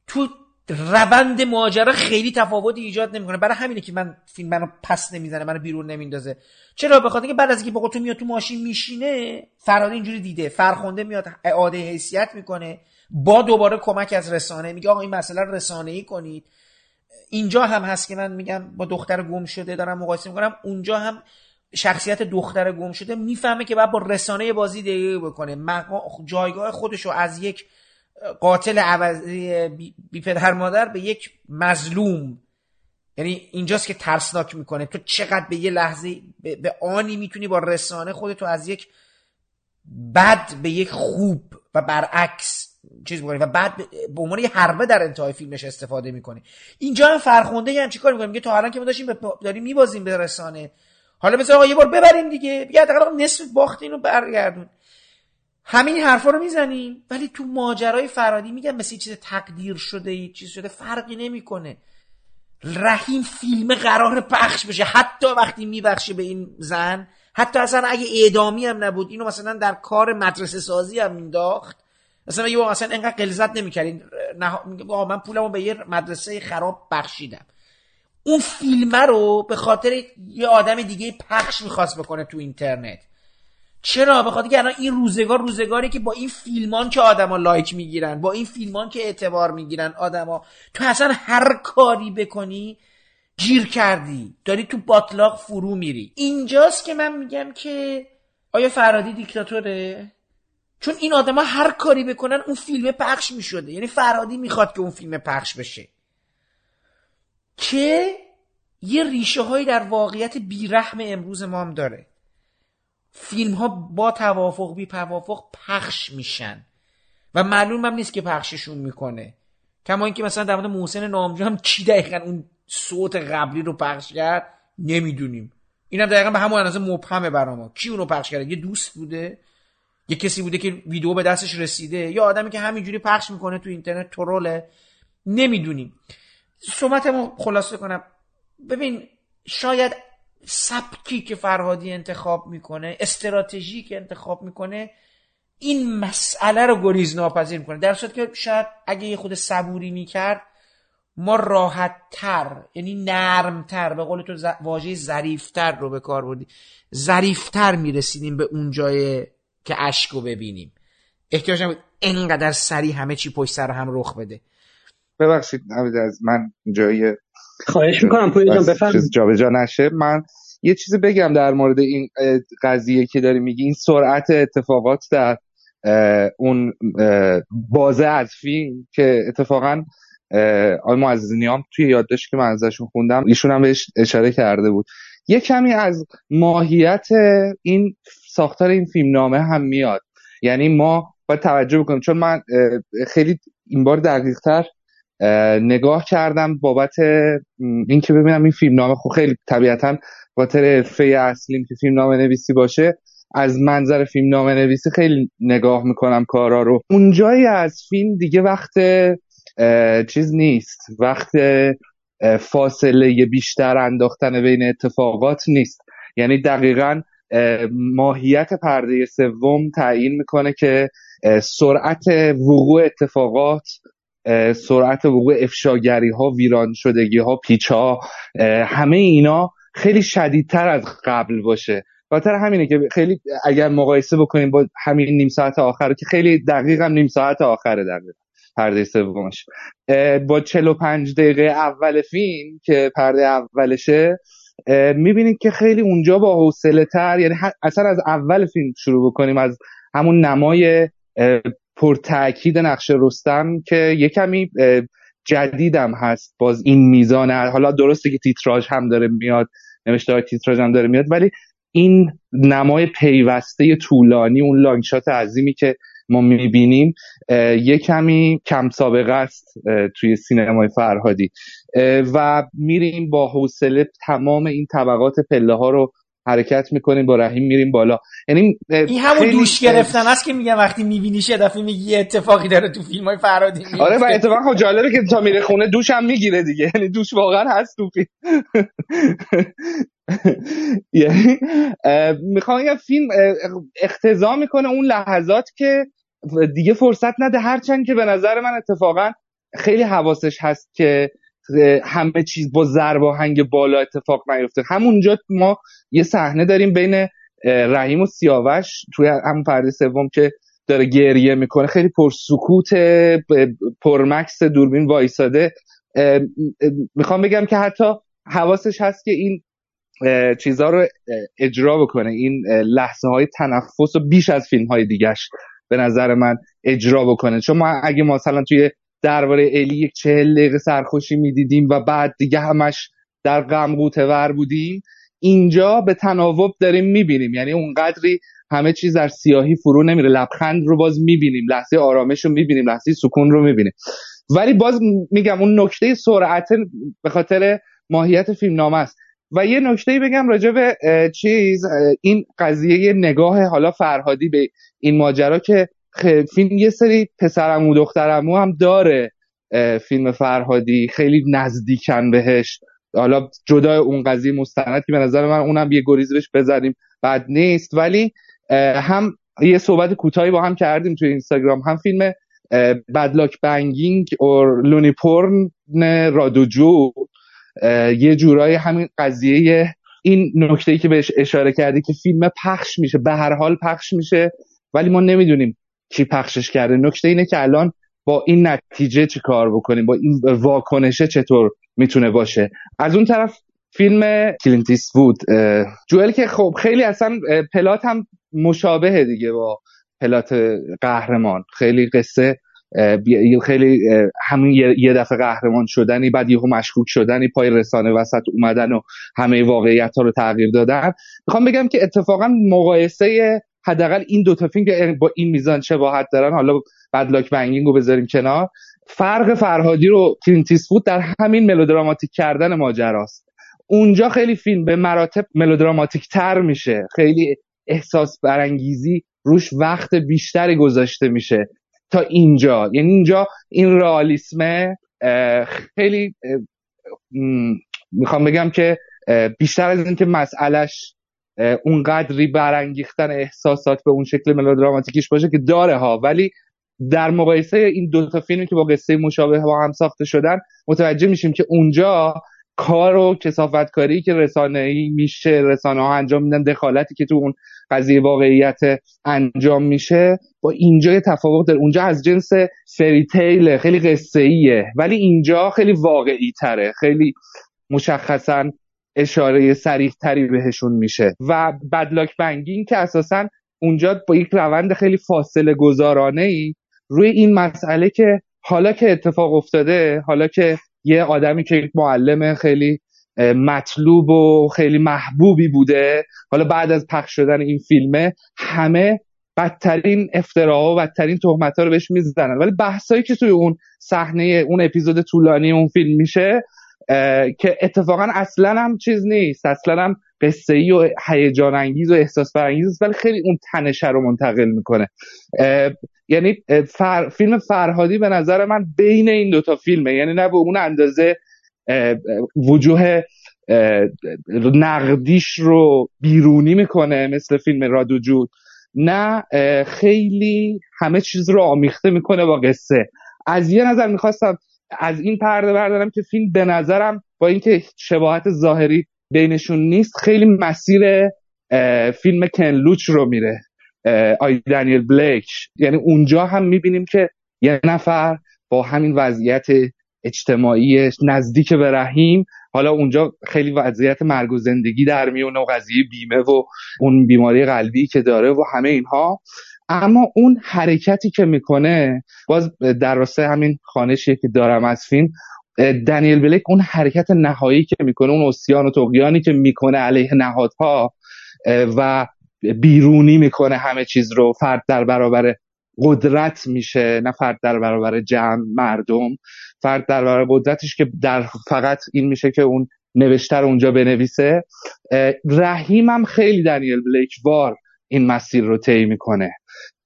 Speaker 10: تو روند ماجرا خیلی تفاوتی ایجاد نمی‌کنه. برای همینه که من فیلم منو پس نمی‌زنه منو بیرون نمیندازه. چرا؟ به خاطر که بعد از اینکه با تو میاد تو ماشین میشینه فراد اینجوری دیده. فرخنده میاد اعاده حیثیت می‌کنه. با دوباره کمک از رسانه. میگه آقا این مسئله رسانه ای کنید. اینجا هم هست که من میگم با دختر گم شده دارم مقایسه می‌کنم. اونجا هم شخصیت دختر گم شده می‌فهمه که باید با رسانه بازی دیگه بکنه. جایگاه خودش رو از یک قاتل عوضی بی پدر مادر به یک مظلوم. یعنی اینجاست که ترسناک می‌کنه. تو چقدر به یه لحظه به آنی می‌تونی با رسانه خودتو از یک بد به یک خوب و برعکس چیز بکنی و بعد به عنوان یه حربه در انتهای فیلمش استفاده می‌کنه اینجا هم فرخونده هم چیکار می‌کنه. میگه تا الان که ما داشتیم داریم میبازیم به رسانه. حالا مثلا آقا یه بار ببریم دیگه. بیا حداقل نصف باختین رو برگردون. همین حرفا رو می‌زنیم. ولی تو ماجرای فرادی میگم مثل چیز تقدیر شده یه چیز شده فرقی نمی‌کنه. رحیم فیلم قرار پخش بشه. حتی وقتی میبخشه به این زن حتی اصلا اگه اعدامی هم نبود اینو مثلا در کار مدرسه سازی هم مینداخت. مثلا یه اصلا انقدر قلزت نمی‌کردین. نه من پولمو به یه مدرسه خراب بخشیدم. اون فیلم رو به خاطر یه آدم دیگه پخش می‌خواست بکنه تو اینترنت. چرا؟ به خاطر که الان این روزگار روزگاری که با این فیلمان که آدما لایک می‌گیرن با این فیلمان که اعتبار می‌گیرن آدما تو اصلا هر کاری بکنی گیر کردی. داری تو باطلاق فرو میری. اینجاست که من میگم که آیا فرادی دیکتاتوره؟ چون این آدما هر کاری بکنن اون فیلم پخش می‌شده. یعنی فرادی می‌خواد که اون فیلم پخش بشه. که یه ریشه هایی در واقعیت بیرحم امروز ما هم داره. فیلم ها با توافق بی توافق پخش میشن. و معلوم هم نیست که پخششون می‌کنه. کما اینکه مثلا در مورد محسن نامجو هم چی دقیقا اون
Speaker 1: صوت قبلی رو پخش کرد نمی‌دونیم. اینم دقیقا به همون اندازه مبهمه برا ما. کی اونو پخش کرده؟ یه دوست بوده. یه کسی بوده که ویدیو به دستش رسیده. یا آدمی که همینجوری پخش می‌کنه تو اینترنت تروله نمی‌دونیم. صحبتمو خلاصه کنم. ببین شاید سبکی که فرهادی انتخاب می‌کنه استراتژی که انتخاب می‌کنه این مسئله رو گریز ناپذیر می‌کنه. در صورت که شاید اگه یه خود صبوری می‌کرد ما راحت تر یعنی نرمتر به قول تو ز... واژه ظریفتر رو به کار بردی ظریفتر می‌رسیدیم به اون جای که اشک رو ببینیم. احتیاج نبود انقدر سریع همه چی پشت سر هم رخ بده.
Speaker 11: ببخشید از من جای
Speaker 12: خواهش می‌کنم پویا جان بفرم
Speaker 11: جابجا نشه. من یه چیزی بگم در مورد این قضیه که داری میگی این سرعت اتفاقات در اون بازه از فیلم که اتفاقا آقای معزز نیام توی یادداشت که من ازشون خوندم ایشون هم بهش اشاره کرده بود. یه کمی از ماهیت این ساختار این فیلم نامه هم میاد. یعنی ما باید توجه بکنیم. چون من خیلی این بار دقیق تر نگاه کردم بابت اینکه ببینم این فیلم نامه خب خیلی طبیعتا خاطر حرفه اصلیم که فیلم نامه نویسی باشه از منظر فیلم نامه نویسی خیلی نگاه می‌کنم کارا رو. اونجایی از فیلم دیگه وقت چیز نیست. وقت فاصله بیشتر انداختن بین اتفاقات نیست. یعنی دقیقا ماهیت پرده سوم تعیین می‌کنه که سرعت وقوع اتفاقات سرعت وقوع افشاگری ها ویران شدگی ها پیچ ها همه اینا خیلی شدیدتر از قبل باشه. خاطر همینه که خیلی اگر مقایسه بکنیم با همین نیم ساعت آخر که خیلی دقیق هم نیم ساعت آخره دقیق پرده سومش. با 45 دقیقه اول فیلم که پرده اولشه می‌بینید که خیلی اونجا با حوصله تر یعنی اصلا از اول فیلم شروع بکنیم از همون نمای پرتاکید نقش رستم که یه کمی جدیدم هست باز این میزان. حالا درسته که تیتراژ هم داره میاد نوشته تیتراژ هم داره میاد ولی این نمای پیوسته طولانی اون لانگشات عظیمی که ما می‌بینیم یه کمی کم سابقه است توی سینمای فرهادی. و میریم با حوصله تمام این طبقات پله ها رو حرکت می‌کنیم با رحیم میریم بالا. یعنی
Speaker 1: این همون دوش گرفتن است که میگم وقتی میبینیش یه دفعه میگی یه اتفاقی داره تو فیلم های فرادی
Speaker 11: آره و اتفاقا خب جالبه که تا میره خونه دوش هم می‌گیره دیگه. یعنی دوش واقعا هست تو فیلم. یعنی می‌خوام یه فیلم اختضا می‌کنه اون لحظات که دیگه فرصت نده. هرچند که به نظر من اتفاقا خیلی حواسش هست که همه چیز با ضرب هنگ بالا اتفاق نیفته. همونجا ما یه صحنه داریم بین رحیم و سیاوش توی همون پرده سوم که داره گریه می‌کنه. خیلی پرسکوت پرمکس دوربین وایساده. می‌خوام بگم که حتی حواسش هست که این چیزها رو اجرا بکنه. این لحظه های تنفس و بیش از فیلم های دیگهش به نظر من اجرا بکنه. چون ما اگه مثلا توی درباره الی یک چهل دقیقه سرخوشی می‌دیدیم و بعد دیگه همش در غم بودیم. اینجا به تناوب داریم می‌بینیم. یعنی اونقدری همه چیز در سیاهی فرو نمیره. لبخند رو باز می‌بینیم. لحظه آرامش رو می‌بینیم. لحظه سکون رو می‌بینیم. ولی باز میگم اون نکته سرعت به خاطر ماهیت فیلم نامه است. و یه نکته بگم راجع به چیز این قضیه نگاه حالا فرهادی به این ماجرا که فیلم یه سری پسرمو دخترمو هم داره فیلم فرهادی خیلی نزدیکن بهش. حالا جدا اون قضیه مستند که به نظر من اونم یه گریز بهش بزنیم. بد نیست. ولی هم یه صحبت کوتاهی با هم کردیم توی اینستاگرام. هم فیلم بدلاک بنگینگ اور لونی پورن رادوجو. یه جورایی همین قضیه این نکته که بهش اشاره کردی که فیلم پخش میشه به هر حال پخش میشه. ولی ما نمی‌دونیم کی پخشش کرده. نکته اینه که الان با این نتیجه چی کار بکنیم؟ با این واکنشه چطور می‌تونه باشه؟ از اون طرف فیلم کلینت ایستوود جوئل که خب خیلی اصلا plot هم مشابه دیگه با plot قهرمان. خیلی قصه خیلی همین یه دفعه قهرمان شدنی بعد یهو مشکوک شدنی پای رسانه وسط اومدن و همه واقعیت ها رو تغییر دادن. می‌خوام بگم که اتفاقا مقایسه حداقل این دوتا فیلم که با این میزان شباهت دارن حالا Bad Luck Banging رو بذاریم کنار فرق فرهادی و کلینت ایستوود در همین ملودراماتیک کردن ماجراست. اونجا خیلی فیلم به مراتب ملودراماتیک تر میشه. خیلی احساس برانگیزی روش وقت بیشتری گذاشته میشه تا اینجا. یعنی اینجا این رئالیسمه خیلی می‌خوام بگم که بیشتر از اینکه مسئلهش اونقدری برانگیختن احساسات به اون شکل ملودراماتیکیش باشه که داره ها. ولی در مقایسه این دو تا فیلمی که با قصه مشابه با هم ساخته شدن متوجه میشیم که اونجا کار و کسافتکاری که رسانه ای میشه رسانه ها انجام میدن دخالتی که تو اون قضیه واقعیت انجام میشه با اینجا یه تفاوت داره. اونجا از جنس فری تیله خیلی قصه ایه ولی اینجا خیلی واقعی تره خیلی مشخصا اشاره سریح تری بهشون میشه. و بدلاک بنگین که اساسا اونجا با یک روند خیلی فاصله گذارانه ای روی این مسئله که حالا که اتفاق افتاده حالا که یه آدمی که یک معلم خیلی مطلوب و خیلی محبوبی بوده حالا بعد از پخش شدن این فیلمه همه بدترین افتراها و بدترین تهمت ها رو بهش می‌زنن. ولی بحثایی که توی اون صحنه اون اپیزود طولانی اون فیلم میشه که اتفاقا اصلا هم چیز نیست. اصلا هم قصه ای و هیجان انگیز و احساس برانگیز ولی خیلی اون تنشه رو منتقل می‌کنه. یعنی فر... فیلم فرهادی به نظر من بین این دوتا فیلمه. یعنی نه به اون اندازه وجوه نقدیش رو بیرونی می‌کنه مثل فیلم رادوجود نه خیلی همه چیز رو آمیخته می‌کنه با قصه. از یه نظر می‌خواستم از این پرده بردارم که فیلم به نظرم با اینکه شباهت ظاهری بینشون نیست خیلی مسیر فیلم کنلوچ رو میره. آی دانیل بلیک. یعنی اونجا هم می‌بینیم که یه نفر با همین وضعیت اجتماعی نزدیک به رحیم حالا اونجا خیلی وضعیت مرگ و زندگی در میونه و قضیه بیمه و اون بیماری قلبی که داره و همه اینها. اما اون حرکتی که می‌کنه باز در راسته همین خانشی که دارم از فیلم دنیل بلیک اون حرکت نهایی که می‌کنه اون اسیان و تقیانی که می‌کنه علیه نهادها و بیرونی می‌کنه همه چیز رو فرد در برابر قدرت میشه نه فرد در برابر جمع مردم. فرد در برابر قدرتش که در فقط این میشه که اون نوشتر اونجا بنویسه. رحیم هم خیلی دنیل بلیک وار این مسیر رو طی می‌کنه.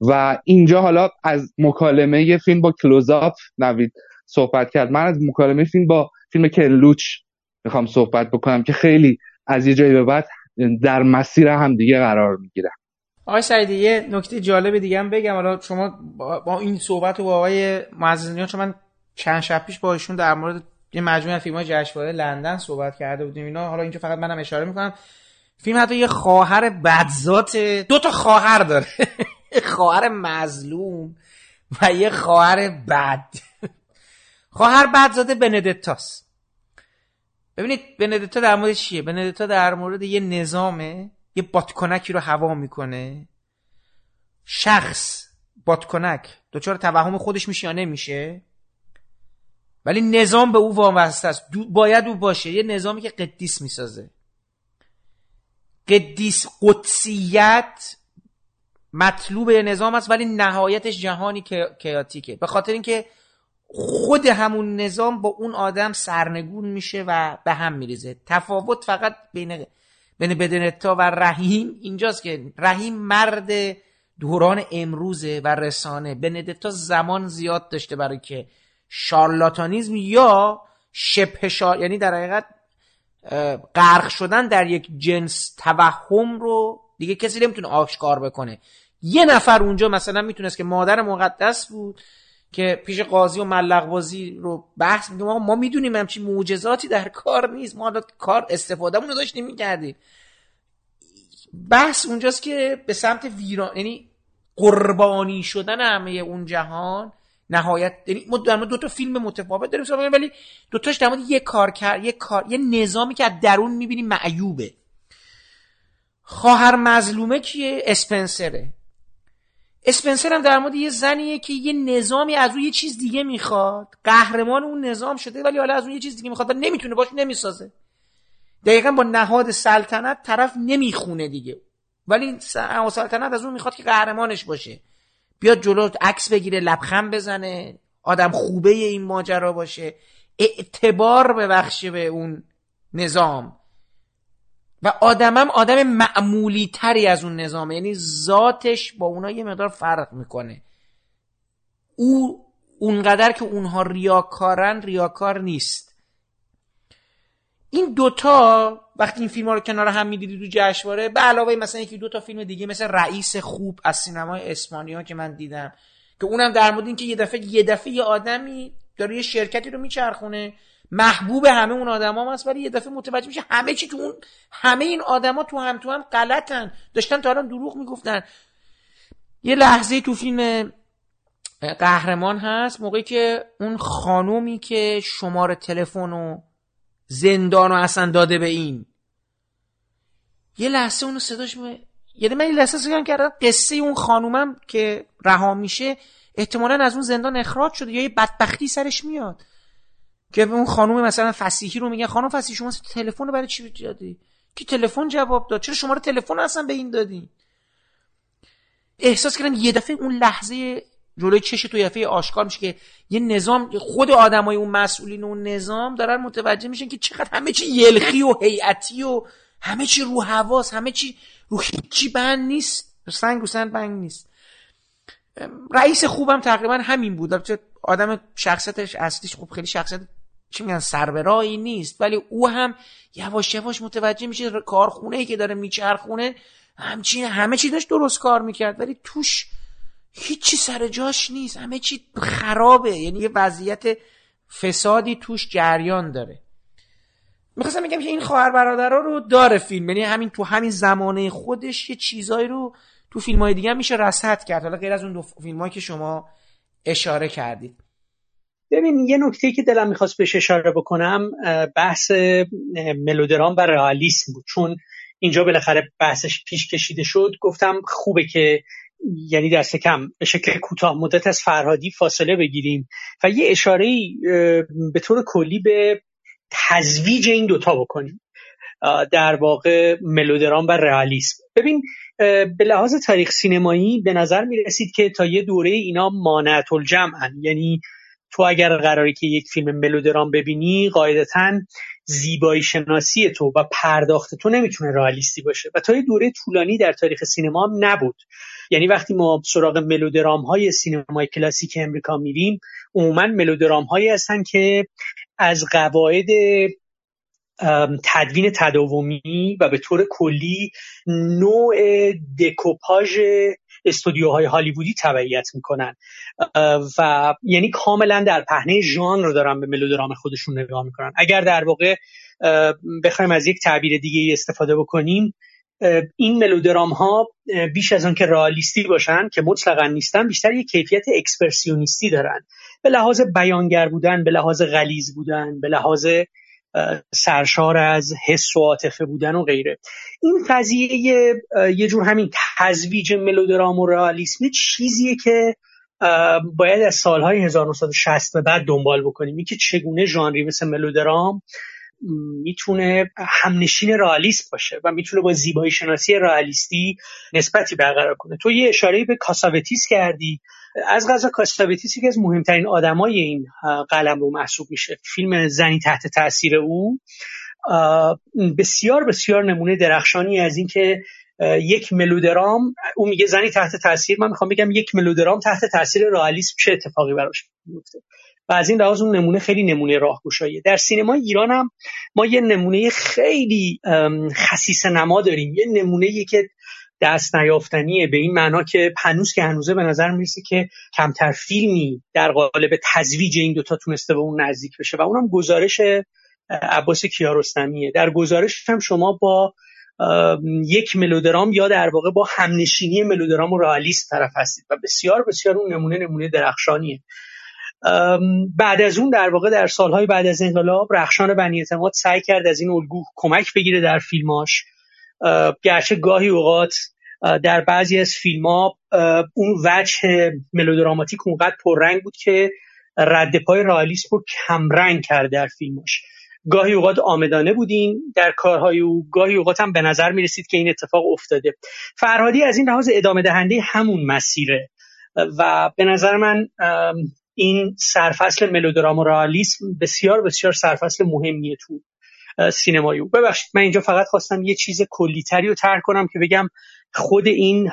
Speaker 11: و اینجا حالا از مکالمه فیلم با کلوزاپ نوید صحبت کرد. من از مکالمه فیلم با فیلم کلوچ می‌خوام صحبت بکنم که خیلی از یه جایی به بعد در مسیر هم دیگه قرار می‌گیرم.
Speaker 10: آقای سعیدی یه نکته جالب دیگه هم بگم. حالا شما با این صحبت و با آقای معززنیان چون من چند شب پیش با ایشون در مورد یه مجموعه فیلم های جشنواره لندن صحبت کرده بودیم. اینا حالا اینجا فقط منم اشاره می‌کنم. فیلم حتی یه خواهر بدذات دو تا خواهر داره. خواهر مظلوم و یه خواهر بد. خواهر بدزاده بندتاست ببینید بندتا در مورد چیه؟ بندتا در مورد یه نظامه یه بادکنکی رو هوا می‌کنه. شخص بادکنک دچار توهم خودش میشه یا نمیشه؟ ولی نظام به او وابسته است. باید او باشه. یه نظامی که قدیس می‌سازه. قدیس قدسیت مطلوب نظام است ولی نهایتش جهانی کیاتیکه به خاطر اینکه خود همون نظام با اون آدم سرنگون میشه و به هم میریزه. تفاوت فقط بین بین بدنتا و رحیم اینجاست که رحیم مرد دوران امروزه و رسانه. بندتا زمان زیاد داشته برای که شارلاتانیزم یا شبه شار یعنی در حقیقت غرق شدن در یک جنس توهم رو دیگه کسی نمی‌تونه آشکار بکنه. یه نفر اونجا مثلا می‌تونست که مادر مقدس بود که پیش قاضی و ملق بازی رو بحث میگه ما, می‌دونیم همچین معجزاتی در کار نیست. ما کار استفادهمون رو داشتیم می‌کردیم. بحث اونجاست که به سمت ویران یعنی قربانی شدن همه اون جهان نهایت یعنی ما در دو تا فیلم متفاوت داریم ولی دو تاش در مورد یه کار کرد یه کار یه نظامی که از درون می‌بینیم معیوبه. خواهر مظلومه کیه؟ اسپنسره. اسپنسر هم در مورد یه زنیه که یه نظامی از اون یه چیز دیگه می‌خواد. قهرمان اون نظام شده ولی حالا از اون یه چیز دیگه می‌خواد نمی‌تونه باش نمی‌سازه. دقیقا با نهاد سلطنت طرف نمی‌خونه دیگه. ولی سلطنت از اون می‌خواد که قهرمانش باشه. بیاد جلو عکس بگیره لبخند بزنه آدم خوبه این ماجرا باشه. اعتبار ببخشه به اون نظام. و آدمم آدم معمولی تری از اون نظامه. یعنی ذاتش با اونا یه مقدار فرق می‌کنه. او اونقدر که اونها ریاکارن ریاکار نیست. این دوتا وقتی این فیلم ها رو کنار هم می‌دیدی تو جشنواره به علاوه مثلا یکی دو تا فیلم دیگه مثل رئیس خوب از سینمای اسپانیا که من دیدم که اونم در مورد اینکه یه دفعه یه دفعه یه آدمی داره یه شرکتی رو میچرخونه محبوب همه اون آدما هست ولی یه دفعه متوجه میشه همه چی تو اون همه این آدما تو هم تو هم غلطن. داشتن تا الان دروغ می‌گفتن. یه لحظه تو فیلم قهرمان هست موقعی که اون خانومی که شماره تلفن و زندان و اصلا داده به این. یه لحظه اونو صداش می... یعنی من یه لحظه سگم کردم قصه اون خانومم که رها میشه احتمالا از اون زندان اخراج شده یا یه بدبختی سرش میاد. که اون خانوم مثلا فسیحی رو میگه خانم فسیحی شما تلفن رو برای چی دادی کی تلفن جواب داد؟ چرا شما رو تلفن اصلا به این دادی احساس کردم یه دفعه اون لحظه جلوی چش تو یفه آشکار میشه که یه نظام خود آدمای اون مسئولین اون نظام دارن متوجه میشن که چقدر همه چی یلخی و هیئتی و همه چی رو حواس همه چی رو هیچی بند نیست سنگ رو سنگ بند نیست. رئیس خوبم تقریبا همین بود. البته آدم شخصیتش اصلیش خب خیلی شخصیت چی میگن سربرایی نیست. ولی او هم یواش یواش متوجه میشه کارخونه ای که داره میچرخونه همچین همه چی داشت درست کار می‌کرد. ولی توش هیچی سر جاش نیست. همه چی خرابه. یعنی یه وضعیت فسادی توش جریان داره. می‌خواستم بگم که این خواهر برادرها رو داره فیلم. یعنی همین تو همین زمانه خودش یه چیزایی رو تو فیلم های دیگه میشه رصد کرد. حالا غیر از اون دو فیلم که شما اشاره کردید.
Speaker 12: ببین یه نکته که دلم می‌خواست بهش اشاره بکنم بحث ملودرام و رئالیسم بود. چون اینجا بالاخره بحثش پیش کشیده شد. گفتم خوبه که یعنی دست کم به شکل کوتاه مدت از فرهادی فاصله بگیریم. و یه اشاره به طور کلی به تزویج این دوتا بکنیم در واقع ملودرام و رئالیسم. ببین به لحاظ تاریخ سینمایی به نظر می رسید که تا یه دوره اینا مانعت الجمعن. یعنی تو اگر قراری که یک فیلم ملودرام ببینی قاعدتا زیبایی شناسی تو و پرداخت تو نمی‌تونه رئالیستی باشه. و تا یه دوره طولانی در تاریخ سینما هم نبود. یعنی وقتی ما سراغ ملودرام های سینمای کلاسیک امریکا میریم عموما ملودرام هایی هستن که از قواعد تدوین تداومی و به طور کلی نوع دکوپاژ استودیوهای هالیوودی تبعیت می‌کنن. و یعنی کاملا در پهنه ژانر دارن به ملودرام خودشون نگاه می‌کنن. اگر در واقع بخوایم از یک تعبیر دیگه استفاده بکنیم این ملودرام ها بیش از آن که رئالیستی باشن که مطلقا نیستن بیشتر یک کیفیت اکسپرسیونیستی دارن. به لحاظ بیانگر بودن به لحاظ غلیز بودن به لحاظ سرشار از حس و عاطفه بودن و غیره. این قضیه یه جور همین تزویج ملودرام و رئالیسم چیزیه که باید از سالهای 1960 به بعد دنبال بکنیم. این که چگونه ژانری مثل ملودرام می‌تونه همنشین رئالیست باشه و می‌تونه با زیبایی شناسی رئالیستی نسبتی برقرار کنه. تو یه اشاره به کاساوتیس کردی. از غذا کاساوتیس یکی از مهمترین آدمای این قلم رو محسوب میشه. فیلم زنی تحت تاثیر او بسیار بسیار نمونه درخشانی از اینکه یک ملودرام او میگه زنی تحت تاثیر من می‌خوام بگم یک ملودرام تحت تاثیر رئالیسم چه اتفاقی براش میفته. و از این لحاظ اون نمونه خیلی نمونه راهگشاییه. در سینما ایران هم ما یه نمونه خیلی خصیص نما داریم. یه نمونه که دست نیافتنیه به این معنا که هنوز که هنوزه به نظر می‌رسه که کمتر فیلمی در قالب تزویج این دوتا تونسته به اون نزدیک بشه. و اونم گزارش عباس کیارستمیه. در گزارش هم شما با یک ملودرام یا در واقع با همنشینی ملودرام و رئالیست طرف هستید و بسیار بسیار اون نمونه نمونه درخشانیه. بعد از اون در واقع در سالهای بعد از انقلاب رخشان بنی اعتماد سعی کرد از این الگو کمک بگیره در فیلماش گرچه گاهی اوقات در بعضی از فیلم ها اون وجه ملودراماتیک اونقدر پررنگ بود که رد پای رئالیسم رو کمرنگ کرد در فیلماش. گاهی اوقات آمدانه بودین در کارهای او گاهی اوقات هم به نظر می رسید که این اتفاق افتاده. فرهادی از این لحاظ ادامه دهنده همون مسیره. و به نظر من این سرفصل ملودرام و رئالیسم بسیار بسیار سرفصل مهمیه تو سینمایی ببخشید من اینجا فقط خواستم یه چیز کلیتری رو ترک کنم که بگم خود این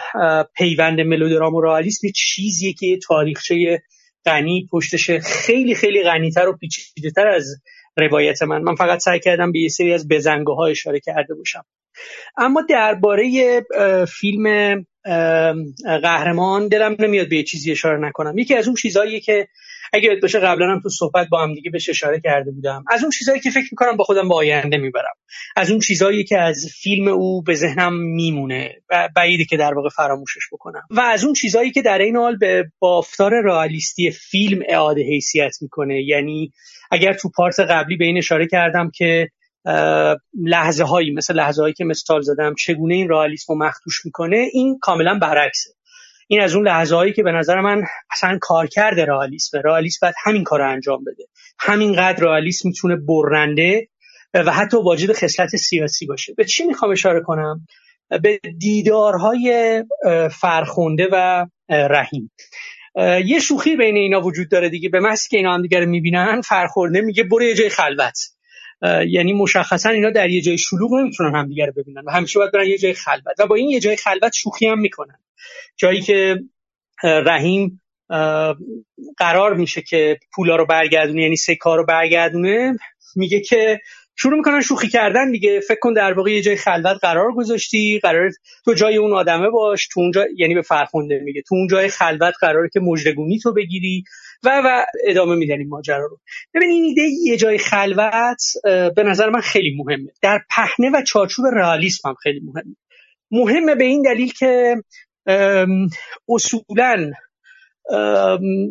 Speaker 12: پیوند ملودرام و رئالیسم یه چیزیه که تاریخچه غنی پشتش خیلی خیلی غنیتر و پیچیده‌تر از روایت من. من فقط سعی کردم به یه سری از بزنگاه ها اشاره کرده باشم. اما درباره فیلم قهرمان دلم نمیاد به یه چیزی اشاره نکنم. یکی از اون چیزهایی که اگه باشه قبلا هم تو صحبت با هم دیگه بهش اشاره کرده بودم. از اون چیزهایی که فکر می‌کنم با خودم به آینده می‌برم. از اون چیزهایی که از فیلم او به ذهنم میمونه و بعیده که در واقع فراموشش بکنم. و از اون چیزهایی که در این حال به بافتار رئالیستی فیلم اعاده حیثیت می‌کنه. یعنی اگر تو پارت قبلی به این اشاره کردم که لحظه هایی مثل لحظه هایی که مثال زدم چگونه این رئالیسم رو مختوش می‌کنه این کاملا برعکسه. این از اون لحظه هایی که به نظر من اصلا کارکرد رئالیسم رئالیسم باید همین کار رو انجام بده. همینقدر رئالیسم می‌تونه برنده و حتی واجد خصلت سیاسی باشه. به چی می‌خوام اشاره کنم؟ به دیدارهای فرخونده و رحیم. یه شوخی بین اینا وجود داره دیگه. به محض که اینا هم دیگه رو می‌بینن فرخورده میگه برو یه جای خلوت. یعنی مشخصا اینا در یه جای شلوغ نمی‌تونن همدیگه رو ببینن و همیشه باید برن یه جای خلوت. و با این یه جای خلوت شوخی هم می‌کنن. جایی که رحیم قرار میشه که پولا رو برگردونه یعنی سکه رو برگردونه میگه که شروع می‌کنن شوخی کردن دیگه. فکر کن در واقع یه جای خلوت قرار گذاشتی قرار تو جای اون آدمه باش تو اونجا یعنی به فرخونده میگه تو اون جای خلوت قراره که مجرگونی تو بگیری. و و ادامه میدن این ماجرا رو. ببین این ایده یه جای خلوت به نظر من خیلی مهمه. در پهنه و چارچوب رئالیسم هم خیلی مهمه. مهمه به این دلیل که اصولا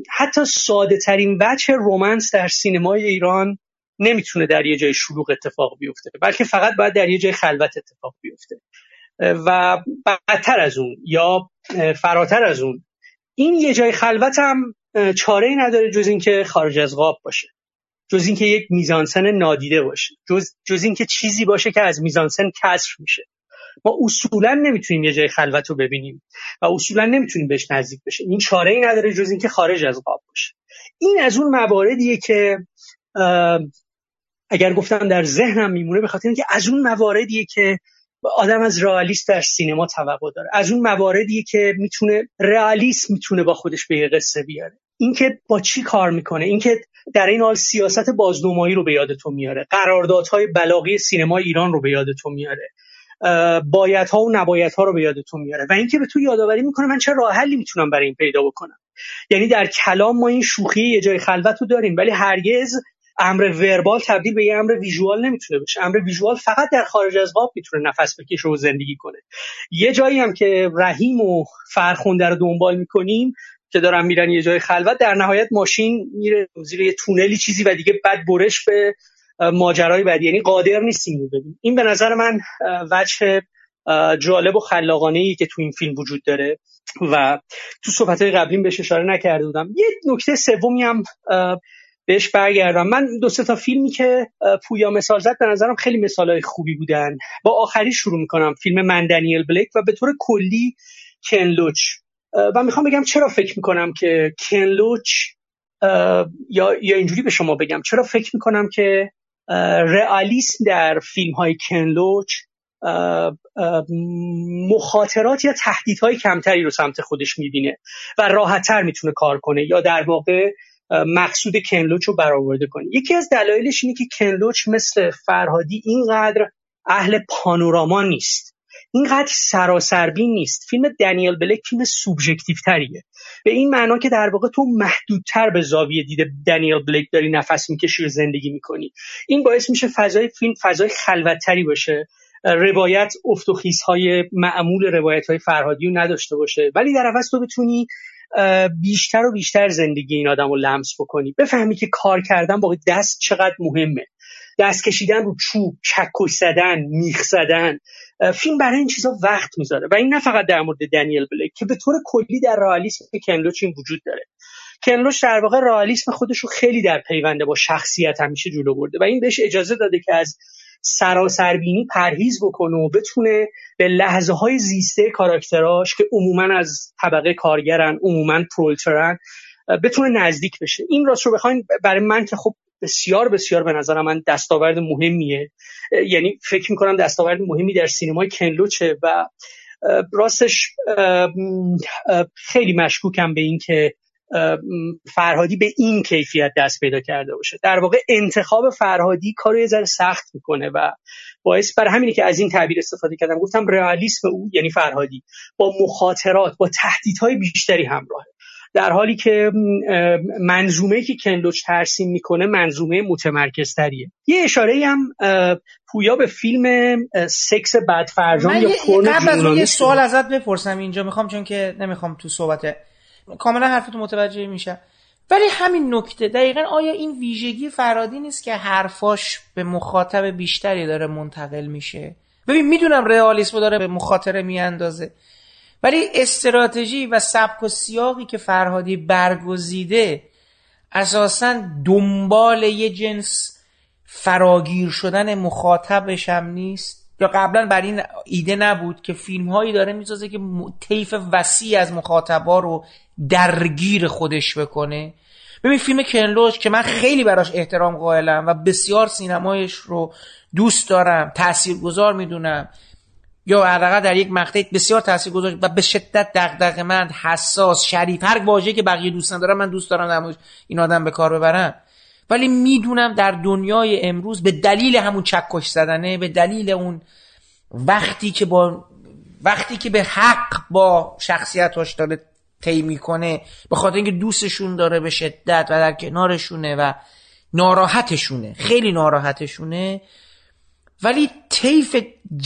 Speaker 12: حتی ساده ترین وجه رومنس در سینمای ایران نمی‌تونه در یه جای شلوغ اتفاق بیفته. بلکه فقط باید در یه جای خلوت اتفاق بیفته. و بدتر از اون یا فراتر از اون این یه جای خلوت هم چاره ای نداره جز اینکه خارج از قاب باشه جز اینکه یک میزانسن نادیده باشه جز, جز اینکه چیزی باشه که از میزانسن کسر میشه. ما اصولا نمی‌تونیم یه جای خلوت رو ببینیم و اصولا نمی‌تونیم بهش نزدیک بشیم. این چاره ای نداره جز اینکه خارج از قاب باشه. این از اون مواردیه که اگر گفتم در ذهنم میمونه به خاطر اینکه از اون مواردیه که آدم از رئالیست در سینما توقع داره. از اون مواردیه که می‌تونه رئالیست می‌تونه با خودش به یه قصه بیاره. اینکه با چی کار می‌کنه؟ اینکه در این حال سیاست بازنمایی رو به یاد تو میاره. قراردادهای بلاغی سینما ایران رو به یاد تو میاره بایدها و نبایدها رو به یاد تو میاره. و اینکه به تو یادآوری می‌کنه من چه راه حلی می‌تونم برای این پیدا بکنم. یعنی در کلام ما این شوخی یه جای خلوت رو داریم ولی هرگز امر وربال تبدیل به یه امر ویژوال نمی‌تونه بشه. امر ویژوال فقط در خارج از قاب می‌تونه نفس بکشه و زندگی کنه. یه جایی هم که رحیم و فرخونده رو دنبال می‌کنیم که دارن میرن یه جای خلوت در نهایت ماشین میره زیر یه تونلی چیزی و دیگه بعد برش به ماجرای بعدی یعنی قادر نیستیم ببینیم. این به نظر من وجه جالب و خلاقانه ای که تو این فیلم وجود داره. و تو صحبت قبلیم بهش اشاره نکرده بودم. یه نکته سومی هم بهش برگردم. من دو سه تا فیلمی که پویا مثال زد به نظرم خیلی مثالهای خوبی بودن. با آخری شروع می‌کنم فیلم من دنیل بلیک و به طور کلی کنلوچ و می‌خوام بگم چرا فکر می‌کنم که کنلوچ یا یا اینجوری به شما بگم چرا فکر می‌کنم که رئالیسم در فیلم های کنلوچ مخاطرات یا تهدیدهای کمتری رو سمت خودش می‌بینه و راحتتر می‌تونه کار کنه. یا در واقع مقصود کنلوچ رو برآورده کنه یکی از دلایلش اینه که کنلوچ مثل فرهادی اینقدر اهل پانوراما نیست. اینقدر سراسربین نیست. فیلم دنیل بلک فیلم سوبژکتیو تریه به این معنا که در واقع تو محدودتر به زاویه دیده دنیل بلک داری نفس می‌کشی و زندگی می‌کنی. این باعث میشه فضای فیلم فضای خلوتتری باشه. روایت افت و معمول روایت های فرهادی رو نداشته باشه. ولی در عوض تو بتونی بیشتر و بیشتر زندگی این آدم رو لمس بکنی. بفهمی که کار کردن با دست چقدر مهمه. دست کشیدن رو چوب چکش زدن میخ زدن. فیلم برای این چیزا وقت می‌ذاره. و این نه فقط در مورد دنیل بلک که به طور کلی در رئالیسم کنلوچ این وجود داره. کنلوچ در واقع رئالیسم خودش رو خیلی در پیونده با شخصیت همیشه جلو برده و این بهش اجازه داده که از سراسربینی پرهیز بکنه و بتونه به لحظه های زیسته کاراکتراش که عموما از طبقه کارگرن عموما پرولترن بتونه نزدیک بشه. این راست رو بخواین برای من که خب بسیار بسیار به نظر من دستاورد مهمیه. یعنی فکر می‌کنم دستاورد مهمی در سینمای کنلوچه و راستش خیلی مشکوکم به این که فرهادی به این کیفیت دست پیدا کرده باشه. در واقع انتخاب فرهادی کار یه ذره سخت می‌کنه و باعث برای همینه که از این تعبیر استفاده کردم. گفتم رئالیسم او یعنی فرهادی با مخاطرات با تهدیدهای بیشتری همراهه. در حالی که منظومه که کنلوچ ترسیم می‌کنه منظومه متمرکزتریه. یه اشاره هم پویا به فیلم سکس فرجان یا
Speaker 10: قبل از یه سوال ازت بپرسم اینجا می‌خوام چون که نمی‌خوام تو صحبت کاملا حرفتون متوجه میشه. ولی همین نکته دقیقا آیا این ویژگی فرادی نیست که حرفاش به مخاطب بیشتری داره منتقل میشه؟ ببین می‌دونم رئالیسم داره به مخاطره میاندازه ولی استراتژی و سبک و سیاقی که فرهادی برگزیده اساسا دنبال یه جنس فراگیر شدن مخاطبش هم نیست. یا قبلا بر این ایده نبود که فیلم هایی داره می‌سازه که طیف وسیع از مخاطبا رو درگیر خودش بکنه. ببین فیلم کنلوش که من خیلی براش احترام قائلم و بسیار سینمایش رو دوست دارم تاثیرگذار می‌دونم. یا حداقل در یک مقطع بسیار تاثیرگذار و به شدت دغدغه من حساس شریف هر واژه‌ای که بقیه دوست ندارم من دوست دارم در این آدم به کار ببرم. ولی می‌دونم در دنیای امروز به دلیل همون چکش زدنه به دلیل اون وقتی که با وقتی که به حق با شخصیتاش داره طی می‌کنه به خاطر اینکه دوستشون داره به شدت و در کنارشونه و ناراحتشونه خیلی ناراحتشونه ولی طیف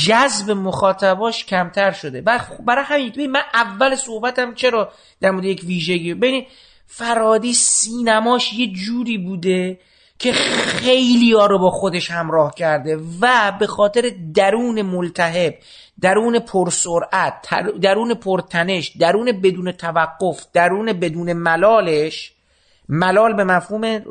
Speaker 10: جذب مخاطباش کمتر شده. برای همین من اول صحبتم چرا در مورد یک ویژگی ببینید فرادی سینماش یه جوری بوده که خیلی ها رو با خودش همراه کرده و به خاطر درون ملتهب درون پرسرعت درون پرتنش درون بدون توقف درون بدون ملالش ملال به مفهوم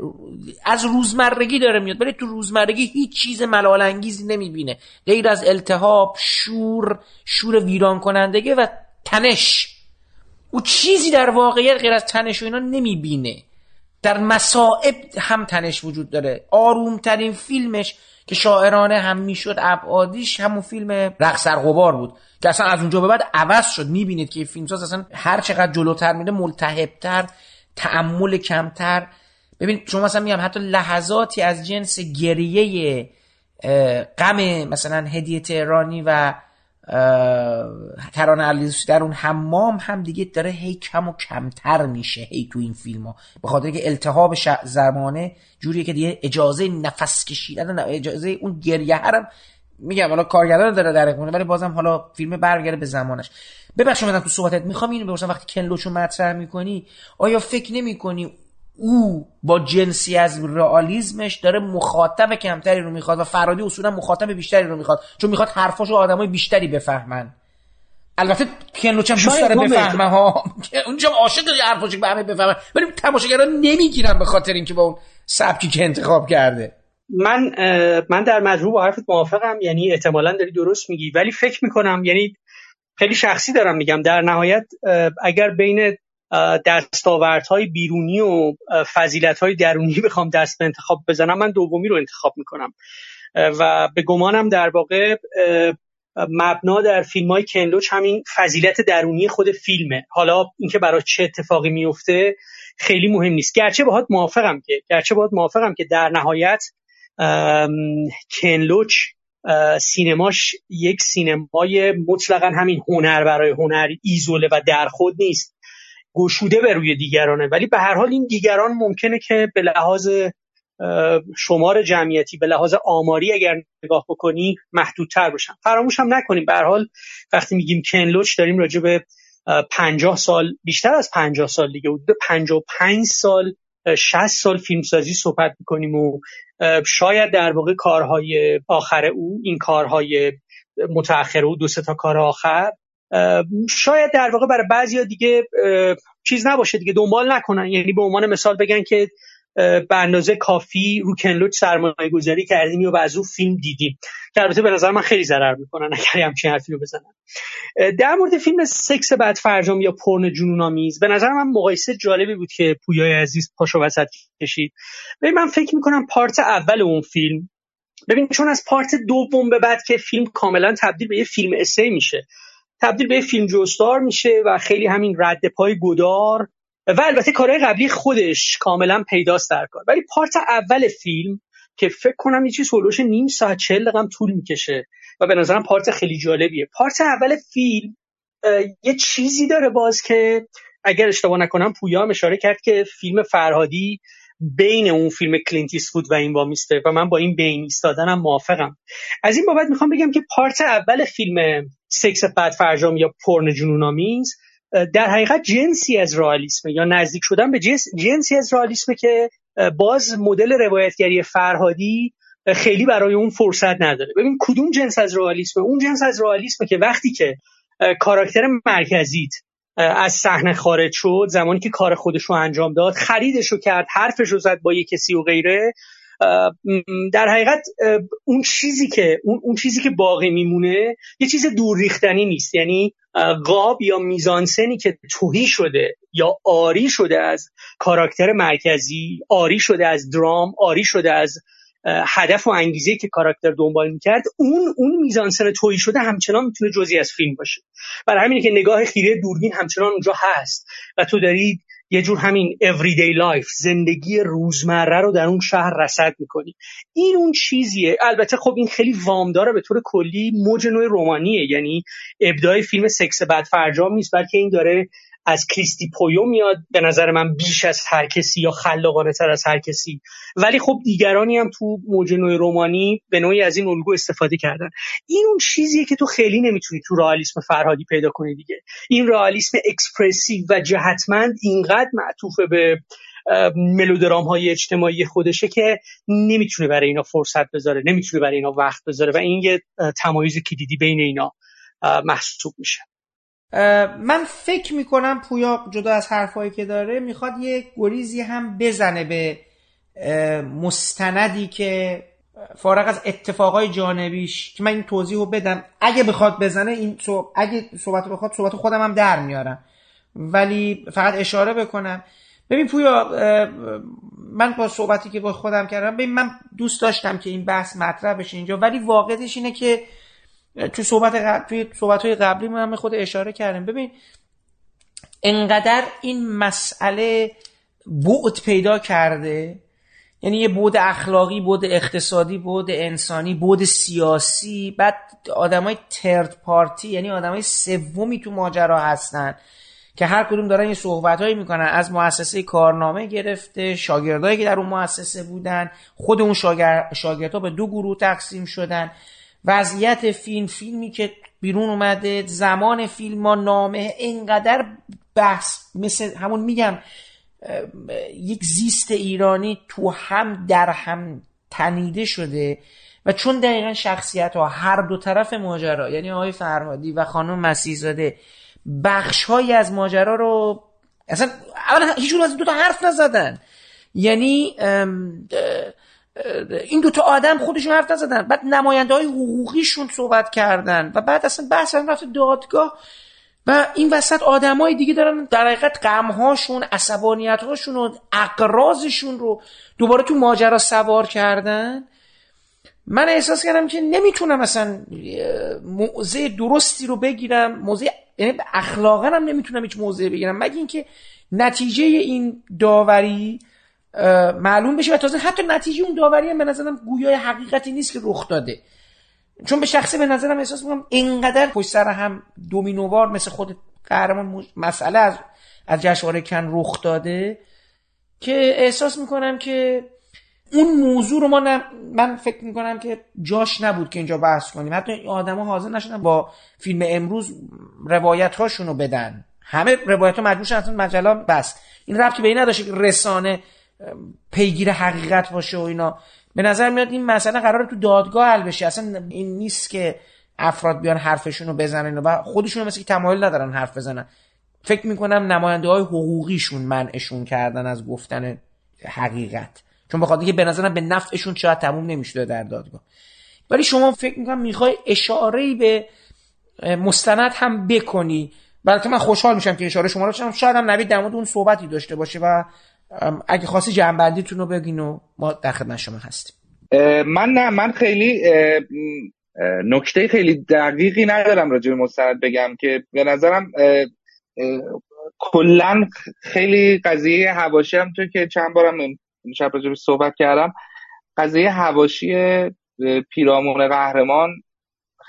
Speaker 10: از روزمرگی داره میاد ولی تو روزمرگی هیچ چیز ملال انگیزی نمی‌بینه. غیر از التهاب شور شور ویران کنندگی و تنش. او چیزی در واقعیت غیر از تنش و اینا نمی‌بینه. در مسائب هم تنش وجود داره. آرومترین فیلمش که شاعرانه هم می‌شد ابعادیش همون فیلم رقص غبار بود. که اصلا از اونجا به بعد عوض شد. می‌بینید که فیلمساز اصلا هر چقدر جلوتر میره ملتهبتر تعمل کمتر. ببین شما مثلا میگم حتی لحظاتی از جنس گریه غم مثلا هدیه تهرانی و ترانه علیزوسی در اون حمام هم دیگه داره هی کم و کمتر میشه هی تو این فیلم ها. به خاطر که التهاب زمانه جوریه که دیگه اجازه نفس کشیدن اجازه اون گریه هم میگم حالا کارگردان داره درک کنه ولی بازم حالا فیلم برگرده به زمانش. ببخشید من تو صحبتت می‌خوام اینو بپرسم وقتی کنلوچو مطرح می‌کنی آیا فکر نمی‌کنی او با جنسی از رئالیسمش داره مخاطب کمتری رو می‌خواد و فرادی اصولا مخاطب بیشتری رو می‌خواد. چون می‌خواد حرفاشو آدمای بیشتری بفهمن. البته کنلوچم دوست داره بفهمه ها. اونجا عاشق حرفاشو به همه بفهمن ولی تماشاگران نمی‌گیرن به خاطر اینکه با اون سبکی که انتخاب کرده.
Speaker 12: من من در مجموع با حرفت موافقم. یعنی احتمالا داری درست میگی. ولی فکر می‌کنم یعنی خیلی شخصی دارم میگم. در نهایت اگر بین دستاوردهای بیرونی و فضیلتهای درونی بخوام دست به انتخاب بزنم من دومی رو انتخاب می‌کنم. و به گمانم در واقع مبنا در فیلم های کنلوچ همین فضیلت درونی خود فیلمه. حالا اینکه برای چه اتفاقی میفته خیلی مهم نیست. گرچه باهات موافقم که گرچه باهات موافقم که در نهایت کنلوچ سینماش یک سینمای مطلقا همین هنر برای هنر ایزوله و در خود نیست. گشوده به روی دیگرانه. ولی به هر حال این دیگران ممکنه که به لحاظ شمار جمعیتی به لحاظ آماری اگر نگاه بکنی محدودتر باشن فراموش هم نکنیم. به هر حال وقتی میگیم کنلوچ داریم راجع به پنجاه سال بیشتر از پنجاه سال دیگه حدود پنجاه پنج سال 60 سال فیلمسازی صحبت می‌کنیم و شاید در واقع کارهای آخر او این کارهای متأخر او دو سه تا کار آخر شاید در واقع برای بعضی دیگه چیز نباشه دیگه دنبال نکنن. یعنی به عنوان مثال بگن که به اندازه کافی رو کنلوچ سرمایه گذاری کردیم و از اون فیلم دیدیم. که البته به نظر من خیلی ضرر می‌کنن اگر همچین حرفی رو بزنن. در مورد فیلم سکس بعد فرجام یا پرن جنون آمیز به نظر من مقایسه جالبی بود که پویای عزیز پاشو وسط کشید. ببین من فکر می‌کنم پارت اول اون فیلم ببین چون از پارت دوم به بعد که فیلم کاملا تبدیل به یه فیلم اسی میشه تبدیل به فیلم جوستار میشه و خیلی همین رد پای گدار و البته کارهای قبلی خودش کاملا پیداست در کار. ولی پارت اول فیلم که فکر کنم یه چیز هلوش نیم ساعت چل دقیقه طول می‌کشه و به نظرم پارت خیلی جالبیه. پارت اول فیلم یه چیزی داره باز که اگر اشتباه نکنم پویا هم اشاره کرد که فیلم فرهادی بین اون فیلم کلینت ایستوود و این وا میسته و من با این بین ایستادنم موافقم. از این بابت می‌خوام بگم که part اول فیلم سکس بدفرجام یا پورن جنون‌آمیز در حقیقت جنسی از رئالیسم یا نزدیک شدن به جنسی از رئالیسم که باز مدل روایتگری فرهادی خیلی برای اون فرصت نداره. ببین کدوم جنس از رئالیسم اون جنس از رئالیسم که وقتی که کاراکتر مرکزیت از صحنه خارج شد زمانی که کار خودش رو انجام داد خریدش رو کرد حرفش رو زد با یه کسی و غیره. در حقیقت اون چیزی که اون, چیزی که باقی میمونه یه چیز دور ریختنی نیست. یعنی قاب یا میزانسنی که توهی شده یا آری شده از کاراکتر مرکزی آری شده از درام آری شده از هدف و انگیزه که کاراکتر دنبال می‌کرد اون اون میزانسن تویی شده همچنان می‌تونه جزی از فیلم باشه. برای همینه که نگاه خیره دوربین همچنان اونجا هست و تو داری یه جور همین everyday life زندگی روزمره رو در اون شهر رسد می‌کنی. این اون چیزیه. البته خب این خیلی وامداره به طور کلی موج نوع رومانیه. یعنی ابداع فیلم سکس بعد فرجام نیست بلکه این داره از کریستی پویو میاد به نظر من بیش از هر کسی یا خلاقانه تر از هر کسی. ولی خب دیگرانی هم تو موج نوع رومانی به نوعی از این الگو استفاده کردن. این اون چیزیه که تو خیلی نمی‌تونی تو رئالیسم فرهادی پیدا کنی دیگه. این رئالیسم اکسپرسیو و جهتمند اینقدر معطوف به ملودرام های اجتماعی خودشه که نمی‌تونه برای اینا فرصت بذاره نمی‌تونه برای اینا وقت بذاره و این یه تمایز کلیدی بین اینا محسوب میشه.
Speaker 10: من فکر می‌کنم پویا جدا از حرفایی که داره می‌خواد یه گریزی هم بزنه به مستندی که فارغ از اتفاقای جانبیش که من این توضیح رو بدم. اگه بخواد بزنه این اگه صحبت بخواد صحبت خودم هم در میارم. ولی فقط اشاره بکنم. ببین پویا من با صحبتی که با خودم کردم ببین من دوست داشتم که این بحث مطرح بشه اینجا ولی واقعیتش اینه که تو صحبت قبل توی صحبت های قبلی من خود اشاره کردم ببین انقدر این مسئله بعد پیدا کرده یعنی یه بود اخلاقی بود اقتصادی بود انسانی بود سیاسی بعد آدمای ترد پارتی یعنی آدمای سومی تو ماجرا هستن که هر کدوم دارن یه صحبت هایی می‌کنن. از مؤسسه کارنامه گرفته شاگردایی که در اون مؤسسه بودن خود اون شاگرد شاگردها به دو گروه تقسیم شدن. وضعیت فیلم فیلمی که بیرون اومده زمان فیلم ها نامه اینقدر بحث مثل همون میگم یک زیست ایرانی تو هم در هم تنیده شده و چون دقیقا شخصیت ها هر دو طرف ماجرا یعنی آقای فرهادی و خانم مسیحزاده بخش های از ماجرا رو اصلا اولا هیچون از دو تا حرف نزدن. یعنی این دوتا آدم خودشون حرف نزدن. بعد نماینده های حقوقیشون صحبت کردن. و بعد اصلا بحث هم رفت دادگاه. و این وسط های دیگه دارن در حقیقت غمهاشون عصبانیتهاشون و اقرازشون رو دوباره تو ماجرا سوار کردن. من احساس کردم که نمی‌تونم اصلا موضع درستی رو بگیرم. موضع یعنی اخلاقا هم نمی‌تونم هیچ موضع بگیرم. مگه اینکه نتیجه این داوری معلوم بشه و تازه حتی نتیجه اون داوری هم به نظرم گویای حقیقتی نیست که رخ داده. چون به شخصه به نظرم احساس می‌کنم اینقدر پشت سر هم دومینووار مثل خود قهرمان مسئله از از جشنواره کن رخ داده که احساس می‌کنم که اون موضوع رو ما من فکر می‌کنم که جاش نبود که اینجا بحث کنیم. حتی آدما حاضر نشدن با فیلم امروز روایت هاشون رو بدن. همه روایت ها مجبور شدن مجله بس. این ربطی به این نداشته که رسانه پیگیر حقیقت باشه و اینا. به نظر میاد این مسئله قرار تو دادگاه حل بشه. اصلا این نیست که افراد بیان حرفشون رو بزنن و خودشون مثل که تمایل ندارن حرف بزنن. فکر می‌کنم نماینده های حقوقیشون منعشون کردن از گفتن حقیقت. چون بخاطر که به نظرم به نفعشون شاید تموم نمی‌شده در دادگاه. ولی شما فکر می‌کنم می‌خوای اشاره به مستند هم بکنی. بلکه من خوشحال میشم که اشاره شما رو شاید هم نوید در اون صحبتی داشته باشه و اگه خواستی جنبندیتون رو بگین و ما در خدمت شما هستیم.
Speaker 11: من نه من خیلی نکته خیلی دقیقی ندارم راجع به مستند بگم که به نظرم کلا خیلی قضیه هواشی هم تو که چند بارم شب راجع صحبت کردم قضیه هواشی پیرامون قهرمان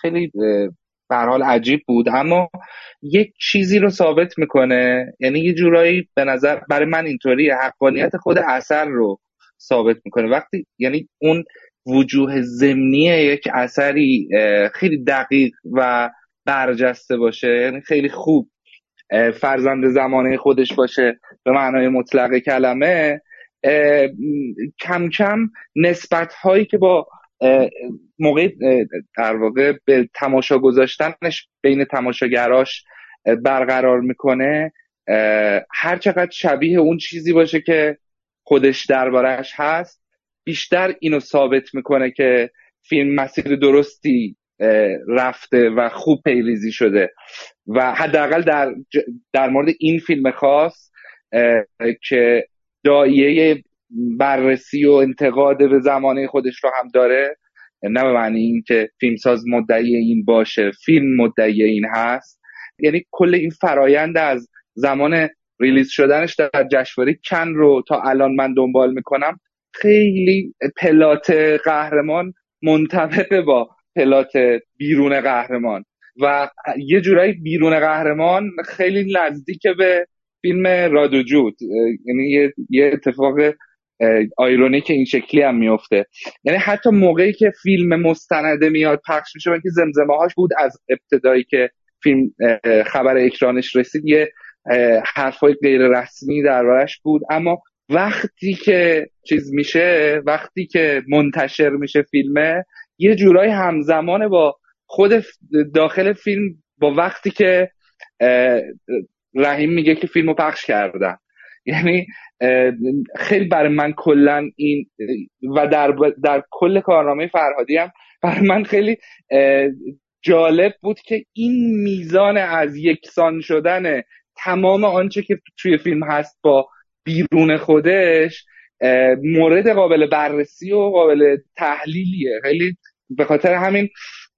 Speaker 11: خیلی به حال عجیب بود. اما یک چیزی رو ثابت می‌کنه. یعنی یه جورایی به نظر برای من اینطوری حقانیت خود اثر رو ثابت می‌کنه. وقتی یعنی اون وجوه ضمنی یک اثری خیلی دقیق و برجسته باشه یعنی خیلی خوب فرزند زمانه خودش باشه به معنای مطلق کلمه کم کم نسبت هایی که با موقع در واقع به تماشا گذاشتنش بین تماشاگراش برقرار می‌کنه. هر چقدر شبیه اون چیزی باشه که خودش دربارش هست بیشتر اینو ثابت می‌کنه که فیلم مسیر درستی رفته و خوب پیریزی شده. و حداقل در در مورد این فیلم خاص که دایه بررسی و انتقاد به زمانه خودش رو هم داره. نه به معنی اینکه فیلمساز مدعی این باشه فیلم مدعی این هست. یعنی کل این فرایند از زمان ریلیز شدنش در جشنواره کن رو تا الان من دنبال می‌کنم. خیلی پلات قهرمان منطبق با پلات بیرون قهرمان. و یه جورایی بیرون قهرمان خیلی نزدیک به فیلم رادوجود. یعنی یه اتفاق آیرونی که این شکلی هم میفته یعنی حتی موقعی که فیلم مستنده میاد پخش میشه که زمزمه هاش بود از ابتدایی که فیلم خبر اکرانش رسید یه حرفای غیر رسمی دربارش بود. اما وقتی که چیز میشه وقتی که منتشر میشه فیلمه یه جورایی همزمان با خود داخل فیلم با وقتی که رحیم میگه که فیلمو پخش کردن. یعنی خیلی برای من کلا این و در, در کل کارنامه فرهادی هم برای من خیلی جالب بود که این میزان از یکسان شدن تمام آنچه که توی فیلم هست با بیرون خودش مورد قابل بررسی و قابل تحلیلیه. خیلی به خاطر همین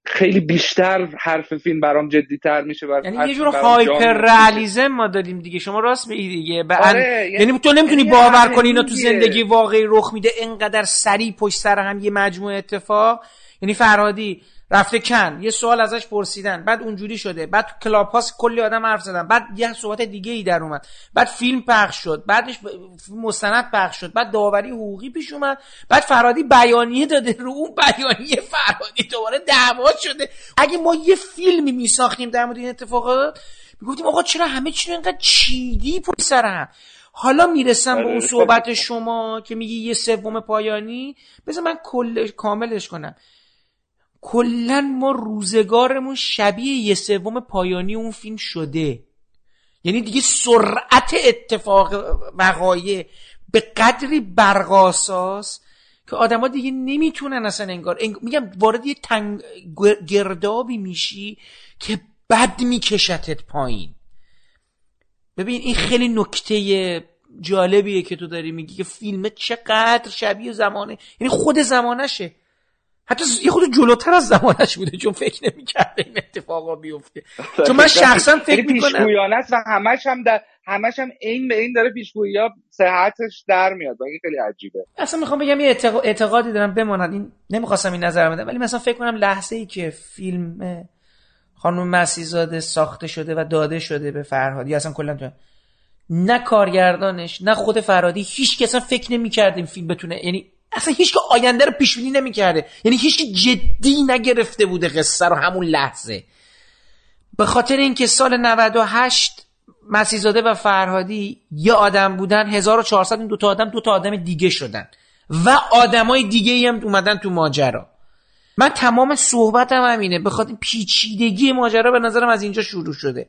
Speaker 11: خیلی بیشتر حرف فیلم برام جدی تر میشه
Speaker 10: یعنی یه جور هایپر رئالیسم ما داریم دیگه. شما راست میگی دیگه. آره یعنی, یعنی تو نمی‌تونی یعنی باور کنی اینا تو زندگی واقعی رخ میده اینقدر سریع پشت سر هم یه مجموعه اتفاق. یعنی فرهادی رفته کن. یه سوال ازش پرسیدن. بعد اونجوری شده. بعد تو کلاب هاست کلی آدم حرف زدن. بعد یه صحبت دیگه ای در اومد. بعد فیلم پخش شد. بعدش مستند پخش شد. بعد داوری حقوقی پیش اومد. بعد فرادی بیانیه داده. رو اون بیانیه فرادی دوباره دعوا شده. اگه ما یه فیلمی میساختیم در مورد این اتفاقات می‌گفتیم آقا چرا همه چی رو اینقدر چیدی پشت سر حالا می‌رسم به اون آره. صحبت شما که میگی یه سوم پایانی. بذار من کل کاملش کنم. کلا ما روزگارمون شبیه یه سوم پایانی اون فیلم شده. یعنی دیگه سرعت اتفاق وقایع به قدری برقاساس که آدما دیگه نمی‌تونن اصلا انگار, میگم وارد یه تنگ گردابی میشی که بد میکشتت پایین. ببین این خیلی نکته جالبیه که تو داری میگی که فیلم چقدر شبیه زمانه. یعنی خود زمانشه. حتی یه خود جلوتر از زمانش بوده چون فکر نمی‌کرده این اتفاقا بیفته. چون من شخصا فکر
Speaker 11: یعنی
Speaker 10: می‌کنم
Speaker 11: است و همش هم در همش هم این به این داره پیشگویی ها صحتش در میاد این خیلی عجیبه.
Speaker 10: اصلا می‌خوام بگم یه اعتقادی دارم بماند این نمی‌خواستم این نظر بدم ولی مثلا فکر کنم لحظه ای که فیلم خانم مسیزاده ساخته شده و داده شده به فرهادی اصلا کلا تو نه کارگردانش نه خود فرهادی هیچ کس فکر نمی‌کرد این فیلم بتونه یعنی اصلا هیچ که آینده رو پیش بینی نمی‌کرده. یعنی هیچ جدی نگرفته بوده قصه رو همون لحظه. به خاطر اینکه سال 98 مسیزاده و فرهادی یه آدم بودن 1400 این دو تا آدم دو تا آدم دیگه شدن. و آدمای دیگه ای هم اومدن تو ماجرا. من تمام صحبتم همینه به خاطر پیچیدگی ماجرا به نظرم از اینجا شروع شده.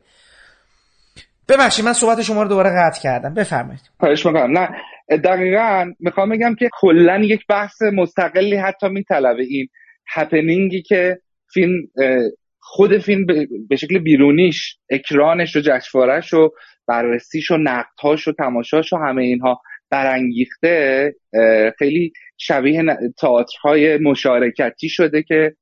Speaker 10: ببخشید من صحبت شما رو دوباره قطع کردم. بفرمایید.
Speaker 11: خواهش می‌کنم. نه دقیقا می‌خوام بگم که کلا یک بحث مستقلی حتی میطلبه این هپنینگی که فیلم خود فیلم به شکل بیرونیش اکرانش و جشنوارهش و بررسیش و نقدهاش و تماشاش و همه اینها برانگیخته خیلی شبیه تئاترهای مشارکتی شده که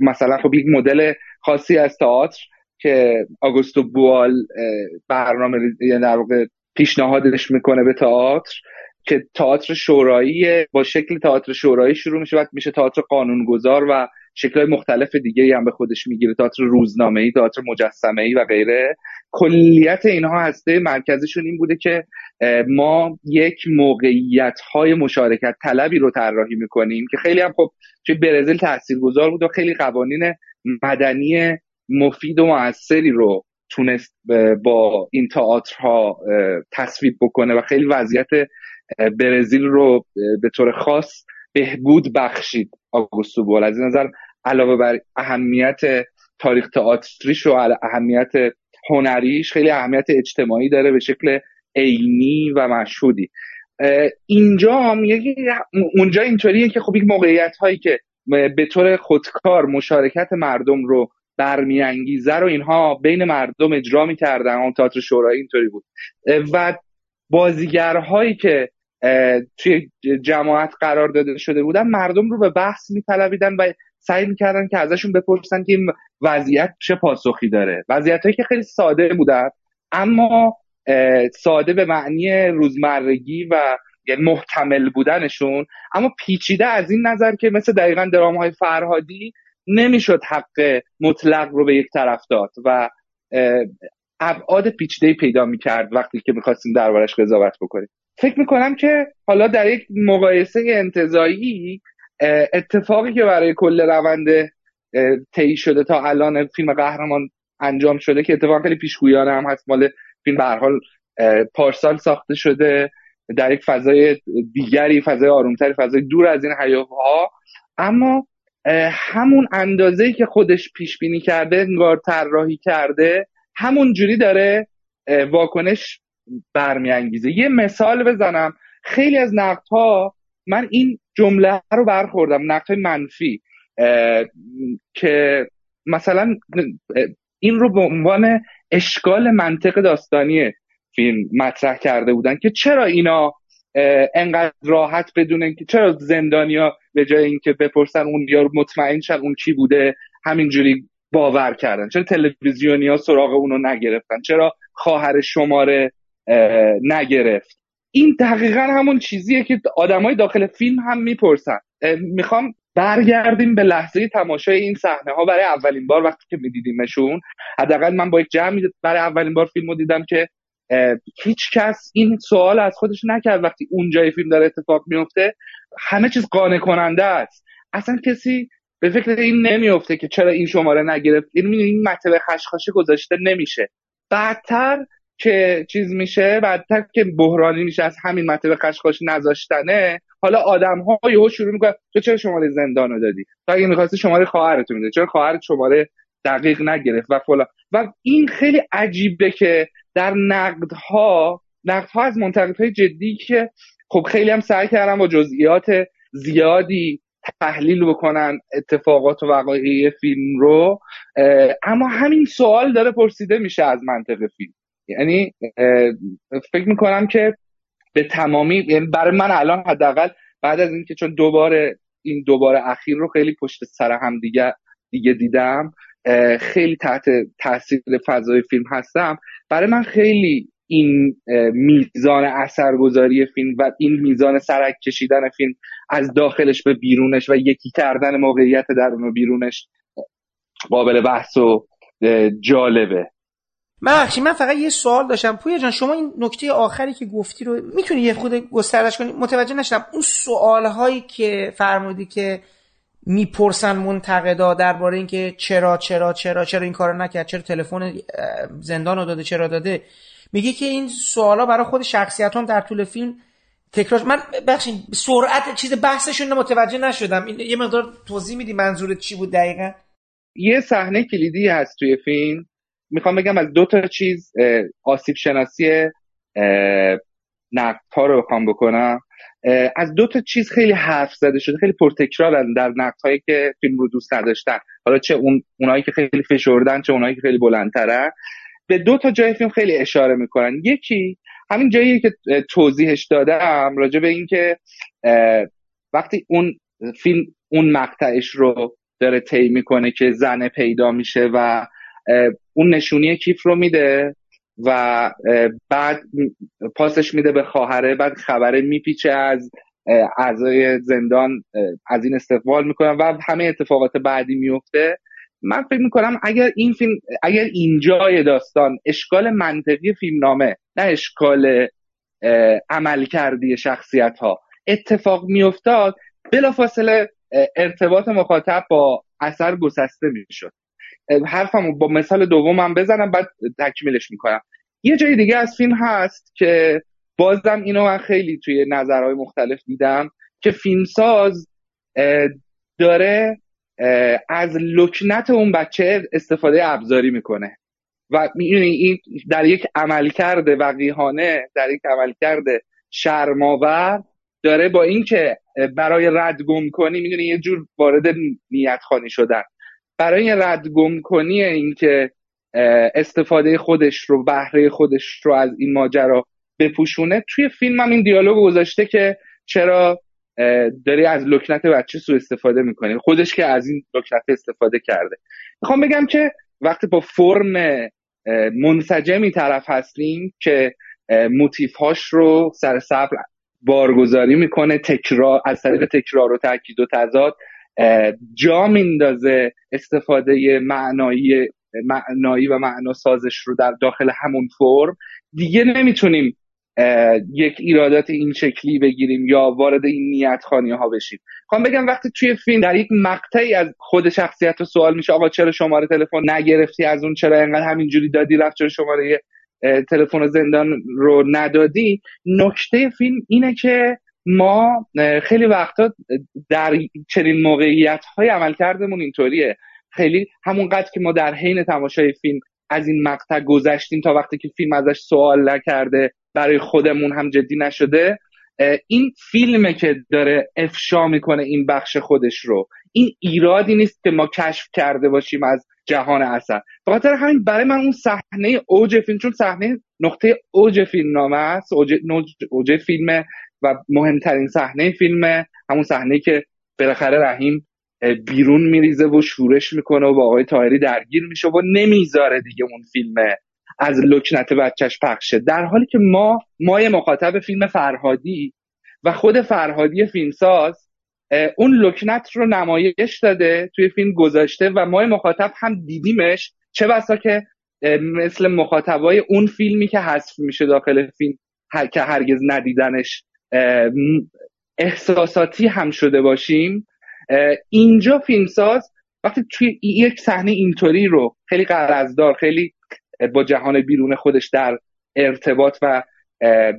Speaker 11: مثلا خب یک مدل خاصی از تئاتر که آگوستو بوال برنامه یعنی در واقع پیشنهادش می‌کنه به تئاتر که تئاتر شورایی با شکل تئاتر شورایی شروع میشه بعد میشه تئاتر قانونگذار و شکلهای مختلف دیگه هم به خودش می‌گیره تئاتر روزنامه ای تئاتر مجسمه ای و غیره. کلیت اینها هسته مرکزشون این بوده که ما یک موقعیت های مشارکت طلبی رو طراحی می‌کنیم که خیلی هم خب توی برزیل تاثیرگذار بود و خیلی قوانین مدنی مفید و موثری رو تونست با این تئاترها تصویب بکنه و خیلی وضعیت برزیل رو به طور خاص بهبود بخشید. آگوستو بول. از این نظر علاوه بر اهمیت تاریخ تئاتریش و اهمیت هنریش خیلی اهمیت اجتماعی داره به شکل عینی و مشهودی. اینجا هم اونجا اینطوریه که خب یک موقعیت هایی که به طور خودکار مشارکت مردم رو برمیانگیزه رو اینها بین مردم اجرا می‌کردن. اون تئاتر شورایی اینطوری بود. و بازیگرهایی که توی جماعت قرار داده شده بودن مردم رو به بحث میطلبیدن و سعی می‌کردن که ازشون بپرسن که این وضعیت چه پاسخی داره. وضعیت هایی که خیلی ساده بودن اما ساده به معنی روزمرگی و یعنی محتمل بودنشون اما پیچیده از این نظر که مثل دقیقا درام های فرهادی نمی‌شد حق مطلق رو به یک طرف داد و ابعاد پیچیده پیدا می‌کرد وقتی که می‌خواستیم دربارش قضاوت بکنیم. فکر می‌کنم که حالا در یک مقایسه انتظایی اتفاقی که برای کل روند طی شده تا الان فیلم قهرمان انجام شده که اتفاق خیلی پیشگویانه هم هست مال فیلم به حال پارسال ساخته شده در یک فضای دیگری فضای آرومتری فضای دور از این هیاهوها اما همون اندازه‌ای که خودش پیش بینی کرده انگار طراحی کرده همون جوری داره واکنش برمیانگیزه. یه مثال بزنم. خیلی از نقدها من این جمله رو برخوردم نقد منفی که مثلا این رو به عنوان اشکال منطق داستانی فیلم مطرح کرده بودن که چرا اینا انقدر راحت بدونن که چرا زندانیا به جای اینکه بپرسن اون یا مطمئن شن اون کی بوده همینجوری باور کردن. چرا تلویزیونیا سراغ اونو نگرفتن؟ چرا خواهر شماره نگرفت؟ این دقیقا همون چیزیه که آدمای داخل فیلم هم می‌پرسن. می‌خوام برگردیم به لحظه تماشای این صحنه ها برای اولین بار وقتی که میدیدیمشون. حداقل من با یک جمعی برای اولین بار فیلم رو دیدم که هیچ کس این سوال از خودش نکرد وقتی اونجای فیلم داره اتفاق میفته. همه چیز قانع کننده است. اصلا کسی به فکر این نمیفته که چرا این شماره نگرفت. یعنی این مطلب خشخاشی گذاشته نمیشه. بعدتر که چیز میشه بعدتر که بحرانی میشه از همین مطلب خشخاشی نذاشتنه حالا آدم ها یهو شروع می‌کنن تو چرا شماره زندان رو دادی؟ تو اگه می‌خواستی شماره خواهرتو میده چرا خواهرت شماره دقیق نگرفت و فلان. و این خیلی عجیبه که در نقدها نقدها از منتقدهای جدی که خب خیلی هم سعی کردن با جزئیات زیادی تحلیل بکنن اتفاقات و وقایع فیلم رو اما همین سوال داره پرسیده میشه از منطق فیلم. یعنی فکر می‌کنم که به تمامی یعنی برای من الان حداقل بعد از اینکه چون دوباره این دوباره اخیر رو خیلی پشت سر هم دیگه دیگه دیدم خیلی تحت تاثیر فضای فیلم هستم. برای من خیلی این میزان اثرگذاری فیلم و این میزان سرک کشیدن فیلم از داخلش به بیرونش و یکی کردن موقعیت درون و بیرونش قابل بحث و جالبه.
Speaker 1: بخشی من فقط یه سوال داشتم. پویا جان شما این نکته آخری که گفتی رو می‌تونی یه خود گسترش کنی؟ متوجه نشدم. اون سوال هایی که فرمودی که می‌پرسن منتقدا درباره اینکه چرا چرا چرا چرا این کارو نکرد چرا تلفن زندان رو داده چرا داده. میگه که این سوالا برای خود شخصیت هم در طول فیلم تکرار من بخشین سرعت چیز بحثشون متوجه نشدم. این یه مقدار توضیح میدی منظورت چی بود دقیقا؟
Speaker 11: یه صحنه کلیدی هست توی فیلم. می‌خوام بگم از دو تا چیز آسیب شناسی نقد رو بخوام بکنم. از دو تا چیز خیلی حرف زده شده خیلی پرتکرارن در نقد هایی که فیلم رو دوست نداشتن. حالا چه اون اونایی که خیلی فشردن چه اونایی که خیلی بلندترن. به دو تا جای فیلم خیلی اشاره می‌کنن. یکی همین جایی که توضیحش دادم راجع به اینکه وقتی اون فیلم اون مقطعش رو داره طی می‌کنه که زنه پیدا میشه و اون نشونی کیف رو میده و بعد پاسش میده به خواهره بعد خبره میپیچه از اعضای زندان از این استقبال می‌کنن و همه اتفاقات بعدی میفته من فکر می‌کنم اگر این فیلم اگر اینجای داستان اشکال منطقی فیلمنامه نه اشکال عمل کردی شخصیت ها اتفاق میافتاد بلافاصله ارتباط مخاطب با اثر گسسته می‌شد. حرفم با مثال دومم بزنم بعد تکمیلش می‌کنم. یه جای دیگه از فیلم هست که بازم اینو من خیلی توی نظرهای مختلف دیدم که فیلمساز داره از لکنت اون بچه استفاده ابزاری می‌کنه. و می‌دونی این در یک عملکرد وقیحانه در یک عملکرد شرماور داره با اینکه برای رد گم کنی می‌دونی یه جور وارد نیت خانی شدن. برای رد گم کنی اینکه استفاده خودش رو بهره خودش رو از این ماجرا بپوشونه توی فیلم هم این دیالوگ گذاشته که چرا داری از لکنت بچه سو استفاده می‌کنی؟ خودش که از این لکنت استفاده کرده. می‌خوام بگم که وقتی با فرم منسجمی طرف هستیم که موتیف هاش رو سر صبر بارگذاری می‌کنه تکرار از طریق تکرار و تاکید و تضاد جا میندازه استفاده معنایی معنایی و معنا سازش رو در داخل همون فرم. دیگه نمی‌تونیم یک ایرادات این شکلی بگیریم یا وارد این نیت خانی ها بشیم. خواهم بگم وقتی توی فیلم در یک مقطعی از خود شخصیت رو سوال میشه آقا چرا شماره تلفن نگرفتی؟ از اون چرا انقدر همینجوری دادی رفت چرا شماره تلفن زندان رو ندادی؟ نکته فیلم اینه که ما خیلی وقتا در چنین موقعیت های عملکردمون اینطوریه. خیلی همونقدر که ما در حین تماشای فیلم از این مقطع گذشتیم تا وقتی که فیلم ازش سوال نکرده برای خودمون هم جدی نشده این فیلمه که داره افشا می‌کنه این بخش خودش رو. این ایرادی نیست که ما کشف کرده باشیم از جهان اثر بخاطر همین برای من اون صحنه اوج فیلم چون صحنه نقطه اوج فیلم نامه است اوج, اوج فیلم و مهمترین صحنه فیلم همون صحنه که بالاخره رحیم بیرون میریزه و شورش می‌کنه و با آقای تاهری درگیر میشه و نمی‌ذاره دیگه اون فیلم از لکنت بچهش پخشه در حالی که ما مای مخاطب فیلم فرهادی و خود فرهادی فیلمساز اون لکنت رو نمایش داده توی فیلم گذاشته و مای مخاطب هم دیدیمش. چه بسا که مثل مخاطبای اون فیلمی که حذف میشه داخل فیلم که هرگز ندیدنش. احساساتی هم شده باشیم. اینجا فیلمساز وقتی توی یک صحنه اینطوری رو خیلی قرضدار خیلی با جهان بیرون خودش در ارتباط و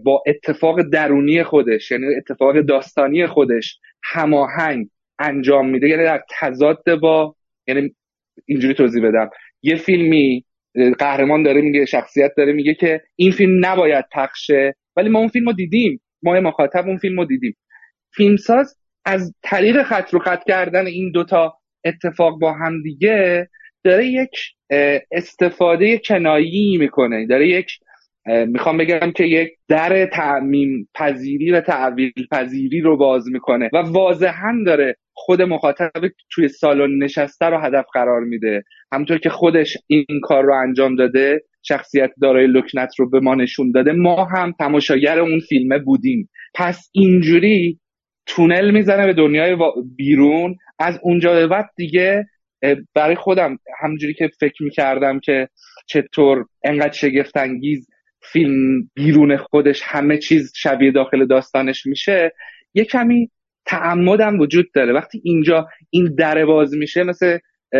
Speaker 11: با اتفاق درونی خودش یعنی اتفاق داستانی خودش هماهنگ انجام میده. یعنی در تضاد با یعنی اینجوری توضیح بدم. یه فیلمی قهرمان داره میگه شخصیت داره میگه که این فیلم نباید پخشه ولی ما اون فیلم رو دیدیم. ما مخاطب اون فیلم رو دیدیم. فیلمساز از طریق خط رو خط کردن این دوتا اتفاق با هم دیگه داره یک استفاده کنایی می‌کنه. داره یک می‌خوام بگم که یک در تعمیم پذیری و تعویل پذیری رو باز می‌کنه و واضحا داره خود مخاطب توی سالن نشسته رو هدف قرار میده. همونطور که خودش این کار رو انجام داده شخصیت دارای لکنت رو به ما نشون داده. ما هم تماشاگر اون فیلمه بودیم. پس اینجوری تونل می‌زنه به دنیای بیرون. از اونجا به بعد دیگه برای خودم همونجوری که فکر می‌کردم که چطور انقدر شگفتانگیز فیلم بیرون خودش همه چیز شبیه داخل داستانش میشه یه کمی تعمدم وجود داره. وقتی اینجا این در باز میشه مثل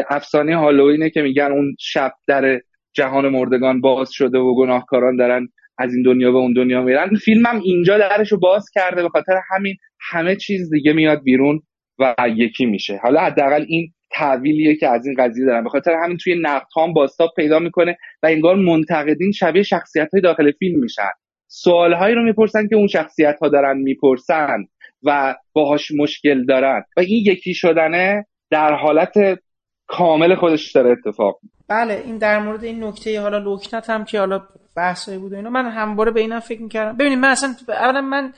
Speaker 11: افسانه هالوینه که میگن اون شب در جهان مردگان باز شده و گناهکاران دارن از این دنیا به اون دنیا میرن. فیلمم اینجا درش رو باز کرده به خاطر همین همه چیز دیگه میاد بیرون و یکی میشه. حالا حداقل این تحویلیه که از این قضیه دارن به خاطر همین توی نقد هم پیدا می‌کنه و انگار منتقدین شبیه شخصیت های داخل فیلم میشن. سوالهایی رو می‌پرسن که اون شخصیت ها دارن می‌پرسن و باهاش مشکل دارن. و این یکی شدنه در حالت کامل خودش داره اتفاق.
Speaker 10: بله این در مورد این نکته حالا لکنت هم که حالا بحثایی بود و اینا من همواره به اینم فکر می‌کردم. ببینید من اصلا اولا من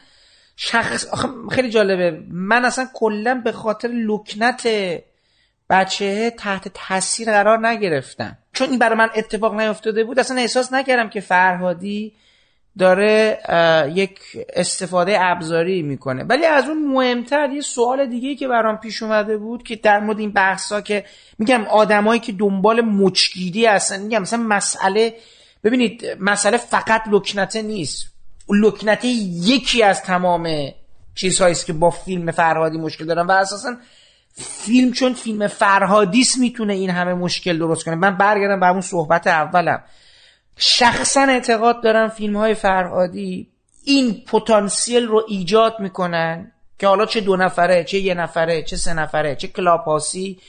Speaker 10: شخص خیلی جالبه. من اصلا کلا به خاطر لکنت بچه تحت تاثیر قرار نگرفتم. چون این برای من اتفاق نیفتاده بود اصلا احساس نکردم که فرهادی داره یک استفاده ابزاری می‌کنه. ولی از اون مهمتر یه سوال دیگه که برام پیش اومده بود که در مورد این بحثا که میگم آدمایی که دنبال مچگیری هستن میگم مثلا مسئله ببینید مسئله فقط لکنته نیست. لکنته یکی از تمام چیزهایی که با فیلم فرهادی مشکل دارن و اساسا فیلم چون فیلم فرهادیست می‌تونه این همه مشکل درست کنه. من برگردم به اون صحبت اولم. شخصا اعتقاد دارم فیلم های فرهادی این پتانسیل رو ایجاد می‌کنن که حالا چه دو نفره چه یه نفره چه سه نفره چه کلاپاسی.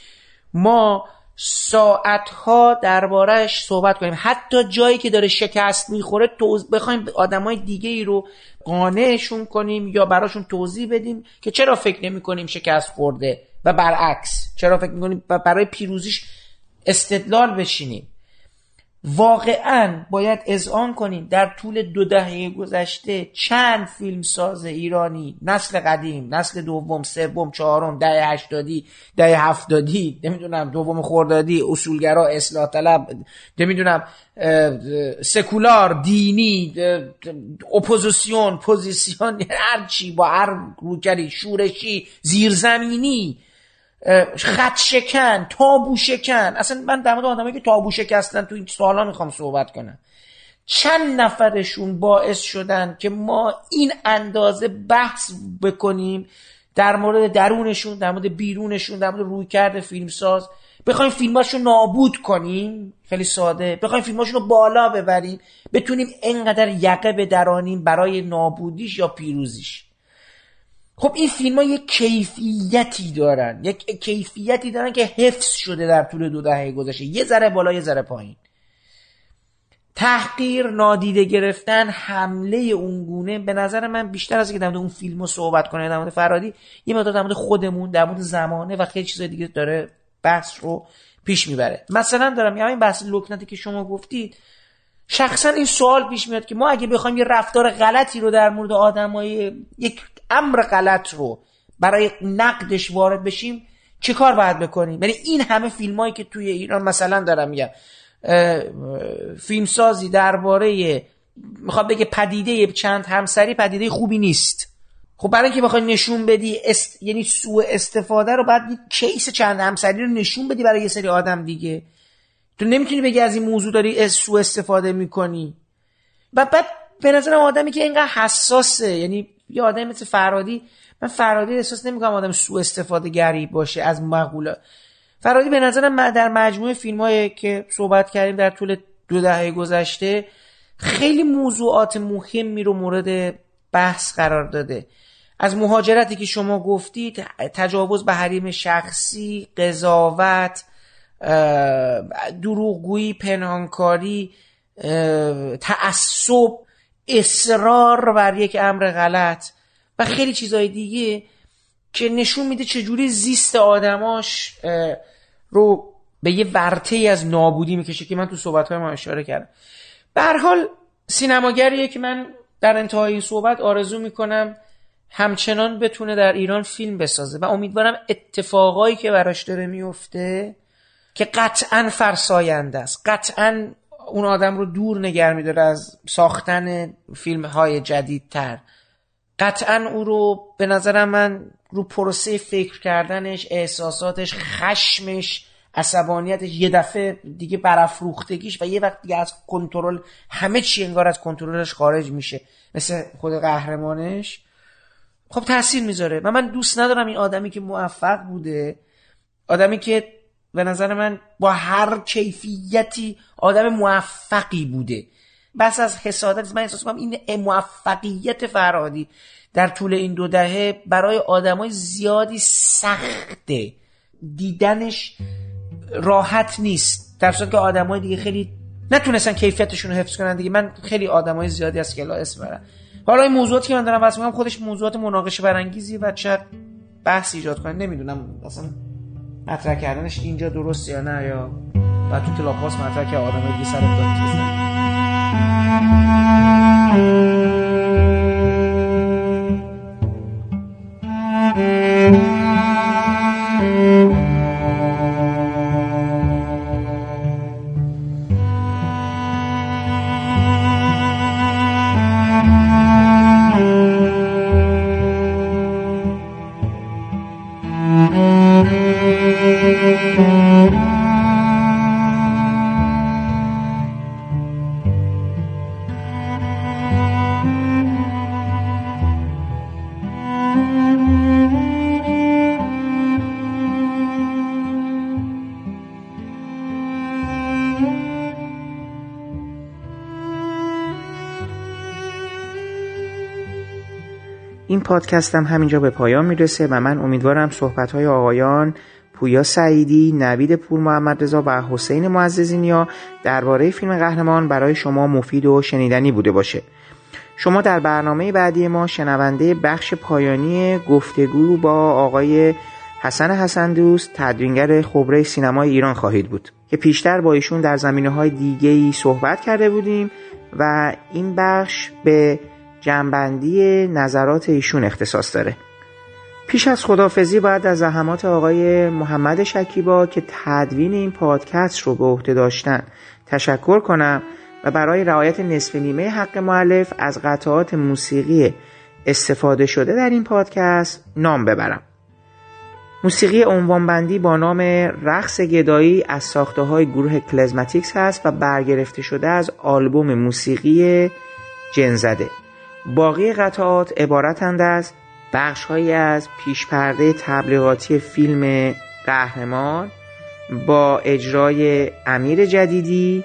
Speaker 10: ما ساعتها دربارهش صحبت کنیم. حتی جایی که داره شکست می‌خوره توز... بخوایم آدمای دیگه ای رو قانعشون کنیم یا براشون توضیح بدیم که چرا فکر نمی کنیم شکست خورده و برعکس چرا فکر می‌کنیم برای پیروزیش استدلال بشینیم. واقعا باید اذعان کنیم در طول دو دهه گذشته چند فیلم ساز ایرانی نسل قدیم نسل دوم سوم چهارم دهه هشتادی دهه هفتادی نمی‌دونم دوم خوردادی اصولگرا اصلاح طلب نمی‌دونم سکولار دینی اپوزیسیون پوزیسیون هر چی با هر رویکردی شورشی زیرزمینی خط شکن تابو شکن. اصلا من در مورد آدمایی که تابو شکستن تو این سوالا می‌خوام صحبت کنم. چند نفرشون باعث شدن که ما این اندازه بحث بکنیم در مورد درونشون در مورد بیرونشون در مورد رویکرد فیلمساز؟ بخوایم فیلماشو نابود کنیم؟ خیلی ساده. بخوایم فیلماشون رو بالا ببریم؟ بتونیم انقدر یقه بدرانیم برای نابودیش یا پیروزیش؟ خب این فیلم ها یک کیفیتی دارن. یک کیفیتی دارن که حفظ شده در طول دو دهه گذشته. یه ذره بالا یه ذره پایین. تحقیر نادیده گرفتن حمله اونگونه به نظر من بیشتر از که در اون فیلم رو صحبت کنه در مورد فرادی یه مقدار در مورد خودمون در مورد زمانه و خیلی چیزای دیگه داره بحث رو پیش می‌بره. مثلا دارم یه این بحث لکنتی که شما گفتید شخصا این سوال پیش میاد که ما اگه بخوایم یه رفتار غلطی رو در مورد آدمای یک امر غلط رو برای نقدش وارد بشیم چه کار باید بکنیم؟ یعنی این همه فیلم که توی ایران مثلا دارم میگم فیلمسازی درباره می‌خواد بگه پدیده چند همسری پدیده خوبی نیست. خب برای اینکه بخوای نشون بدی است... یعنی سوء استفاده رو باید کیس چند همسری رو نشون بدی برای یه سری آدم دیگه. تو نمی‌تونی بگی از این موضوع داری سوء استفاده می‌کنی. و بعد به نظرم آدمی که اینقدر حساسه یعنی یه آدم مثل فرادی. من فرادی احساس نمی‌کنم آدم سوء استفاده گری باشه از مقولات فرادی به نظرم در مجموعه فیلم هایی که صحبت کردیم در طول دو دهه گذشته خیلی موضوعات مهمی رو مورد بحث قرار داده. از مهاجرتی که شما گفتید تجاوز به حریم شخصی قضاوت دروغگویی پنهانکاری تعصب اصرار بر یک امر غلط و خیلی چیزهای دیگه که نشون میده چجوری زیست آدماش رو به یه ورته از نابودی می‌کشه که من تو صحبت های ما اشاره کردم. به حال سینماگریه که من در انتهای این صحبت آرزو می‌کنم همچنان بتونه در ایران فیلم بسازه و امیدوارم اتفاقایی که براش داره میفته که قطعا فرساینده است. قطعا اون آدم رو دور نگر میداره از ساختن فیلم های جدیدتر. قطعا او رو به نظرم من رو پروسه فکر کردنش احساساتش خشمش عصبانیتش یه دفعه دیگه برافروختگیش و یه وقت دیگه از کنترل همه چی انگار از کنترلش خارج میشه. مثل خود قهرمانش. خب تاثیر می‌ذاره. و من دوست ندارم این آدمی که موفق بوده آدمی که به نظر من با هر کیفیتی آدم موفقی بوده. بس از حسادت من احساس کنم این موفقیت فرادی در طول این دو دهه برای آدمای زیادی سخته. دیدنش راحت نیست. در صورت که آدمای دیگه خیلی
Speaker 1: نتونستن کیفیتشون رو حفظ کنن دیگه. من خیلی آدمای زیادی از کلا اسم برم حالا این موضوعاتی که من دارم واسه میگم خودش موضوعات مناقشه برانگیزی و چه بحث ایجاد کنه نمی‌دونم. اصلا مطرح کردنش اینجا درست یا نه یا بعد تو کلاب هاست مطرح که آدم دیگه سر این پادکستم همینجا به پایان می‌رسه و من امیدوارم صحبت های آقایان پویا سعیدی، نوید پور محمد رضا و حسین معززینیا درباره فیلم قهرمان برای شما مفید و شنیدنی بوده باشه. شما در برنامه بعدی ما شنونده بخش پایانی گفتگو با آقای حسن حسن دوست تدوینگر خبره سینمای ایران خواهید بود که پیشتر با ایشون در زمینه های دیگه ای صحبت کرده بودیم و این بخش به جنبندی نظرات ایشون اختصاص داره. پیش از خدافزی باید از زحمات آقای محمد شکیبا که تدوین این پادکست رو به عهده داشتن تشکر کنم و برای رعایت نصف نیمه حق معلف از قطعات موسیقی استفاده شده در این پادکست نام ببرم. موسیقی عنوانبندی با نام رقص گدایی از ساخته های گروه کلزماتیکس هست و برگرفته شده از آلبوم موسیقی جنزده. باقی قطعات عبارتند از بخشهایی از پیشپرده تبلیغاتی فیلم قهرمان با اجرای امیر جدیدی،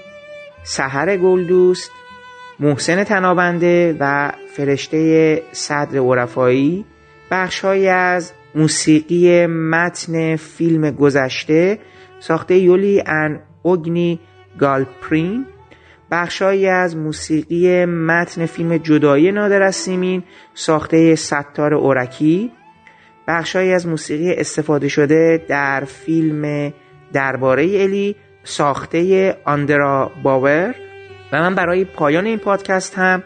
Speaker 1: سحر گلدوست، محسن تنابنده و فرشته صدر عرفایی بخشهایی از موسیقی متن فیلم گذشته ساخته یولی ان اوگنی گالپرین بخشهایی از موسیقی متن فیلم جدایی نادر از سیمین ساخته ستار اورکی. بخشهایی از موسیقی استفاده شده در فیلم درباره الی ساخته آندرا باور. و من برای پایان این پادکست هم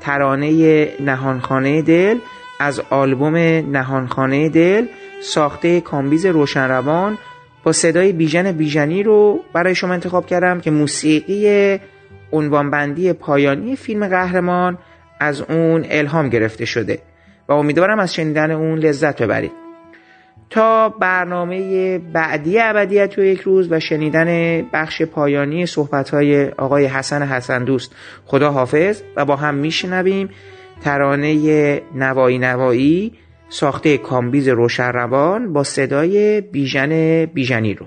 Speaker 1: ترانه نهانخانه دل از آلبوم نهانخانه دل ساخته کامبیز روشنروان با صدای بیژن بیژنی رو برای شما انتخاب کردم که موسیقی عنوانبندی پایانی فیلم قهرمان از اون الهام گرفته شده و امیدوارم از شنیدن اون لذت ببرید. تا برنامه بعدی ابدیت و یک روز و شنیدن بخش پایانی صحبتهای آقای حسن حسن دوست خدا حافظ و با هم میشنویم. ترانه نوایی نوایی ساخته کامبیز روشن با صدای بیژن بیژنی رو.